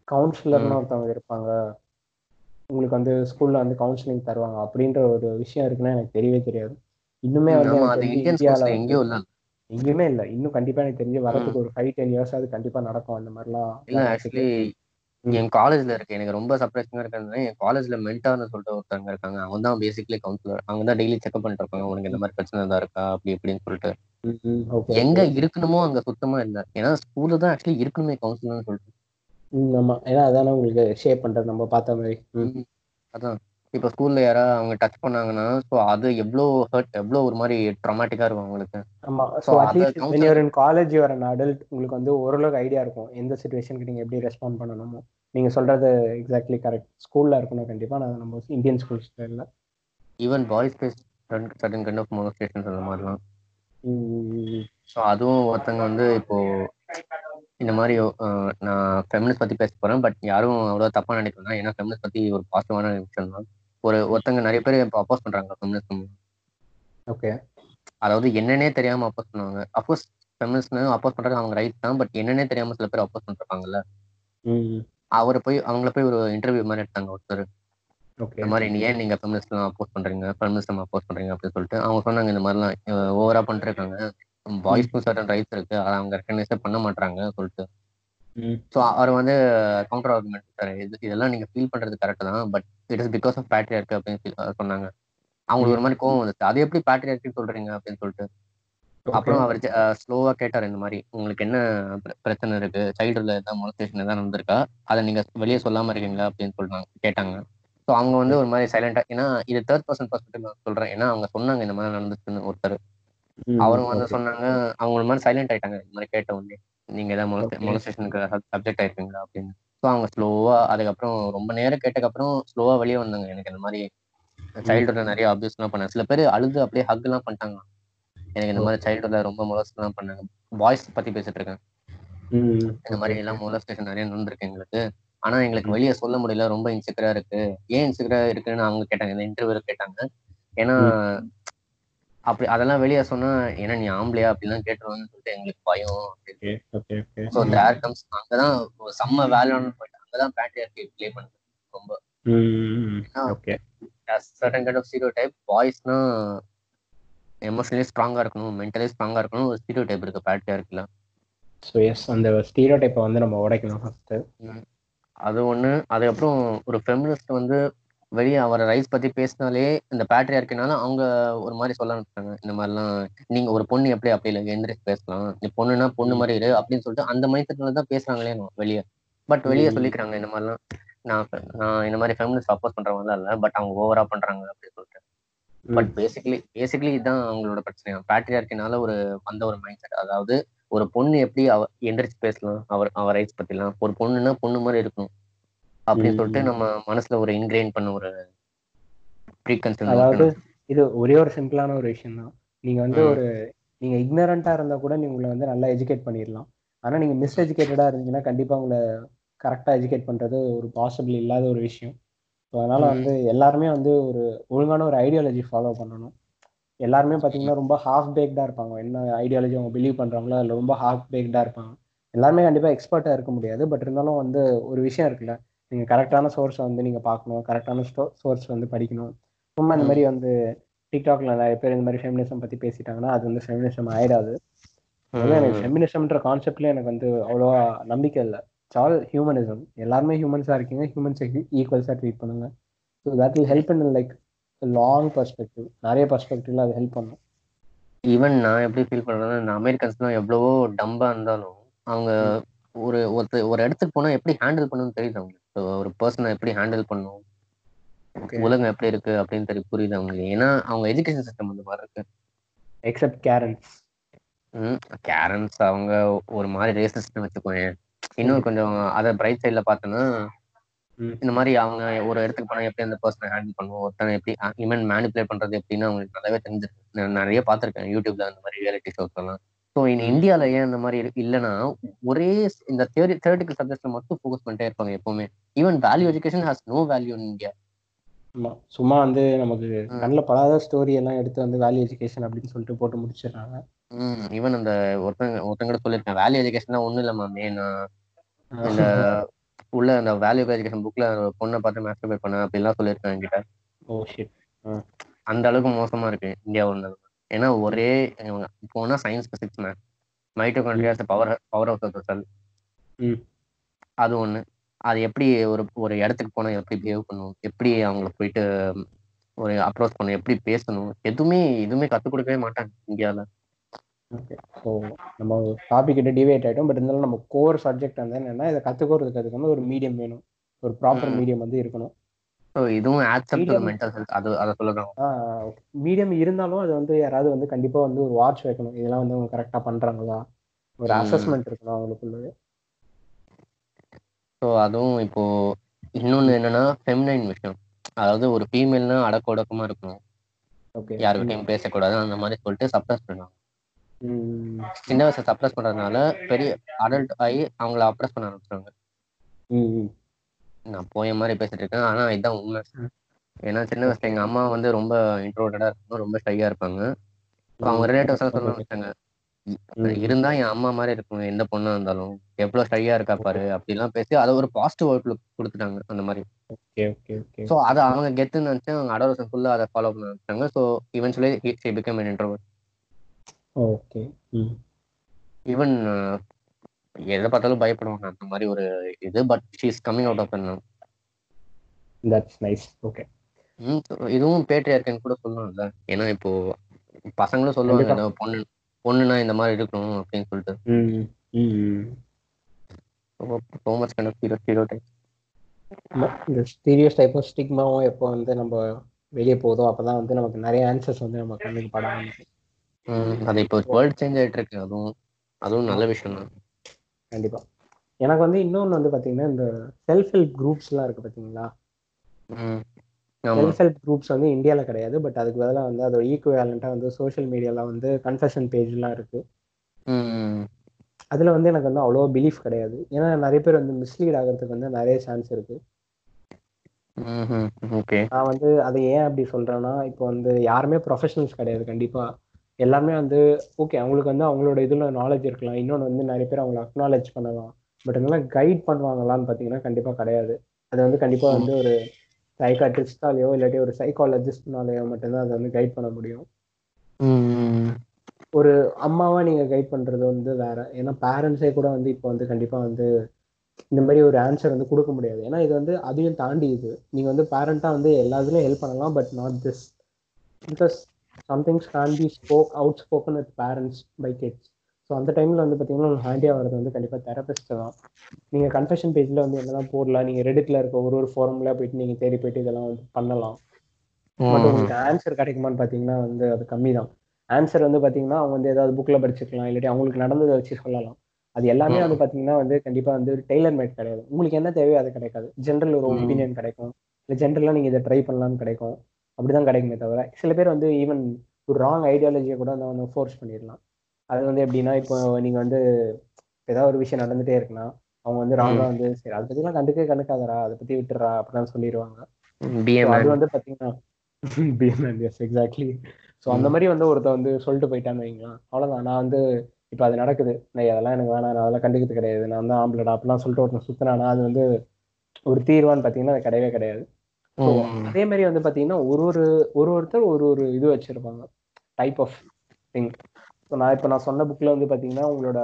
கவுன்சிலர்னு ஒருத்தவங்க இருப்பாங்க. உங்களுக்கு வந்து ஸ்கூல்ல வந்து கவுன்சிலிங் தருவாங்க. அப்படின்ற ஒரு விஷயம் இருக்குன்னு எனக்கு தெரியவே தெரியாது. இன்னுமே வந்து வந்து எங்கேயும் இல்ல. எங்கேயுமே இல்லை. இன்னும் கண்டிப்பா எனக்கு தெரிஞ்சு வரதுக்கு ஒரு ஃபைவ் டென் இயர்ஸ் அது கண்டிப்பா நடக்கும். அந்த மாதிரிலாம் இல்ல ஆக்சுவலி. என் காலேஜ்ல இருக்கு. எனக்கு ரொம்ப சர்ப்ரைசிங்கா இருக்கிறது என் காலேஜ்ல மென்டார்னு சொல்லிட்டு ஒருத்தவங்க இருக்காங்க. அவங்க தான் பேசிக்கலி கவுன்சிலர் அவங்க தான் டெய்லி செக்அப் பண்ணிட்டு இருப்பாங்க. உனக்கு இந்த மாதிரி பிரச்சனை தான் இருக்கா? அப்படி இப்படின்னு சொல்லிட்டு. ஓகே எங்க இருக்கணுமோ அங்க சுத்தமா இல்ல. ஏன்னா ஸ்கூல்ல தான் ஆக்சுவலி இருக்கணுமே கவுன்சிலர்னு சொல்லிட்டு. ஆமா. ஏன்னா அதானே உங்களுக்கு ஷேப் பண்றது. நம்ம பார்த்த மாதிரி. அதான். இப்ப ஸ்கூல்ல யாராவது அவங்க டச் பண்ணாங்கன்னா ஸோ அது எவ்வளோ ஹர்ட் எவ்வளோ ஒரு மாதிரி ட்ராமாட்டிக்கா இருக்கும் அவங்களுக்கு. ஆமா. ஸோ அட்லீஸ்ட் college you're an adult உங்களுக்கு வந்து ஓரளவுக்கு ஐடியா இருக்கும். எந்த சுச்சுவேஷனுக்கு நீங்க எப்படி ரெஸ்பாண்ட் பண்ணணுமோ. நீங்க சொல்றது எக்ஸாக்ட்லி கரெக்ட் ஸ்கூல்ல இருக்கணும் கண்டிப்பா. நான் நம்ம இந்தியன் ஸ்கூல்ஸ்ல இல்ல. Even boys face certain kind of molestations அந்த மாதிரிலாம். ஸோ அதுவும் ஒருத்தங்க வந்து இப்போ இந்த மாதிரி நான் ஃபெமினிஸ்ட் பத்தி பேச போறேன். பட் யாரும் அவ்வளோ தப்பா நினைக்கலாம் ஏன்னா ஃபெமினிஸ்ட் பத்தி ஒரு பாசிட்டிவான விஷயம் தான் ஒரு ஒருத்தங்க நிறைய பேர் இப்போ அப்போஸ் பண்றாங்க ஃபெமினிஸ்ட் ஓகே அதாவது என்னன்னே தெரியாம அப்போஸ் பண்ணுவாங்க. அப்போஸ் ஃபெமினிஸ்ட்னு அப்போஸ் பண்றது அவங்க ரைட் தான் பட் என்னன்னே தெரியாம சில பேர் அப்போஸ் பண்ணிருப்பாங்கல்ல. அவரை போய் அவங்கள போய் ஒரு இன்டர்வியூ மாதிரி எடுத்தாங்க ஒருத்தர். ஓகே இந்த மாதிரி நீ ஏன் நீங்க ஃபெமினிஸ்ட்லாம் அப்போஸ் பண்றீங்க? ஃபெமினிஸ்டம் அப்போஸ் பண்றீங்க? அப்படின்னு சொல்லிட்டு அவங்க சொன்னாங்க இந்த மாதிரிலாம் ஓவரா பண்ணிருக்காங்க. பாய்ஸ்க்கும் சர்டன் ரைட்ஸ் இருக்கு. அதை அவங்க ரெக்கக்னைஸே பண்ண மாட்டாங்க சொல்லிட்டு. ஸோ அவர் வந்து கவுண்டர் ஆர்குமெண்ட் சார். இது இதெல்லாம் நீங்க ஃபீல் பண்றது கரெக்ட் தான். But it is because of battery இருக்கு அப்படின்னு அஹ் சொன்னாங்க. அவங்களுக்கு ஒரு மாதிரி கோவம் வந்துச்சு. அது எப்படி பேட்ரியார்கி சொல்றீங்க அப்படின்னு சொல்லிட்டு. அப்புறம் அவர் ஸ்லோவா கேட்டார் இந்த மாதிரி. உங்களுக்கு என்ன பிர- பிரச்சனை இருக்கு? சைல்டுல ஏதாவது மொலஸ்டேஷன் ஏதாவது நடந்திருக்கா? அதை நீங்க வெளியே சொல்லாம இருக்கீங்களா? அப்படின்னு சொல்றாங்க கேட்டாங்க. ஸோ அவங்க வந்து ஒரு மாதிரி சைலண்டா ஏன்னா இது தேர்ட் பர்சன் பர்ஸ்பெக்டிவ் நான் சொல்றேன். ஏன்னா அவங்க சொன்னாங்க இந்த மாதிரி நடந்துச்சுன்னு ஒருத்தர். அவரும் வந்து சொன்னாங்க அவங்க மாதிரி சைலண்ட் ஆயிட்டாங்க. இந்த மாதிரி கேட்ட உடனே நீங்க ஏதாவது. மொலஸ்டேஷனுக்கு சப்ஜெக்ட் ஆயிருக்கீங்களா அப்படின்னு. ஸோ அவங்க ஸ்லோவா அதுக்கப்புறம் ரொம்ப நேரம் கேட்டதுக்கப்புறம் ஸ்லோவா வெளியே வந்தாங்க. எனக்கு இந்த மாதிரி சைல்டுஹுட்ல நிறைய அபியூஸ் எல்லாம் பண்ணாங்க. சில பேர் அழுது அப்படியே ஹக் எல்லாம் பண்ணிட்டாங்க எனக்கு இந்த மாதிரி சைல்டுஹுட்ல ரொம்ப மொலஸ்ட் எல்லாம் பண்ணாங்க. பாய்ஸ் பத்தி பேசிட்டு இருக்கேன். இந்த மாதிரி எல்லாம் மொலஸ்டேஷன் நிறைய நடந்திருக்கு எங்களுக்கு. ஆனா எங்களுக்கு வெளியே சொல்ல முடியல. ரொம்ப இன்செக்யூரா இருக்கு. ஏன் இன்செக்யூரா இருக்குன்னு அவங்க கேட்டாங்க. இந்த இன்டர்வியூல கேட்டாங்க. ஏன்னா அப்படி அதெல்லாம் வெளியே சொன்னா ஏன்னா நீ ஆம்பளையா? அப்படிலாம் கேட்டுருவாங்கன்னு சொல்லிட்டு எங்களுக்கு பயம். ஸோ தேர் கம்ஸ் அங்கதான் செம்ம வேலைன்னு போயிட்டு அங்கதான் பேட்ரியார்கி ப்ளே பண்ணுது ரொம்ப. Okay certain kind of stereotype பாய்ஸ்னா emotionally ஸ்ட்ராங்கா இருக்கணும் மென்டலி ஸ்ட்ராங்கா இருக்கணும் ஒரு ஸ்டீரியோ டைப் இருக்கு பேட்ரியார்கில ஸோ எஸ் அந்த ஸ்டீரியோ டைப்பை வந்து நம்ம உடைக்கணும் ஃபர்ஸ்ட் அது ஒண்ணு. அதுக்கப்புறம் ஒரு ஃபெமினிஸ்ட் வந்து வெளியே அவர் ரைஸ் பத்தி பேசினாலே இந்த பேட்ரியார்க்கினால அவங்க ஒரு மாதிரி சொல்ல ஆரம்பிச்சாங்க இந்த மாதிரிலாம் நீங்க ஒரு பொண்ணு எப்படி அப்படி இல்லை எந்திரிச்சு பேசலாம். நீ பொண்ணுனா பொண்ணு மாதிரி இரு அப்படின்னு சொல்லிட்டு அந்த மைண்ட் தான் பேசுறாங்களே வெளியே. பட் வெளியே. சொல்லிக்கிறாங்க இந்த மாதிரிலாம். நான் நான் இந்த மாதிரி ஃபெமினிஸ்ட் சப்போர்ட் பண்றவங்க இல்ல பட் அவங்க ஓவரா பண்றாங்க அப்படின்னு சொல்லிட்டு. பட் பேசிக்கலி பேசிக்கலி இதுதான் அவங்களோட பிரச்சனை. பேட்ரியார்க்கினால ஒரு வந்த ஒரு மைண்ட் செட் அதாவது ஒரு பொண்ணு எப்படி அவ எந்திரிச்சு பேசலாம் அவர் அவர் ரைட்ஸ் பத்திலாம். ஒரு பொண்ணுன்னா பொண்ணு மாதிரி இருக்கணும். அப்படின்னு. சொல்லிட்டு நம்ம மனசுல ஒரு இன்கிரைன் பண்ண ஒரு அதாவது இது ஒரே ஒரு சிம்பிளான ஒரு விஷயம் தான். நீங்க வந்து. ஒரு நீங்க இக்னரண்டா இருந்தா கூட நீங்க உங்களை வந்து நல்லா எஜுகேட் பண்ணிடலாம். ஆனா நீங்க மிஸ் எஜுகேட்டடா இருந்தீங்கன்னா கண்டிப்பா உங்களை கரெக்டா எஜுகேட் பண்றது ஒரு பாசிபிள் இல்லாத ஒரு விஷயம். ஸோ அதனால. வந்து எல்லாருமே வந்து ஒரு ஒழுங்கான ஒரு ஐடியாலஜி ஃபாலோ பண்ணணும். எல்லாருமே பார்த்தீங்கன்னா ரொம்ப ஹாஃப் பேக்டா இருப்பாங்க. என்ன ஐடியாலஜி அவங்க பிலீவ் பண்றாங்களோ அதில் ரொம்ப ஹாஃப் பேக்டா இருப்பாங்க. எல்லாருமே கண்டிப்பா எக்ஸ்பர்ட்டா இருக்க முடியாது. பட் இருந்தாலும் வந்து ஒரு விஷயம் இருக்குல்ல நீங்க கரெக்டான சோர்ஸை வந்து நீங்க பார்க்கணும். கரெக்டான சோர்ஸ் வந்து படிக்கணும். சும்மா இந்த. மாதிரி வந்து டிக்டாக்ல நிறைய பேர் இந்த மாதிரி ஃபெமினிசம் பத்தி பேசிட்டாங்கன்னா அது வந்து ஃபெமினிசம் ஆயிடாது. எனக்கு ஃபெமினிசம்ன்ற கான்செப்ட்ல எனக்கு வந்து அவ்வளோவா நம்பிக்கை இல்லை. ஆல் ஹியூமனிசம் எல்லாருமே ஹியூமன்ஸா இருக்கீங்க. ஹியூமன்ஸ் ஈக்குவல்ஸா ட்ரீட் பண்ணுங்க. So that will help in like long perspective நிறைய பர்ஸ்பெக்டிவ்ல அது ஹெல்ப் பண்ணும். ஈவன் நான் எப்படி ஃபீல் பண்றேன்னா இந்த அமெரிக்கன்ஸ்லாம் எவ்வளவோ டம்பா இருந்தாலும் அவங்க ஒரு ஒருத்த ஒரு இடத்துக்கு போனா எப்படி ஹேண்டில் பண்ணணும்னு தெரியுது அவங்களுக்கு So, ஒரு பர்சனை எப்படி ஹேண்டில் Okay. உலகம் எப்படி இருக்கு அப்படின்னு தெரிய புரியுது அவங்களுக்கு. ஏன்னா அவங்க எஜுகேஷன் சிஸ்டம் அந்த மாதிரி இருக்கு எக்ஸப்ட் கேரன்ஸ் கேரன்ஸ் அவங்க ஒரு மாதிரி ரேசிஸ்ட்னு வச்சுக்கோங்க இன்னும் கொஞ்சம் அதை பிரைட் சைட்ல பார்த்தோன்னா ம். இந்த மாதிரி அவங்க ஒரு இடத்துக்கு போனா எப்படி அந்த பர்சனை ஹேண்டில் பண்ணுவோம் ஒருத்தனை எப்படி ஈவன் மேனிப்புலேட் பண்றது எப்படின்னு அவங்களுக்கு நல்லாவே தெரிஞ்சிருக்கு. நான் நிறைய பார்த்திருக்கேன். யூடியூப்ல அந்த மாதிரி ரியாலிட்டி ஷோஸ் எல்லாம். ஸோ இந்த இந்தியால ஏன் இந்த மாதிரி இருக்கு? இல்லைன்னா ஒரே இந்த தியரி தியரட்டிக்கல் சப்ஜெக்ட்ல மட்டும் ஃபோக்கஸ் பண்ணிட்டே இருப்பாங்க எப்பவுமே. Even value education has no value in India ஆமா. சும்மா வந்து நமக்கு. கண்ணில் படாத ஸ்டோரி எல்லாம் எடுத்து வந்து வேல்யூ எஜுகேஷன் அப்படின்னு சொல்லிட்டு போட்டு முடிச்சிடுறாங்க. ம். ஈவன் அந்த ஒருத்தங்க ஒருத்தங்க சொல்லியிருக்கேன். வேல்யூ எஜுகேஷன் ஒன்றும் இல்லைம்மா மெயினா இந்த உள்ள அந்த வேல்யூ எஜுகேஷன் புக்ல பொண்ணை பார்த்து மேஸ்டர்பேட் பண்ண அப்படிலாம் சொல்லியிருக்கேன் என்கிட்ட. ஓ ஷிட் அந்த அளவுக்கு மோசமா இருக்கு. இந்தியா ஒன்று ஏன்னா ஒரே போனா science physics math mitochondrias power power of the cell hmm. அது ஒண்ணு. அது எப்படி ஒரு ஒரு இடத்துக்கு போனா எப்படி பிஹேவ் பண்ணணும் எப்படி அவங்கள போயிட்டு ஒரு அப்ரோச் பண்ணணும்? எப்படி பேசணும்? எதுவுமே எதுவுமே கத்துக் கொடுக்கவே மாட்டாங்க இந்தியால. ஓகே. ஸோ நம்ம டாபிக் கிட்ட டிவேட் ஆயிட்டோம். பட் இருந்தாலும் நம்ம கோர் சப்ஜெக்ட் வந்து என்னன்னா இதை கற்றுக்கிறதுக்கு அதுக்கு வந்து ஒரு மீடியம் வேணும். ஒரு ப்ராப்பர். மீடியம் வந்து இருக்கணும். இதுவும் ஆக்செப்ட் Medium. மென்டல் ஹெல்த் அது அதை சொல்லுறாங்க மீடியம் இருந்தாலும் அது வந்து யாராவது வந்து கண்டிப்பா வந்து ஒரு வாட்ச் வைக்கணும். இதெல்லாம் வந்து அவங்க கரெக்டா பண்றாங்களா? ஒரு. அசஸ்மெண்ட் இருக்கணும் அவங்களுக்குள்ள ஸோ அதுவும் இப்போ இன்னொன்னு என்னன்னா ஃபெமினைன் விஷயம். அதாவது ஒரு ஃபீமேல்னா அடக்க ஒடக்கமா இருக்கணும் ஓகே யாருக்கிட்டையும் பேசக்கூடாது. அந்த மாதிரி சொல்லிட்டு சப்ரஸ் பண்ணுவாங்க சின்ன வயசை சப்ரஸ் பண்றதுனால பெரிய அடல்ட் ஆகி அவங்கள அப்ரஸ் பண்ண ஆரம்பிச்சாங்க நான் போய மாதிரி பேசிட்டு இருக்கேன். ஆனா இதுதான் உண்மை. ஏன்னா சின்ன வயசுல எங்க அம்மா வந்து ரொம்ப இன்ட்ரோடா இருப்பாங்க ரொம்ப ஷையா இருப்பாங்க. அவங்க ரிலேட்டிவ்ஸ் எல்லாம் சொல்ல ஆரம்பிச்சாங்க. இருந்தா என் அம்மா மாதிரி இருக்கும் எந்த பொண்ணா இருந்தாலும். எவ்வளவு ஷையா இருக்கா பாரு அப்படிலாம் பேசி அதை ஒரு பாசிட்டிவ் அவுட்லுக் கொடுத்துட்டாங்க அந்த மாதிரி. ஸோ அதை அவங்க கெத்துன்னு நினைச்சு அவங்க அடோரசன் ஃபுல்லா அதை ஃபாலோ பண்ண ஆரம்பிச்சாங்க. So eventually become introvert. Okay. Even எதை பார்த்தாலும் பயப்படுவாங்க. அந்த மாதிரி ஒரு இது but she is coming out of that's nice okay இதுவும் பேட்ரியார்க்குன்னு கூட சொல்லலாம்ல. ஏன்னா இப்போ பசங்களும் சொல்லுவாங்க கண்டிப்பா. "நான் பொண்ணு பொண்ணுனா இந்த மாதிரி இருக்கணும் அப்படின்னு சொல்லிட்டு. So much kind of type. இந்த ஸ்டீரியோ டைப் ஆஃப் ஸ்டிக்மாவும் எப்போ வந்து நம்ம வெளியே போதோ அப்பதான் வந்து நமக்கு நிறைய ஆன்சர்ஸ் வந்து நம்ம கண்ணுக்கு பட ஆரம்பிக்கும். அது இப்போ வேர்ல்ட் சேஞ்ச் ஆயிட்டு இருக்கு. அதுவும் அதுவும் நல்ல விஷயம் தான் கண்டிப்பா. எனக்கு வந்து இன்னொன்று வந்து பாத்தீங்கன்னா இந்த செல்ஃப் ஹெல்ப் குரூப்ஸ்லாம் இருக்கு ஆமா. செல்ஃப் ஹெல்ப் குரூப்ஸ் வந்து இந்தியாவில் கிடையாது பட் அதுக்கு பதிலாக வந்து அதோட ஈக்குவேலண்ட்டாக வந்து சோஷியல் மீடியாவில் வந்து கன்ஃபெஷன் பேஜ்லாம் இருக்கு. அதில் வந்து எனக்கு வந்து அவ்வளோ பிலீஃப் கிடையாது. ஏன்னா நிறைய பேர் வந்து மிஸ்லீட் ஆகிறதுக்கு வந்து நிறைய சான்ஸ் இருக்கு. நான் வந்து அதை ஏன் அப்படி சொல்றேன்னா இப்போ வந்து யாருமே ப்ரொஃபஷனல்ஸ் கிடையாது கண்டிப்பா. எல்லாமே வந்து ஓகே அவங்களுக்கு வந்து அவங்களோட இதுல நாலேஜ் இருக்கலாம். இன்னொன்று வந்து நிறைய பேர் அவங்கள அக்னாலேஜ் பண்ணலாம். பட் இதெல்லாம் கைட் பண்ணுவாங்களான்னு பார்த்தீங்கன்னா கண்டிப்பா கிடையாது. அது வந்து கண்டிப்பா வந்து ஒரு சைக்காட்ரிஸ்டாலேயோ இல்லாட்டி ஒரு சைக்காலஜிஸ்ட்னாலேயோ மட்டும்தான் அதை வந்து கைட் பண்ண முடியும். ம் ஒரு அம்மாவா நீங்க கைட் பண்றது வந்து வேற. ஏன்னா பேரண்ட்ஸே கூட வந்து இப்போ வந்து கண்டிப்பா வந்து இந்த மாதிரி ஒரு ஆன்சர் வந்து கொடுக்க முடியாது. ஏன்னா இது வந்து அதையும் தாண்டி இது. நீங்க வந்து பேரண்டா வந்து எல்லா இதுலயும் ஹெல்ப் பண்ணலாம் but not this because somethings can be spoke out spoken with parents by kids so அந்த டைம்ல வந்து பார்த்தீங்கன்னா உங்களுக்கு ஹேண்டியாக வர்றது வந்து கண்டிப்பாக தெரபிஸ்ட் தான். நீங்க கன்ஃபெஷன் பேஜ்ல வந்து என்னெல்லாம் போடலாம்? நீங்க ரெடிட்ல இருக்க ஒரு ஒரு ஃபோரம்ல போயிட்டு நீங்க தேடி போயிட்டு இதெல்லாம் வந்து பண்ணலாம். பட் உங்களுக்கு ஆன்சர் கிடைக்குமான்னு பார்த்தீங்கன்னா வந்து அது கம்மி தான். ஆன்சர் வந்து பார்த்தீங்கன்னா அவங்க வந்து ஏதாவது புக்கில் படிச்சுக்கலாம் இல்லாட்டி அவங்களுக்கு நடந்ததை வச்சு சொல்லலாம். அது எல்லாமே வந்து பார்த்தீங்கன்னா வந்து கண்டிப்பாக வந்து டெய்லர் மேட் கிடையாது. உங்களுக்கு என்ன தேவையோ அது கிடைக்காது. ஜென்ரல் ஒரு. ஒப்பீனியன் கிடைக்கும். இல்லை ஜென்ரலாக நீங்கள் இதை ட்ரை பண்ணலாம்னு கிடைக்கும். அப்படிதான் கிடைக்குமே தவிர சில பேர் வந்து ஈவன் ஒரு ராங் ஐடியாலஜியை கூட வந்து ஃபோர்ஸ் பண்ணிடலாம். அது வந்து எப்படின்னா இப்போ நீங்கள் வந்து ஏதாவது ஒரு விஷயம் நடந்துட்டே இருக்குன்னா அவங்க வந்து ராங்கா வந்து சரி அதை பற்றிலாம் கண்டுக்கே கண்டுக்காதரா அதை பற்றி விட்டுறா அப்படின்னு சொல்லிடுவாங்க. அது வந்து பாத்தீங்கன்னா பிஎம்என் எஸ் எக்ஸாக்ட்லி ஸோ அந்த மாதிரி வந்து ஒருத்த வந்து சொல்லிட்டு போயிட்டான்னு வைங்களேன் அவ்வளோதான் நான் வந்து இப்போ அது நடக்குது. நான் அதெல்லாம் எனக்கு வேணாம் நான் அதெல்லாம் கண்டுக்கிறது கிடையாது. நான் தான் ஆம்பளடா அப்படிலாம் சொல்லிட்டு ஒருத்தன் சுத்தினானா அது வந்து ஒரு தீர்வான்னு பார்த்தீங்கன்னா அது கிடையவே கிடையாது. அதே மாதிரி வந்து பார்த்தீங்கன்னா ஒரு ஒரு ஒரு ஒருத்தர் ஒரு ஒரு இது வச்சிருப்பாங்க. டைப் ஆஃப் திங் ஸோ நான் இப்போ நான் சொன்ன புக்கில் வந்து பார்த்தீங்கன்னா உங்களோட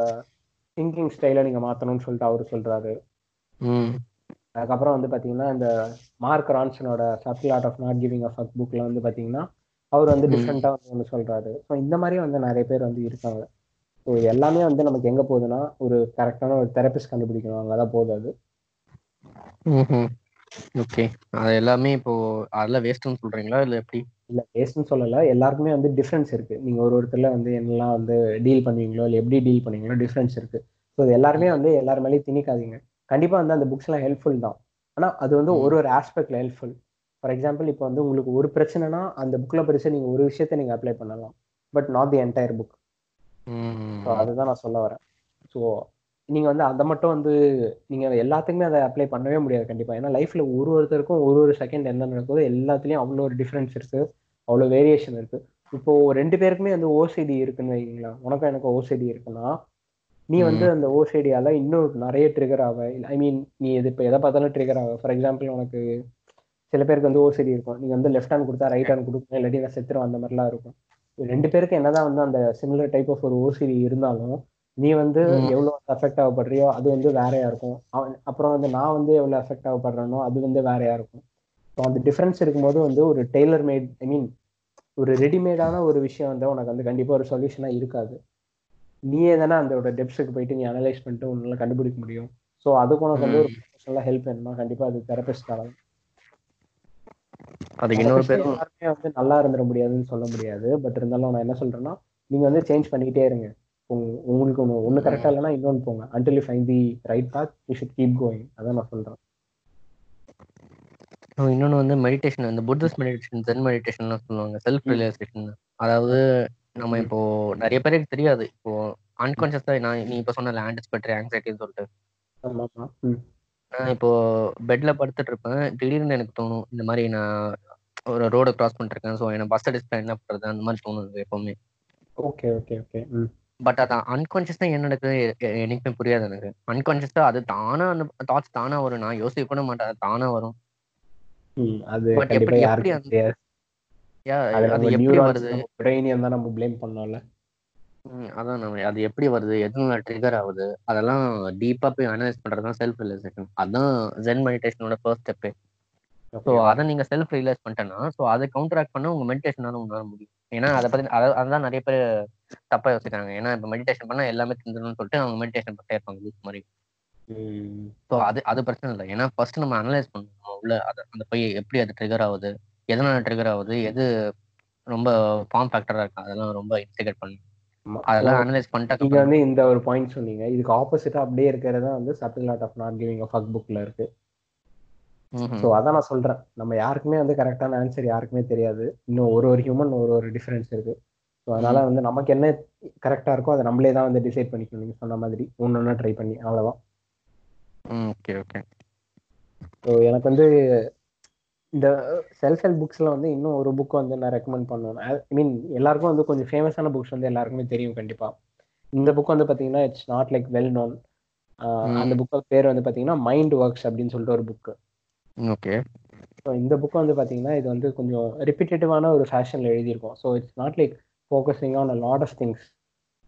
திங்கிங் ஸ்டைலை நீங்கள் மாற்றணும்னு சொல்லிட்டு அவர் சொல்றாரு. ம். அதுக்கப்புறம் வந்து பார்த்தீங்கன்னா இந்த Mark ரான்சனோட subtle art of not giving a fuck புக்கில் வந்து பார்த்தீங்கன்னா அவர் வந்து. டிஃப்ரெண்ட்டாக வந்து ஒன்று சொல்றாரு. ஸோ இந்த மாதிரி வந்து நிறைய பேர் வந்து இருக்காங்க. ஸோ எல்லாமே வந்து நமக்கு எங்கே போகுதுன்னா ஒரு கரெக்டான ஒரு தெரபிஸ்ட் கண்டுபிடிக்கணும். அங்கே தான் போகுது அது. ஓகே அது எல்லாமே இப்போ அதெல்லாம் வேஸ்ட்னு சொல்றீங்களா? இல்ல எப்படி? இல்லை வேஸ்ட்னு சொல்லலை. எல்லாருக்குமே வந்து டிஃப்ரென்ஸ் இருக்கு. நீங்க ஒரு ஒருத்தர்ல வந்து என்னெல்லாம் வந்து டீல் பண்ணுவீங்களோ இல்லை எப்படி டீல் பண்ணுவீங்களோ டிஃப்ரென்ஸ் இருக்கு. ஸோ இது எல்லாருமே வந்து எல்லார் மேலேயும் திணிக்காதீங்க. கண்டிப்பா வந்து அந்த புக்ஸ்லாம் ஹெல்ப்ஃபுல் தான். ஆனா அது வந்து. ஒரு ஒரு ஆஸ்பெக்ட்ல ஹெல்ப்ஃபுல் ஃபார் எக்ஸாம்பிள் இப்போ வந்து உங்களுக்கு ஒரு பிரச்சனைனா அந்த புக்ல படிச்சு நீங்க ஒரு விஷயத்த நீங்க அப்ளை பண்ணலாம். But not the entire book அதுதான் நான் சொல்ல வரேன். ஸோ நீங்க வந்து அதை மட்டும் வந்து நீங்க எல்லாத்துக்குமே அதை அப்ளை பண்ணவே முடியாது கண்டிப்பா. ஏன்னா லைஃப்ல ஒரு ஒருத்தருக்கும் ஒரு ஒரு செகண்ட் என்ன நடக்குதோ எல்லாத்துலயும் அவ்வளோ ஒரு டிஃபரன்ஸ் இருக்கு. அவ்வளோ வேரியேஷன் இருக்கு. இப்போ ரெண்டு பேருக்குமே வந்து ஓசிடி இருக்குன்னு வைங்களா உனக்கும் எனக்கு ஓசிடி இருக்குன்னா நீ வந்து அந்த ஓசிடியால இன்னும் நிறைய ட்ரிகர் ஆக ஐ மீன் நீ இது இப்போ எதை பார்த்தாலும் ட்ரிகர் ஆக ஃபார் எக்ஸாம்பிள் உனக்கு சில பேருக்கு வந்து ஓசிடி இருக்கும். நீங்க வந்து லெஃப்ட் ஹேண்ட் கொடுத்தா ரைட் ஹேண்ட் கொடுக்கணும். இல்லாட்டி நான் செத்துரும் அந்த மாதிரிலாம் இருக்கும். ரெண்டு பேருக்கு என்னதான் வந்து அந்த சிமிலர் டைப் ஆஃப் ஒரு ஓசிடி இருந்தாலும் நீ வந்து ம். எவ்வளவு அஃபெக்ட் ஆகப்படுறியோ அது வந்து வேறையா இருக்கும். அவன் அப்புறம் வந்து நான் வந்து எவ்வளவு அஃபெக்ட் ஆகப்படுறேனோ அது வந்து வேறையா இருக்கும். ஸோ அந்த டிஃபரன்ஸ் இருக்கும்போது வந்து ஒரு டெய்லர் மேட் ஐ மீன் ஒரு ரெடிமேடான ஒரு விஷயம் வந்து உனக்கு வந்து கண்டிப்பா ஒரு சொல்யூஷனா இருக்காது. நீயே தானே அதோட டெப்ஸுக்கு போயிட்டு நீ அனலைஸ் பண்ணிட்டு உன்னால கண்டுபிடிக்க முடியும். ஸோ அதுக்கு உனக்கு வந்து ஒரு ப்ரொஃபஷனலாக ஹெல்ப் வேணுமா கண்டிப்பா அது தெரபிஸ்ட் தான் அதுக்கு இன்னொரு எல்லாருமே வந்து நல்லா இருந்துட முடியாதுன்னு சொல்ல முடியாது. பட் இருந்தாலும் நான் என்ன சொல்றேன்னா நீங்க வந்து சேஞ்ச் பண்ணிக்கிட்டே இருங்க. உங்களுக்கு ஒன்று ஒன்று கரெக்டாக இல்லைன்னா இன்னொன்று போங்க. Until you find the right path you should keep going அதான் நான் சொல்றேன். அஹ் இன்னொன்னு வந்து மெடிடேஷன் இந்த புத்திஸ்ட் மெடிடேஷன் ஜென் மெடிடேஷன்லாம் சொல்லுவாங்க. செல்ஃப் ரியலைசேஷன் அதாவது நம்ம இப்போ நிறைய பேருக்கு தெரியாது. இப்போ அன்கான்சியஸா நான் நீ இப்போ சொன்ன ஆன்டிஸ்பெக்டரி ஆங்ஸைட்டின்னு சொல்லிட்டு. நான் இப்போ பெட்ல படுத்துட்டு இருப்பேன் திடீர்னு எனக்கு தோணும் இந்த மாதிரி நான் ஒரு ரோட கிராஸ் பண்ணிருக்கேன் ஸோ எனக்கு பஸ் அடிச்சுட்டா என்ன பண்றது? அந்த மாதிரி தோணும் எப்பவுமே. ஓகே ஓகே ஓகே பட் அது அன்கான்சியஸா என்ன நடக்குது எனக்குமே புரியாது எனக்கு. அன்கான்சியஸா அது தானா அந்த தாட்ஸ் தானா வரும். நான் யோசிக்க கூட மாட்டேன் அது தானா வரும். அது எப்படி- எப்படி அது எப்படி வருது? பிரெயினியம் தான் நம்ம ப்ளேம் பண்ணோம்ல. அதான் நம்ம அது எப்படி வருது? எதுனால ட்ரிகர் ஆகுது? அதெல்லாம் டீப்பா போய் அனலைஸ் பண்றது தான் செல்ஃப் ரியலைசேஷன் அதான் ஜென் மெடிடேஷனோட ஃபர்ஸ்ட் ஸ்டெப்பே ஸோ அதை நீங்க செல்ஃப் ரியலைஸ் பண்ணிட்டேன்னா ஸோ அதை கவுண்டராக்ட் பண்ண உங்க மெடிடேஷனால உங்களால முடியும். ஏன்னா அதை பத்தி அதை அதான் நிறைய பேர் தப்பா யோசிக்கிறாங்க. ஏன்னா இப்போ மெடிடேஷன் பண்ணா எல்லாமே தெரிஞ்சிடணும்னு சொல்லிட்டு அவங்க மெடிடேஷன் பண்ணிட்டே இருப்பாங்க லூஸ் மாதிரி. ஸோ அது அது பிரச்சனை இல்லை. ஏன்னா ஃபர்ஸ்ட் நம்ம அனலைஸ் பண்ணணும். உள்ள அது அந்த போய் எப்படி அது ட்ரிகர் ஆகுது? எதனால ட்ரிகர் ஆகுது? எது ரொம்ப ஃபார்ம் ஃபேக்டரா இருக்கு? அதெல்லாம் ரொம்ப இன்டிகேட் பண்ணணும். அதெல்லாம் அனலைஸ் பண்ணிட்டு நீங்க வந்து இந்த ஒரு பாயிண்ட் சொன்னீங்க. இதுக்கு ஆப்போசிட்டா அப்படியே இருக்கிறது வந்து subtle art of not giving fuck புக்ல இருக்கு. ஸோ அதான் நான் சொல்றேன். நம்ம யாருக்குமே வந்து கரெக்டான ஆன்சர் யாருக்குமே தெரியாது. இன்னும் ஒரு ஒரு ஹியூமன் ஒரு ஒரு டிஃபரன்ஸ் இருக்கு. ஸோ அதனால வந்து நமக்கு என்ன கரெக்டா இருக்கோ அதை நம்மளே தான் வந்து டிசைட் பண்ணிக்கணும். நீங்க சொன்ன மாதிரி ஒன்று ஒன்றா ட்ரை பண்ணி அவ்வளோதான் ஓகே ஓகே ஸோ எனக்கு வந்து இந்த செல்ஃப் ஹெல்ப் புக்ஸ்ல வந்து இன்னும் ஒரு புக் வந்து நான் ரெக்கமெண்ட் பண்ணுவேன் ஐ மீன் எல்லாருக்கும் வந்து கொஞ்சம் ஃபேமஸான புக்ஸ் வந்து எல்லாருக்குமே தெரியும் கண்டிப்பா. இந்த புக் வந்து பாத்தீங்கன்னா it's not like well known அந்த புக் பேர் வந்து பாத்தீங்கன்னா மைண்ட் ஒர்க்ஸ் அப்படின்னு சொல்லிட்டு ஒரு புக் ஓகே. ஸோ இந்த புக் வந்து பாத்தீங்கன்னா இது வந்து கொஞ்சம் ரிப்பீட்டேட்டிவான ஒரு ஃபேஷன்ல எழுதியிருக்கோம். So it's not like focusing on a lot of things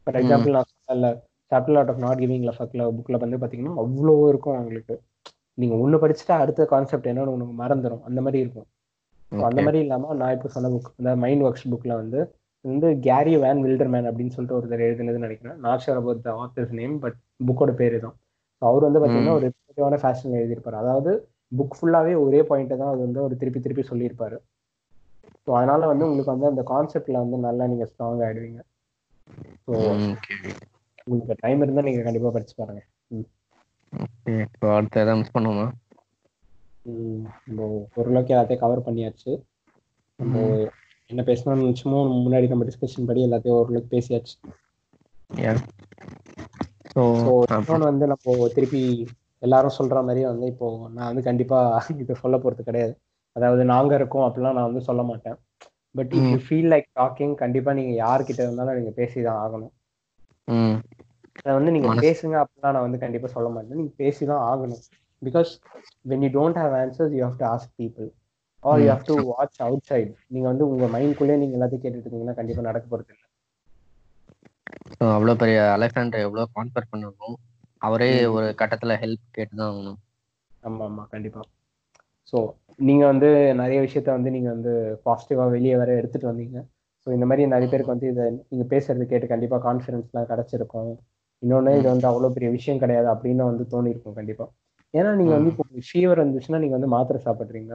for example நான் சொன்னல chapter lot of not giving லஃபக்ல புக்ல வந்து பாத்தீங்கன்னா அவ்வளோ இருக்கும் உங்களுக்கு நீங்க ஒண்ணு படிச்சுட்டா அடுத்த கான்செப்ட் என்னன்னு உனக்கு மறந்துடும் அந்த மாதிரி இருக்கும். அந்த மாதிரி இல்லாம நான் இப்போ சொன்ன புக் இந்த மைண்ட் ஒர்க்ஸ் புக்ல வந்து வந்து கேரி வேன் வில்டர்மேன் அப்படின்னு சொல்லிட்டு ஒருத்தர் எழுதுனதுன்னு நினைக்கிறேன். Not sure about the author's name but புக்கோட பேரு தான். அவர் வந்து பாத்தீங்கன்னா ஒரு ரிப்பேட்டிவான ஃபேஷன்ல எழுதியிருப்பாரு. அதாவது புக் ஃபுல்லாவே ஒரே பாயிண்ட்டை தான் அது வந்து ஒரு திருப்பி திருப்பி சொல்லியிருப்பாரு. ஸோ அதனால வந்து உங்களுக்கு வந்து அந்த கான்செப்ட்ல வந்து நல்லா நீங்க ஸ்ட்ராங் ஆயிடுவீங்க. ஸோ உங்களுக்கு டைம் இருந்தா நீங்க கண்டிப்பா படிச்சு பாருங்க. இப்போ அடுத்து எதாவது மிஸ் பண்ணுவோமா? ஓரளவுக்கு எல்லாத்தையும் கவர் பண்ணியாச்சு. நம்ம என்ன பேசணும்னு நினச்சோமோ முன்னாடி நம்ம டிஸ்கஷன் படி எல்லாத்தையும் ஓரளவுக்கு பேசியாச்சு. இன்னொன்று வந்து நம்ம திருப்பி எல்லாரும் சொல்ற மாதிரி வந்து இப்போ நான் வந்து கண்டிப்பா இதை சொல்ல போறது கிடையாது. அதாவது நாங்க இருக்கோம் அப்படிலாம் நான் வந்து சொல்ல மாட்டேன். But if you feel like talking கண்டிப்பா நீங்க யார்கிட்ட இருந்தாலும் நீங்க பேசிதான் ஆகணும். அதை வந்து நீங்க பேசுங்க அப்படிலாம் நான் வந்து கண்டிப்பா சொல்ல மாட்டேன். நீங்க பேசிதான் ஆகணும். Because when you don't have answers you have to ask people or you have to watch outside நீங்க வந்து உங்க மைண்ட்குள்ளே நீங்க எல்லாத்தையும் கேட்டுட்டு இருக்கீங்கன்னா கண்டிப்பா நடக்க போறது இல்லை. அவ்வளோ பெரிய அலெக்சாண்டர் எவ்வளோ கான்ஃபர் பண்ணணும் அவரே ஒரு கட்டத்துல ஹெல்ப் கேட்டு தான் ஆகணும். ஆமா ஆமா கண்டிப்பா. ஸோ நீங்க வந்து நிறைய விஷயத்த வந்து நீங்க வந்து பாசிட்டிவா வெளியே வர எடுத்துட்டு வந்தீங்க. ஸோ இந்த மாதிரி நிறைய பேருக்கு வந்து இதை நீங்க பேசுறது கேட்டு கண்டிப்பா கான்ஃபிடன்ஸ்லாம் கிடைச்சிருக்கும். இன்னொன்னு இது வந்து அவ்வளோ பெரிய விஷயம் கிடையாது அப்படின்னு வந்து தோணிருக்கும் கண்டிப்பா. ஏன்னா நீங்க வந்து இப்போ ஃபீவர் இருந்துச்சுன்னா நீங்க வந்து மாத்திரை சாப்பிட்றீங்க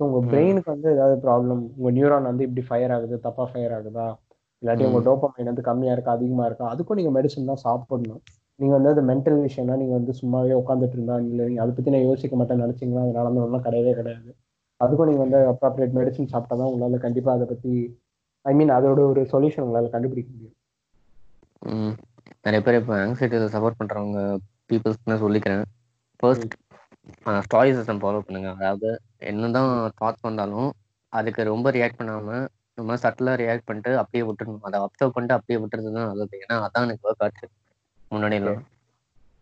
ஸோ உங்க பிரெயினுக்கு வந்து ஏதாவது ப்ராப்ளம் உங்க நியூரான் வந்து இப்படி ஃபயர் ஆகுது தப்பா ஃபயர் ஆகுதா? இல்லாட்டி உங்க டோப்பமைன் வந்து கம்மியா இருக்கா அதிகமா இருக்கா? அதுக்கும் நீங்க மெடிசன் தான் சாப்பிடணும். நீங்க வந்து அது மென்டல் விஷயம்னா நீங்க வந்து சும்மாவே உட்காந்துட்டு இருந்தா இல்லை நீங்க அதை பத்தி நான் யோசிக்க மாட்டேன் நினைச்சீங்கன்னா அது நடந்தோம்லாம் கிடையவே கிடையாது. அதுக்கும் நீங்க வந்து அப்ராப்ரியேட் மெடிசன் சாப்பிட்டா தான் உங்களால கண்டிப்பா அதை பத்தி ஐ மீன் அதோட ஒரு சொல்யூஷன் உங்களால கண்டுபிடிக்க முடியும். நிறைய பேர் இப்போ ஆங்ஸைட்டியில் சப்போர்ட் பண்றவங்க பீப்புள்ஸ்க்கு சொல்லிக்கிறேன். ஃபர்ஸ்ட் ஸ்டாயிசிசம் ஃபாலோ பண்ணுங்க. அதாவது என்னதான் தாட்ஸ் வந்தாலும் அதுக்கு ரொம்ப ரியாக்ட் பண்ணாம நம்ம சட்டிலாக ரியாக்ட் பண்ணிட்டு அப்படியே விட்டுடணும் அதை அப்சர்வ் பண்ணிட்டு அப்படியே விட்டுறது தான் நல்லது. ஏன்னா அதான் எனக்கு ஒர்க் ஆச்சு. முன்னாடி எல்லாம்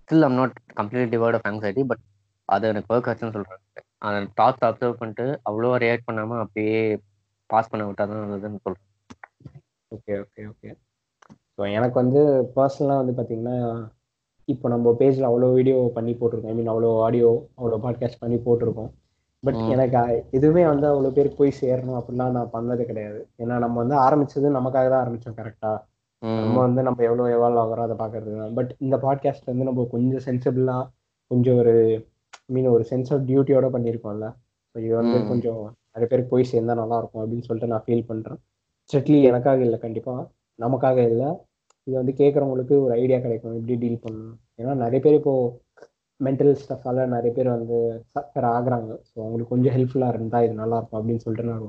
still I'm not completely devoid of anxiety but அது எனக்கு ஒர்க் ஆச்சுன்னு சொல்றேன் அந்த தாட்ஸ் அப்சர்வ் பண்ணிட்டு அவ்வளோ ரியாக்ட் பண்ணாம அப்படியே பாஸ் பண்ண விட்டா தான் நல்லதுன்னு சொல்றேன் ஓகே ஓகே ஓகே ஸோ எனக்கு வந்து பர்சனலாக வந்து பார்த்தீங்கன்னா இப்போ நம்ம பேஜில் அவ்வளோ வீடியோ பண்ணி போட்டிருக்கோம். ஐ மீன் அவ்வளோ ஆடியோ அவ்வளோ பாட்காஸ்ட் பண்ணி போட்டிருக்கோம். பட் எனக்கு எதுவுமே வந்து அவ்வளோ பேருக்கு போய் சேரணும் அப்படிலாம் நான் பண்ணது கிடையாது. ஏன்னா நம்ம வந்து ஆரம்பிச்சது நமக்காக தான் ஆரம்பிச்சோம் கரெக்டா நம்ம வந்து நம்ம எவ்வளோ எவால்வ் ஆகிறோம் அதை பார்க்கறது தான். பட் இந்த பாட்காஸ்ட் வந்து நம்ம கொஞ்சம் சென்சிபிளா கொஞ்சம் ஒரு மீன் ஒரு சென்ஸ் ஆஃப் டியூட்டியோட பண்ணியிருக்கோம்ல ஸோ இது வந்து கொஞ்சம் நிறைய பேருக்கு போய் சேர்ந்தா நல்லா இருக்கும் அப்படின்னு சொல்லிட்டு நான் ஃபீல் பண்றேன். ஸ்ட்ரிக்ட்லி எனக்காக இல்லை கண்டிப்பா. நமக்காக இல்லை. இது வந்து கேட்குறவங்களுக்கு ஒரு ஐடியா கிடைக்கும் எப்படி டீல் பண்ணணும். ஏன்னா நிறைய பேர் இப்போ மென்டல் ஸ்டஃபால நிறைய பேர் வந்து சஃபர் ஆகுறாங்க. ஸோ அவங்களுக்கு கொஞ்சம் ஹெல்ப்ஃபுல்லாக இருந்தால் இது நல்லா இருக்கும் அப்படின்னு சொல்லிட்டு நான்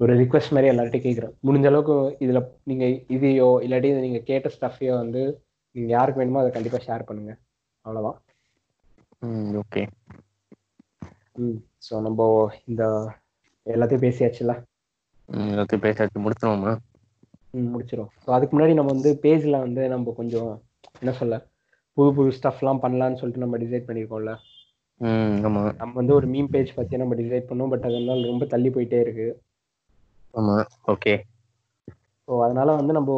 ஒரு ரிக்வஸ்ட் மாதிரி எல்லார்ட்டையும் கேட்குறேன். முடிஞ்ச அளவுக்கு இதில் நீங்கள் இதையோ இல்லாட்டி இதை நீங்கள் கேட்ட ஸ்டஃப்பையோ வந்து நீங்கள் யாருக்கு வேணுமோ அதை கண்டிப்பாக ஷேர் பண்ணுங்க. அவ்வளோதான் ஓகே ம் ஸோ நம்ம இந்த எல்லாத்தையும் பேசியாச்சுல எல்லாத்தையும் பேசியாச்சு. முடிச்சிருவோமா? ம் முடிச்சிடும் ஸோ அதுக்கு முன்னாடி நம்ம வந்து பேஜில் வந்து நம்ம கொஞ்சம் என்ன சொல்ல புது புது ஸ்டஃப்லாம் பண்ணலான்னு சொல்லிட்டு நம்ம டிசைட் பண்ணியிருக்கோம்ல நம்ம வந்து ஒரு மீம் பேஜ் பற்றி நம்ம டிசைட் பண்ணோம். பட் அதனால ரொம்ப தள்ளி போயிட்டே இருக்கு. ஆமா. ஓகே ஸோ அதனால வந்து நம்ம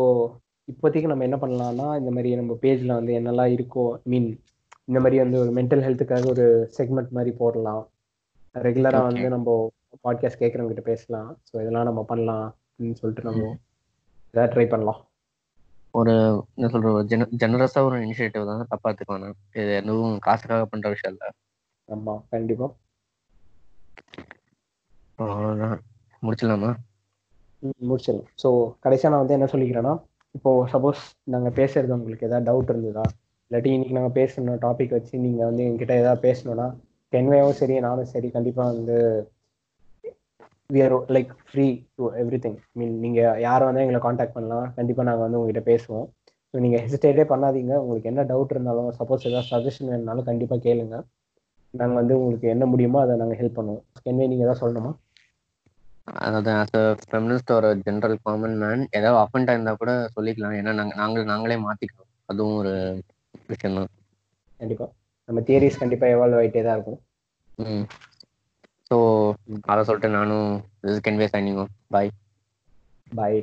இப்போதைக்கு நம்ம என்ன பண்ணலாம்னா இந்த மாதிரி நம்ம பேஜில் வந்து என்னெல்லாம் இருக்கோ மீன் இந்த மாதிரி வந்து ஒரு மென்டல் ஹெல்த்துக்காக ஒரு செக்மெண்ட் மாதிரி போடலாம். ரெகுலரா Okay. வந்து நம்ம பாட்காஸ்ட் கேட்குறவங்க கிட்ட பேசலாம். ஸோ இதெல்லாம் நம்ம பண்ணலாம் அப்படின்னு சொல்லிட்டு நம்ம ஏதாவது ட்ரை பண்ணலாம். ஒரு என்ன சொல்ற ஒரு ஜென ஜெனரஸா ஒரு இனிஷியேட்டிவ் தான் தப்பா எடுத்துக்க வேணாம் இது எதுவும் காசுக்காக பண்ற விஷயம் இல்ல. ஆமா கண்டிப்பா. அவ்வளவுதான். முடிச்சிடலாமா? முடிச்சிடலாம். ஸோ கடைசியாக நான் வந்து என்ன சொல்லிக்கிறேன்னா இப்போ சப்போஸ் நாங்கள் பேசுறது உங்களுக்கு ஏதாவது டவுட் இருந்ததா? இல்லாட்டி இன்னைக்கு நாங்கள் பேசணும் டாபிக் வச்சு நீங்கள் வந்து என்கிட்ட ஏதாவது பேசணும்னா கென்வேவும் சரி நானும் சரி கண்டிப்பாக வந்து we are like free to everything mean நீங்கள் யாரை வந்து எங்களை காண்டாக்ட் பண்ணலாம். கண்டிப்பாக நாங்கள் வந்து உங்ககிட்ட பேசுவோம். ஸோ நீங்கள் ஹெசிடேட்டே பண்ணாதீங்க. உங்களுக்கு என்ன டவுட் இருந்தாலும் சப்போஸ் ஏதாவது சஜஷன் வேணுனாலும் கண்டிப்பாக கேளுங்க. நாங்கள் வந்து உங்களுக்கு என்ன முடியுமோ அதை நாங்கள் ஹெல்ப் பண்ணுவோம். கென்வே நீங்கள் ஏதாவது சொல்லணுமா? அதாவது அஸ் அ ஃபெமினிஸ்ட் ஒரு ஜென்ரல் காமன் மேன் ஏதாவது அஃபண்ட் ஆயிருந்தா கூட சொல்லிக்கலாம். ஏன்னா நாங்க நாங்கள் நாங்களே மாற்றிக்கிறோம் அதுவும் ஒரு விஷயம் தான் கண்டிப்பா. நம்ம தியரிஸ் கண்டிப்பா எவால்வ் ஆகிட்டே தான் இருக்கும் ம். ஸோ அதை சொல்லிட்டு நானும் this can way signing bye bye